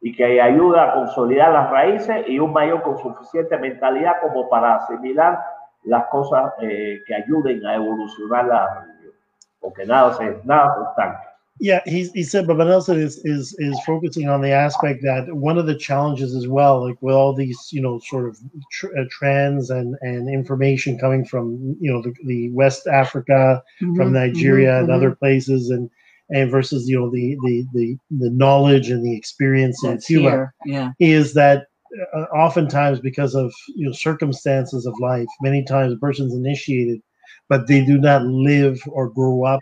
Speaker 3: y que ayude a consolidar las raíces y un mayor con suficiente mentalidad como para asimilar las cosas eh, que ayuden a evolucionar la. Porque nada se, nada se estanca.
Speaker 1: Yeah, he, he said, but Nelson is, is is focusing on the aspect that one of the challenges as well, like with all these, you know, sort of tr- uh, trends and and information coming from, you know, the, the West Africa,
Speaker 2: Mm-hmm,
Speaker 1: from Nigeria and other places, and and versus you know the the the the knowledge and the experience in
Speaker 2: That's
Speaker 1: Cuba
Speaker 2: here. Yeah.
Speaker 1: is that uh, oftentimes because of you know circumstances of life, many times a person's initiated, but they do not live or grow up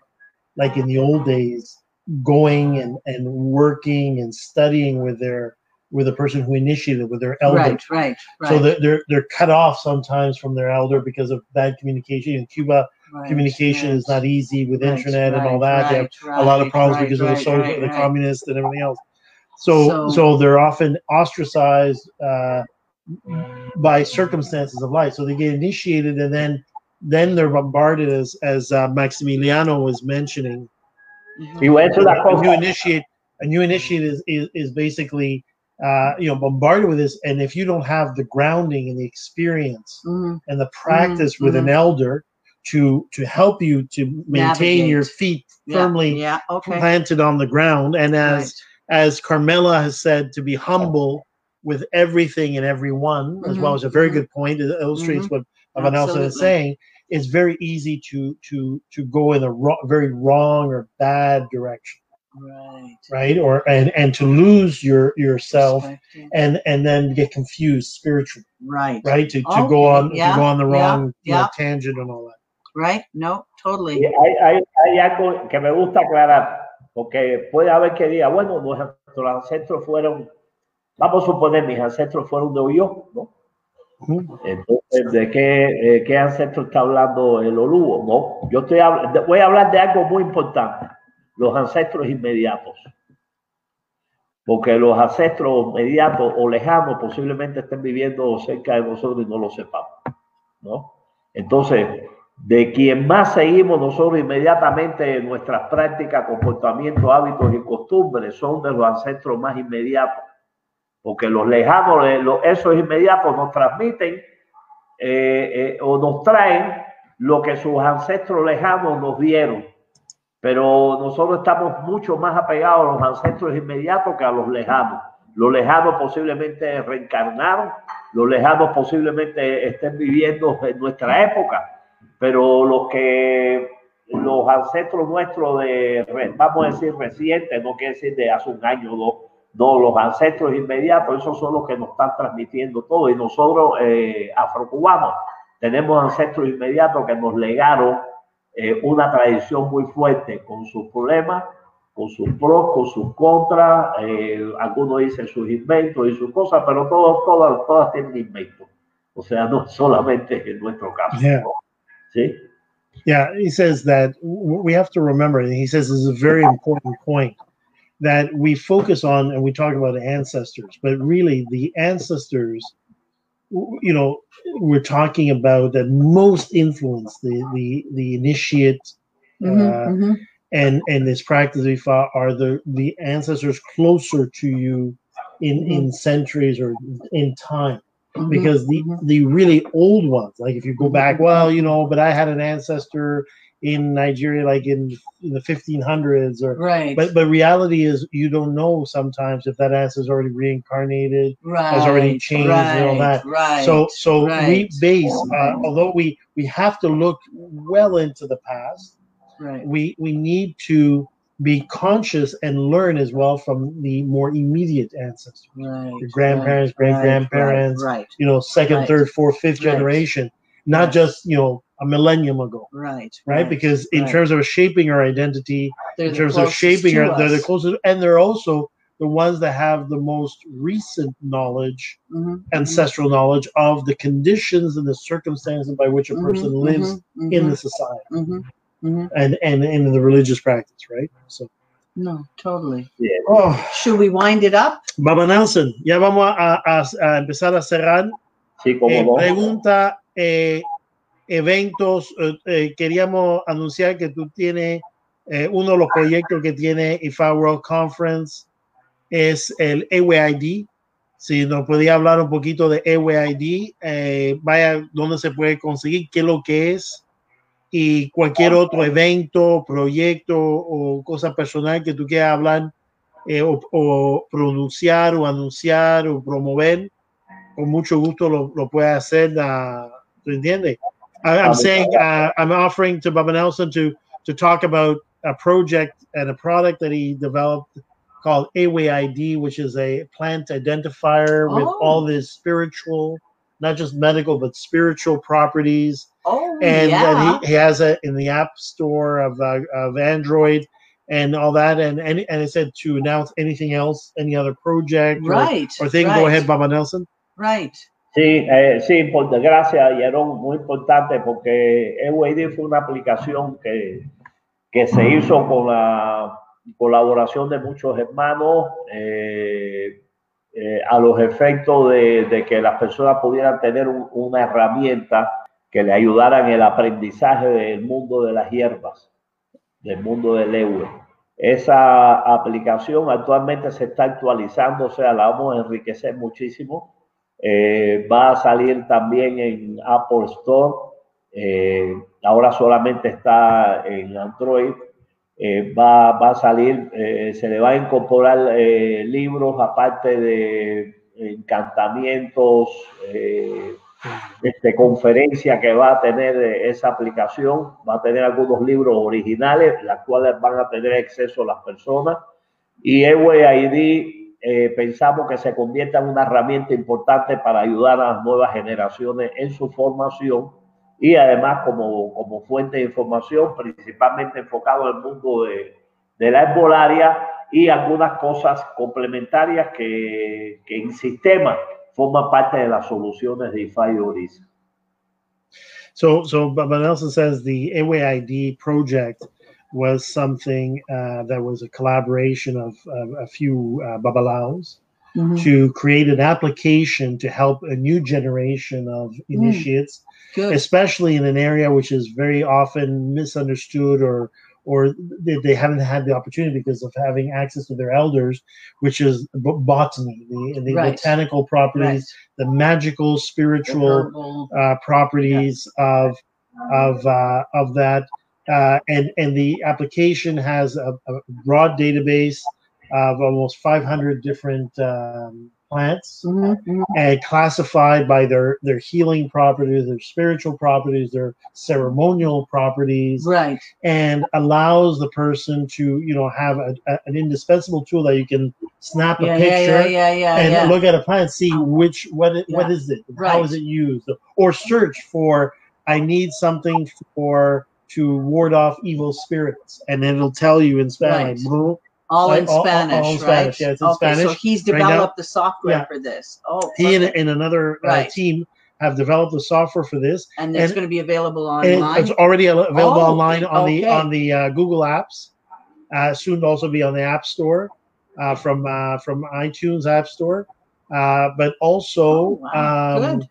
Speaker 1: like in the old days, going and and working and studying with their with the person who initiated with their elder.
Speaker 2: Right, right, right.
Speaker 1: So they're, they're they're cut off sometimes from their elder because of bad communication. In Cuba,
Speaker 2: right,
Speaker 1: communication
Speaker 2: right.
Speaker 1: is not easy with
Speaker 2: Right,
Speaker 1: internet and all that. They have a lot of problems because of the,
Speaker 2: right,
Speaker 1: so,
Speaker 2: right,
Speaker 1: the communists and everything else. So,
Speaker 2: So-
Speaker 1: so, they're often ostracized uh, by circumstances of life. So they get initiated, and then then they're bombarded, as as uh, Maximiliano was mentioning.
Speaker 2: You
Speaker 3: Y voy a decir una
Speaker 1: new initiate, a new initiate is is, is basically. Uh, you know, bombarded with this, and if you don't have the grounding and the experience
Speaker 2: Mhm.
Speaker 1: and the practice with an elder to to help you to maintain your feet firmly
Speaker 2: Yeah, okay.
Speaker 1: planted on the ground and as as carmela has said to be humble with everything and everyone as well
Speaker 2: Mhm,
Speaker 1: as a very
Speaker 2: mhm.
Speaker 1: good point it illustrates what Van Nelson is saying it's very easy to to to go in a wrong, very wrong or bad direction
Speaker 2: Right.
Speaker 1: right or and and to lose your yourself and and then get confused spiritually
Speaker 2: Right.
Speaker 1: right to, to oh,
Speaker 2: go
Speaker 1: on
Speaker 2: yeah,
Speaker 1: to go on the
Speaker 2: yeah,
Speaker 1: wrong you know,
Speaker 2: yeah.
Speaker 1: tangent and all that
Speaker 2: Right. No, totally.
Speaker 3: Y Hay, hay, hay algo que me gusta aclarar, porque puede haber que diga, bueno, nuestros ancestros fueron, vamos a suponer, mis ancestros fueron de Oyo, ¿no? Entonces, ¿de qué, eh, ancestro está hablando el Oluo? No, yo estoy voy a hablar de algo muy importante, los ancestros inmediatos. Porque los ancestros inmediatos o lejanos posiblemente estén viviendo cerca de nosotros y no lo sepamos, ¿no? Entonces, de quien más seguimos nosotros inmediatamente en nuestras prácticas, comportamientos, hábitos y costumbres son de los ancestros más inmediatos porque los lejanos, eh, esos inmediatos nos transmiten eh, eh, o nos traen lo que sus ancestros lejanos nos dieron. Pero nosotros estamos mucho más apegados a los ancestros inmediatos que a los lejanos. Los lejanos posiblemente reencarnaron, los lejanos posiblemente estén viviendo en nuestra época, pero los que los ancestros nuestros de, vamos a decir, recientes, no quiere decir de hace un año o dos, no, los ancestros inmediatos, esos son los que nos están transmitiendo todo. Y nosotros, eh, afrocubanos, tenemos ancestros inmediatos que nos legaron eh, una tradición muy fuerte con sus problemas, con sus pros, con sus contras, eh, algunos dicen sus inventos y sus cosas, pero todos, todas, todas tienen inventos. O sea, no solamente en nuestro caso.
Speaker 1: Yeah.
Speaker 3: ¿no? ¿Sí?
Speaker 1: Yeah, he says that we have to remember, and he says this is a very important point that we focus on and we talk about ancestors, but really the ancestors, you know, we're talking about that most influence the the the initiate
Speaker 2: Mhm,
Speaker 1: uh,
Speaker 2: mhm.
Speaker 1: and and this practice we are the the ancestors closer to you in
Speaker 2: Mhm.
Speaker 1: in centuries or in time
Speaker 2: Mhm,
Speaker 1: because the
Speaker 2: mhm.
Speaker 1: the really old ones like if you go back
Speaker 2: Mhm.
Speaker 1: well you know but i had an ancestor in nigeria like in, in the 1500s or
Speaker 2: Right.
Speaker 1: but but reality is you don't know sometimes if that ass is already reincarnated
Speaker 2: right.
Speaker 1: has already changed and all that.
Speaker 2: Right.
Speaker 1: so so we base uh, although we we have to look well into the past
Speaker 2: right.
Speaker 1: we we need to be conscious and learn as well from the more immediate ancestors
Speaker 2: Right.
Speaker 1: your grandparents
Speaker 2: right,
Speaker 1: great grandparents
Speaker 2: Right.
Speaker 1: you know, second,
Speaker 2: Right.
Speaker 1: third, fourth, fifth
Speaker 2: Right.
Speaker 1: generation, not
Speaker 2: Right.
Speaker 1: just, you know, a millennium ago,
Speaker 2: Right.
Speaker 1: right? Because in
Speaker 2: right.
Speaker 1: terms of shaping our identity,
Speaker 2: They're
Speaker 1: in terms of shaping
Speaker 2: to
Speaker 1: our, they're the closest, and they're also the ones that have the most recent knowledge,
Speaker 2: Mhm,
Speaker 1: ancestral knowledge of the conditions and the circumstances by which a
Speaker 2: mhm,
Speaker 1: person
Speaker 2: mhm,
Speaker 1: lives in the society and, and in the religious practice, right? So,
Speaker 2: No, totally.
Speaker 1: oh,
Speaker 2: Should we wind it up?
Speaker 1: Baba Nelson, ya vamos a, a- a empezar a cerrar.
Speaker 3: Sí, como
Speaker 1: Eh,
Speaker 3: no.
Speaker 1: pregunta, eh, eventos, eh, eh, queríamos anunciar que tú tienes eh, uno de los proyectos que tiene IFA World Conference es el EWID. Si nos podía hablar un poquito de EWID, eh, vaya, dónde se puede conseguir, qué es lo que es y cualquier otro evento, proyecto o cosa personal que tú quieras hablar eh, o, o pronunciar o anunciar o promover, con mucho gusto lo, lo puede hacer. ¿Tú entiendes? I, I'm saying uh, I'm offering to Baba Nelson to to talk about a project and a product that he developed called AWID, which is a plant identifier with
Speaker 2: Oh.
Speaker 1: all this spiritual, not just medical, but spiritual properties
Speaker 2: Oh,
Speaker 1: and
Speaker 2: yeah.
Speaker 1: that he, he has it in the app store of uh, of Android. and all that, and and, and it said to announce anything else, any other project or,
Speaker 2: Right.
Speaker 1: or thing.
Speaker 2: right,
Speaker 1: Go ahead, Baba Nelson.
Speaker 2: Right.
Speaker 3: Sí, eh, sí, por desgracia, Jerón, muy importante porque EWID fue una aplicación que, que se hizo con la colaboración de muchos hermanos eh, eh, a los efectos de, de que las personas pudieran tener un- una herramienta que le ayudara en el aprendizaje del mundo de las hierbas, del mundo del EWE. Esa aplicación actualmente se está actualizando, o sea, la vamos a enriquecer muchísimo. Eh, va a salir también en Apple Store. eh, ahora solamente está en Android. Eh, va, va a salir, eh, se le va a incorporar eh, libros aparte de encantamientos, eh, este, conferencia que va a tener esa aplicación. Va a tener algunos libros originales, las cuales van a tener acceso las personas. Y Eway ID eh, pensamos que se convierta en una herramienta importante para ayudar a las nuevas generaciones en su formación y además como, como fuente de información, principalmente enfocado en el mundo de, de la herbolaria y algunas cosas complementarias que, que en sistema forman parte de las soluciones de IFA.
Speaker 1: So, so Nelson says the AWAID project was something uh, that was a collaboration of, of a few uh, Babalaos
Speaker 2: Mhm.
Speaker 1: to create an application to help a new generation of initiates,
Speaker 2: Good.
Speaker 1: especially in an area which is very often misunderstood or or they, they haven't had the opportunity because of having access to their elders, which is b- botany, the, the
Speaker 2: Right.
Speaker 1: botanical properties,
Speaker 2: Right.
Speaker 1: the magical, spiritual
Speaker 2: herbal.
Speaker 1: uh, properties of of uh, of that, uh, and and the application has a, a broad database of almost 500 different um, plants
Speaker 2: Mhm, mhm.
Speaker 1: and classified by their their healing properties, their spiritual properties, their ceremonial properties,
Speaker 2: Right.
Speaker 1: and allows the person to you know have a, a- an indispensable tool that you can snap a
Speaker 2: Yeah, yeah,
Speaker 1: picture
Speaker 2: yeah, yeah,
Speaker 1: and look at a plant, see which what it, what is it, how is it used, or search for I need something for to ward off evil spirits, and then it'll tell you in Spanish.
Speaker 2: Right. all in
Speaker 1: Like, all- all-
Speaker 2: Spanish,
Speaker 1: all in
Speaker 2: right?
Speaker 1: Spanish, yeah, it's in
Speaker 2: okay, so
Speaker 1: Spanish
Speaker 2: he's
Speaker 1: right
Speaker 2: developed the software
Speaker 1: Yeah.
Speaker 2: for this. Oh,
Speaker 1: He and, and another uh, team have developed the software for this,
Speaker 2: and it's going to be available online.
Speaker 1: it's already available
Speaker 2: Oh,
Speaker 1: online on the on the uh, Google apps. Uh, soon to also be on the App Store uh, from uh, from iTunes App Store, uh, but also
Speaker 2: Oh, wow.
Speaker 1: um,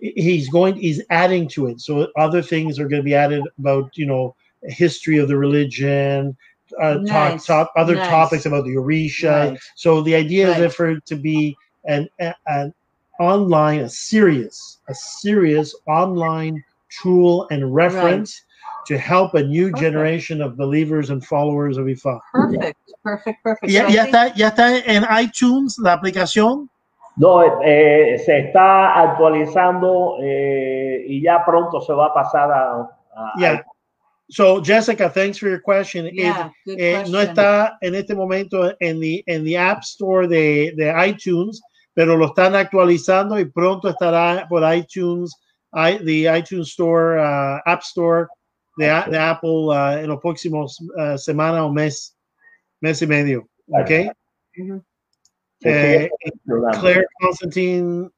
Speaker 1: he's going he's adding to it. So other things are going to be added about you know history of the religion. Uh,
Speaker 2: Nice,
Speaker 1: talk, talk other
Speaker 2: nice.
Speaker 1: topics about the Orisha.
Speaker 2: Right.
Speaker 1: So the idea
Speaker 2: Right.
Speaker 1: is for it to be an, an online, a serious, a serious online tool and reference to help a new
Speaker 2: Perfect.
Speaker 1: generation of believers and followers of Ifa.
Speaker 2: Perfect, perfect, perfect.
Speaker 1: Ya,
Speaker 2: So I
Speaker 1: ya
Speaker 2: think-
Speaker 1: está, ya está en iTunes la aplicación.
Speaker 3: No, eh, se está actualizando eh, y ya pronto se va a pasar a, a-
Speaker 1: Yeah. So Jessica, thanks for your question. It-
Speaker 2: Yeah, good
Speaker 1: eh,
Speaker 2: question.
Speaker 1: no está en este momento en the, en the App Store de, de iTunes, pero lo están actualizando y pronto estará por iTunes, i- the iTunes Store, uh, App Store de, a- de Apple uh, en los próximos uh, semana o mes, mes y medio. Okay. Eh. Claire Constantine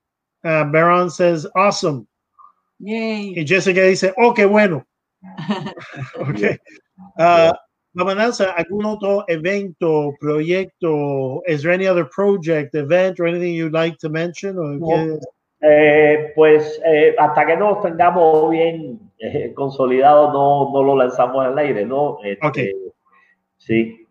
Speaker 1: uh, Baron says, awesome.
Speaker 2: Yay.
Speaker 1: Y Jessica dice, oh, qué bueno. Okay. Uh, Mama Nelsa, ¿algún otro evento, proyecto? Is there any other project, event, or anything you'd like to mention? Or
Speaker 3: No.
Speaker 1: quieres-
Speaker 3: Eh, pues eh, hasta que no tengamos bien eh, consolidados, no, no lo lanzamos al aire, ¿no? Este,
Speaker 1: Ok.
Speaker 3: Sí.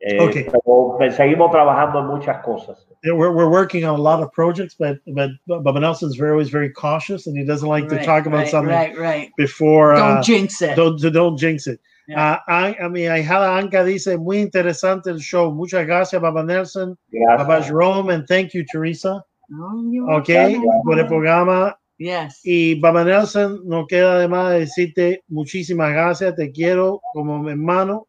Speaker 3: Eh,
Speaker 1: Ok.
Speaker 3: Pero pues, seguimos trabajando en muchas cosas.
Speaker 1: Yeah, We're, we're working on a lot of projects, but but Baba Nelson's very always very cautious, and he doesn't like to talk about
Speaker 2: right,
Speaker 1: something
Speaker 2: Right, right.
Speaker 1: before.
Speaker 2: Don't
Speaker 1: uh,
Speaker 2: jinx it.
Speaker 1: don't, don't jinx it.
Speaker 2: Yeah.
Speaker 1: Uh, I, I mean, Ahijada Anka dice, muy interesante el show. Muchas gracias, Baba Nelson, Baba
Speaker 3: Gracias.
Speaker 1: Jerome, and thank you, Teresa.
Speaker 2: Oh,
Speaker 1: Okay,
Speaker 2: welcome.
Speaker 1: por el programa.
Speaker 2: Yes.
Speaker 1: Y Baba Nelson, no queda de más decirte muchísimas gracias, te quiero como mi hermano,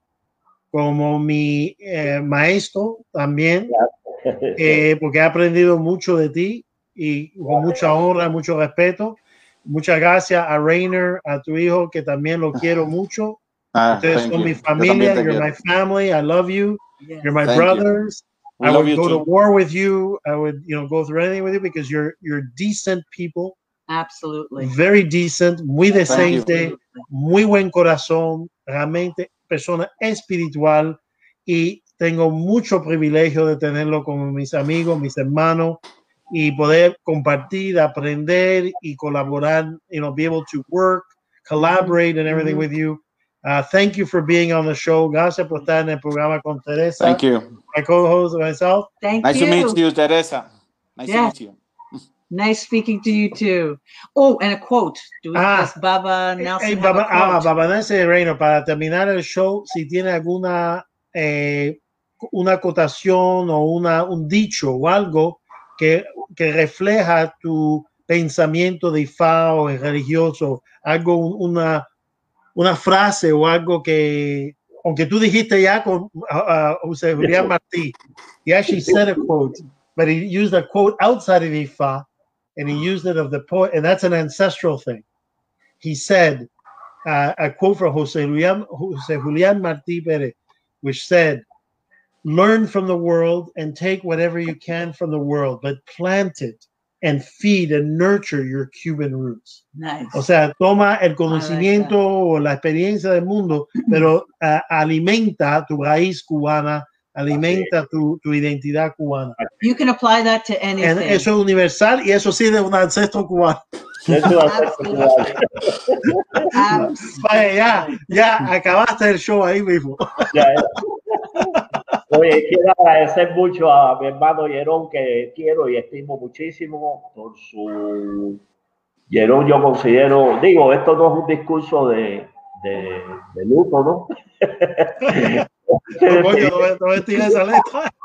Speaker 1: como mi eh, maestro también, eh, porque he aprendido mucho de ti y con mucha honra, mucho respeto. Muchas gracias a Rainer, a tu hijo, que también lo quiero mucho.
Speaker 4: Ah,
Speaker 1: Ustedes son
Speaker 4: you.
Speaker 1: mi familia. You're
Speaker 4: quiero.
Speaker 1: my family. I love you.
Speaker 2: Yes.
Speaker 1: You're my
Speaker 4: Thank you.
Speaker 1: brothers.
Speaker 4: We
Speaker 1: I would
Speaker 4: you
Speaker 1: go to
Speaker 4: too.
Speaker 1: war with you. I would, you know, go through anything with you because you're you're decent people,
Speaker 2: Absolutely.
Speaker 1: very decent, muy decente, muy buen corazón, realmente persona espiritual y tengo mucho privilegio de tenerlo como mis amigos, mis hermanos y poder compartir, aprender y colaborar, you know, be able to work, collaborate and everything with you. Uh, thank you for being on the show. Gracias por estar en el programa con Teresa,
Speaker 4: Thank you.
Speaker 1: my co-host myself.
Speaker 2: Thank
Speaker 4: Nice
Speaker 2: you.
Speaker 4: to meet you, Teresa. Nice
Speaker 2: Yeah.
Speaker 4: to meet you.
Speaker 2: Nice speaking to you too. Oh, and a quote. Do we
Speaker 1: Ah.
Speaker 2: Baba Nelson
Speaker 1: Hey, Baba,
Speaker 2: a
Speaker 1: ah? Baba Nancy Reino, para terminar el show, si tiene alguna eh, una acotación o una, un dicho o algo que, que refleja tu pensamiento de Ifá o religioso, algo, un- una, una frase o algo que, aunque tú dijiste ya con uh, José Julián Martí, he actually said a quote, but he used a quote outside of Ifá and he used it of the poet, and that's an ancestral thing. He said, uh, a quote from Jose Julián, Jose Julián Martí Pérez, which said, Learn from the world and take whatever you can from the world, but plant it and feed and nurture your Cuban roots.
Speaker 2: Nice.
Speaker 1: O sea, toma el conocimiento o la experiencia del mundo, pero uh, alimenta tu raíz cubana, alimenta tu, tu identidad cubana.
Speaker 2: you can apply that to anything.
Speaker 1: eso es universal y eso sí de un ancestro cubano. Vaya, ya, ya acabaste el show ahí mismo.
Speaker 3: Ya, ya. Oye, quiero agradecer mucho a mi hermano Jerón, que quiero y estimo muchísimo por su... Jerón yo considero, digo, esto no es un discurso de, de, de luto, ¿no?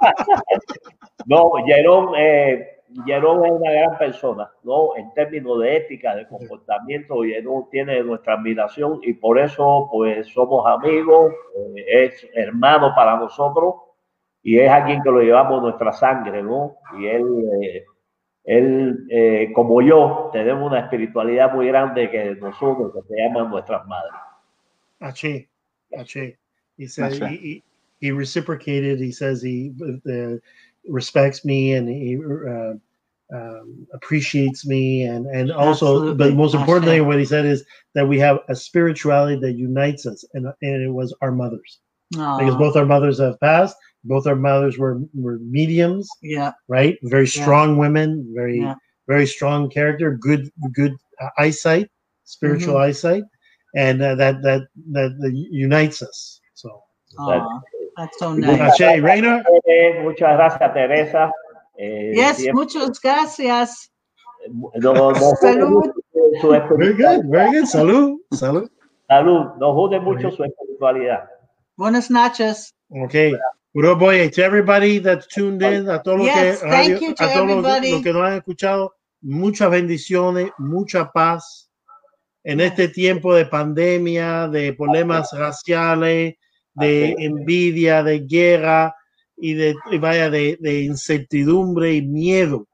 Speaker 1: No,
Speaker 3: Jerón, eh, Jerón es una gran persona, ¿no? En términos de ética, de comportamiento, Jerón tiene nuestra admiración y por eso, pues, somos amigos, eh, es hermano para nosotros y es alguien que lo llevamos nuestra sangre, ¿no? Y él, eh, él eh, como yo, tenemos una espiritualidad muy grande que nosotros, que se llama nuestras madres.
Speaker 1: Ache, Ache. He said
Speaker 4: Ache.
Speaker 1: he, he, reciprocated. He says he uh, respects me and he uh, um, appreciates me, and and also, but most importantly, what he said is that we have a spirituality that unites us, and and it was our mothers because both our mothers have passed. Both our mothers were were mediums,
Speaker 2: yeah,
Speaker 1: right? Very
Speaker 2: Yeah.
Speaker 1: strong women, very
Speaker 2: Yeah.
Speaker 1: very strong character, good good eyesight, spiritual
Speaker 2: Mm-hmm.
Speaker 1: eyesight, and uh, that that that that unites us.
Speaker 2: That's so nice.
Speaker 3: Muchas gracias, Teresa. Eh,
Speaker 2: Yes,
Speaker 3: siempre-
Speaker 2: muchas gracias.
Speaker 3: no, no,
Speaker 2: Salud.
Speaker 3: su
Speaker 1: very good, very good. Salud, salud.
Speaker 3: Salud, nos une mucho su espiritualidad.
Speaker 2: Buenas noches.
Speaker 1: Okay. Puro boy, to everybody that's tuned in, a todos los
Speaker 2: Yes,
Speaker 1: que,
Speaker 2: thank
Speaker 1: radio-
Speaker 2: you to
Speaker 1: a todos los que-
Speaker 2: everybody.
Speaker 1: los que nos han escuchado, muchas bendiciones, mucha paz en este tiempo de pandemia, de problemas raciales, de
Speaker 3: Así es.
Speaker 1: envidia, de guerra y de y vaya de, de incertidumbre y miedo.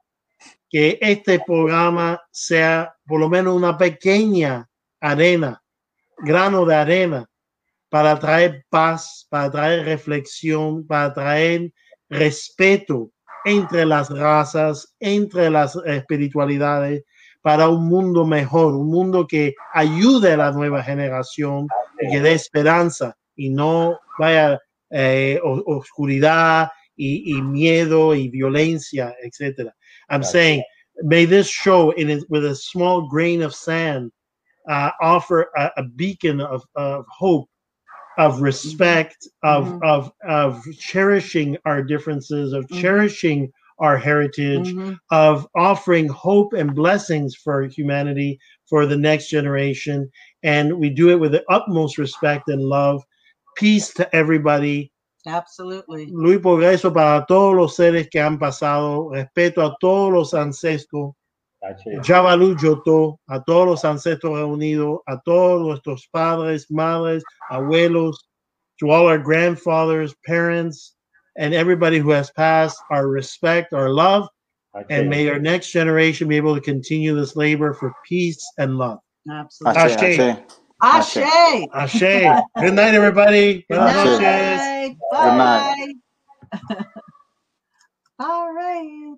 Speaker 1: Que este programa sea por lo menos una pequeña arena, grano de arena para traer paz, para traer reflexión, para traer respeto entre las razas, entre las espiritualidades, para un mundo mejor, un mundo que ayude a la nueva generación y que dé esperanza y no vaya eh, o- oscuridad y, y miedo y violencia, etc. I'm
Speaker 3: Right.
Speaker 1: saying, may this show in it, with a small grain of sand uh, offer a, a beacon of, of hope, of respect, of,
Speaker 2: Mhm.
Speaker 1: of of cherishing our differences, of
Speaker 2: Mhm.
Speaker 1: cherishing our heritage,
Speaker 2: Mhm.
Speaker 1: of offering hope and blessings for humanity for the next generation. And we do it with the utmost respect and love. Peace to everybody.
Speaker 2: Absolutely.
Speaker 1: Luis Progreso para todos los seres que han pasado. Respeto a todos los ancestros.
Speaker 3: Así.
Speaker 1: Javalu Yoto, a todos los ancestros reunidos, a todos nuestros padres, madres, abuelos, to all our grandfathers, parents, and everybody who has passed, our respect, our love, and may our next generation be able to continue this labor for peace and love.
Speaker 2: Absolutely.
Speaker 4: Ashe,
Speaker 1: Ashe.
Speaker 4: Ashe.
Speaker 2: Ashe.
Speaker 1: Ashe. Good night, everybody.
Speaker 2: Good
Speaker 1: Buenas
Speaker 4: Ashe.
Speaker 1: noches.
Speaker 2: night.
Speaker 4: Good night.
Speaker 2: Bye. All right.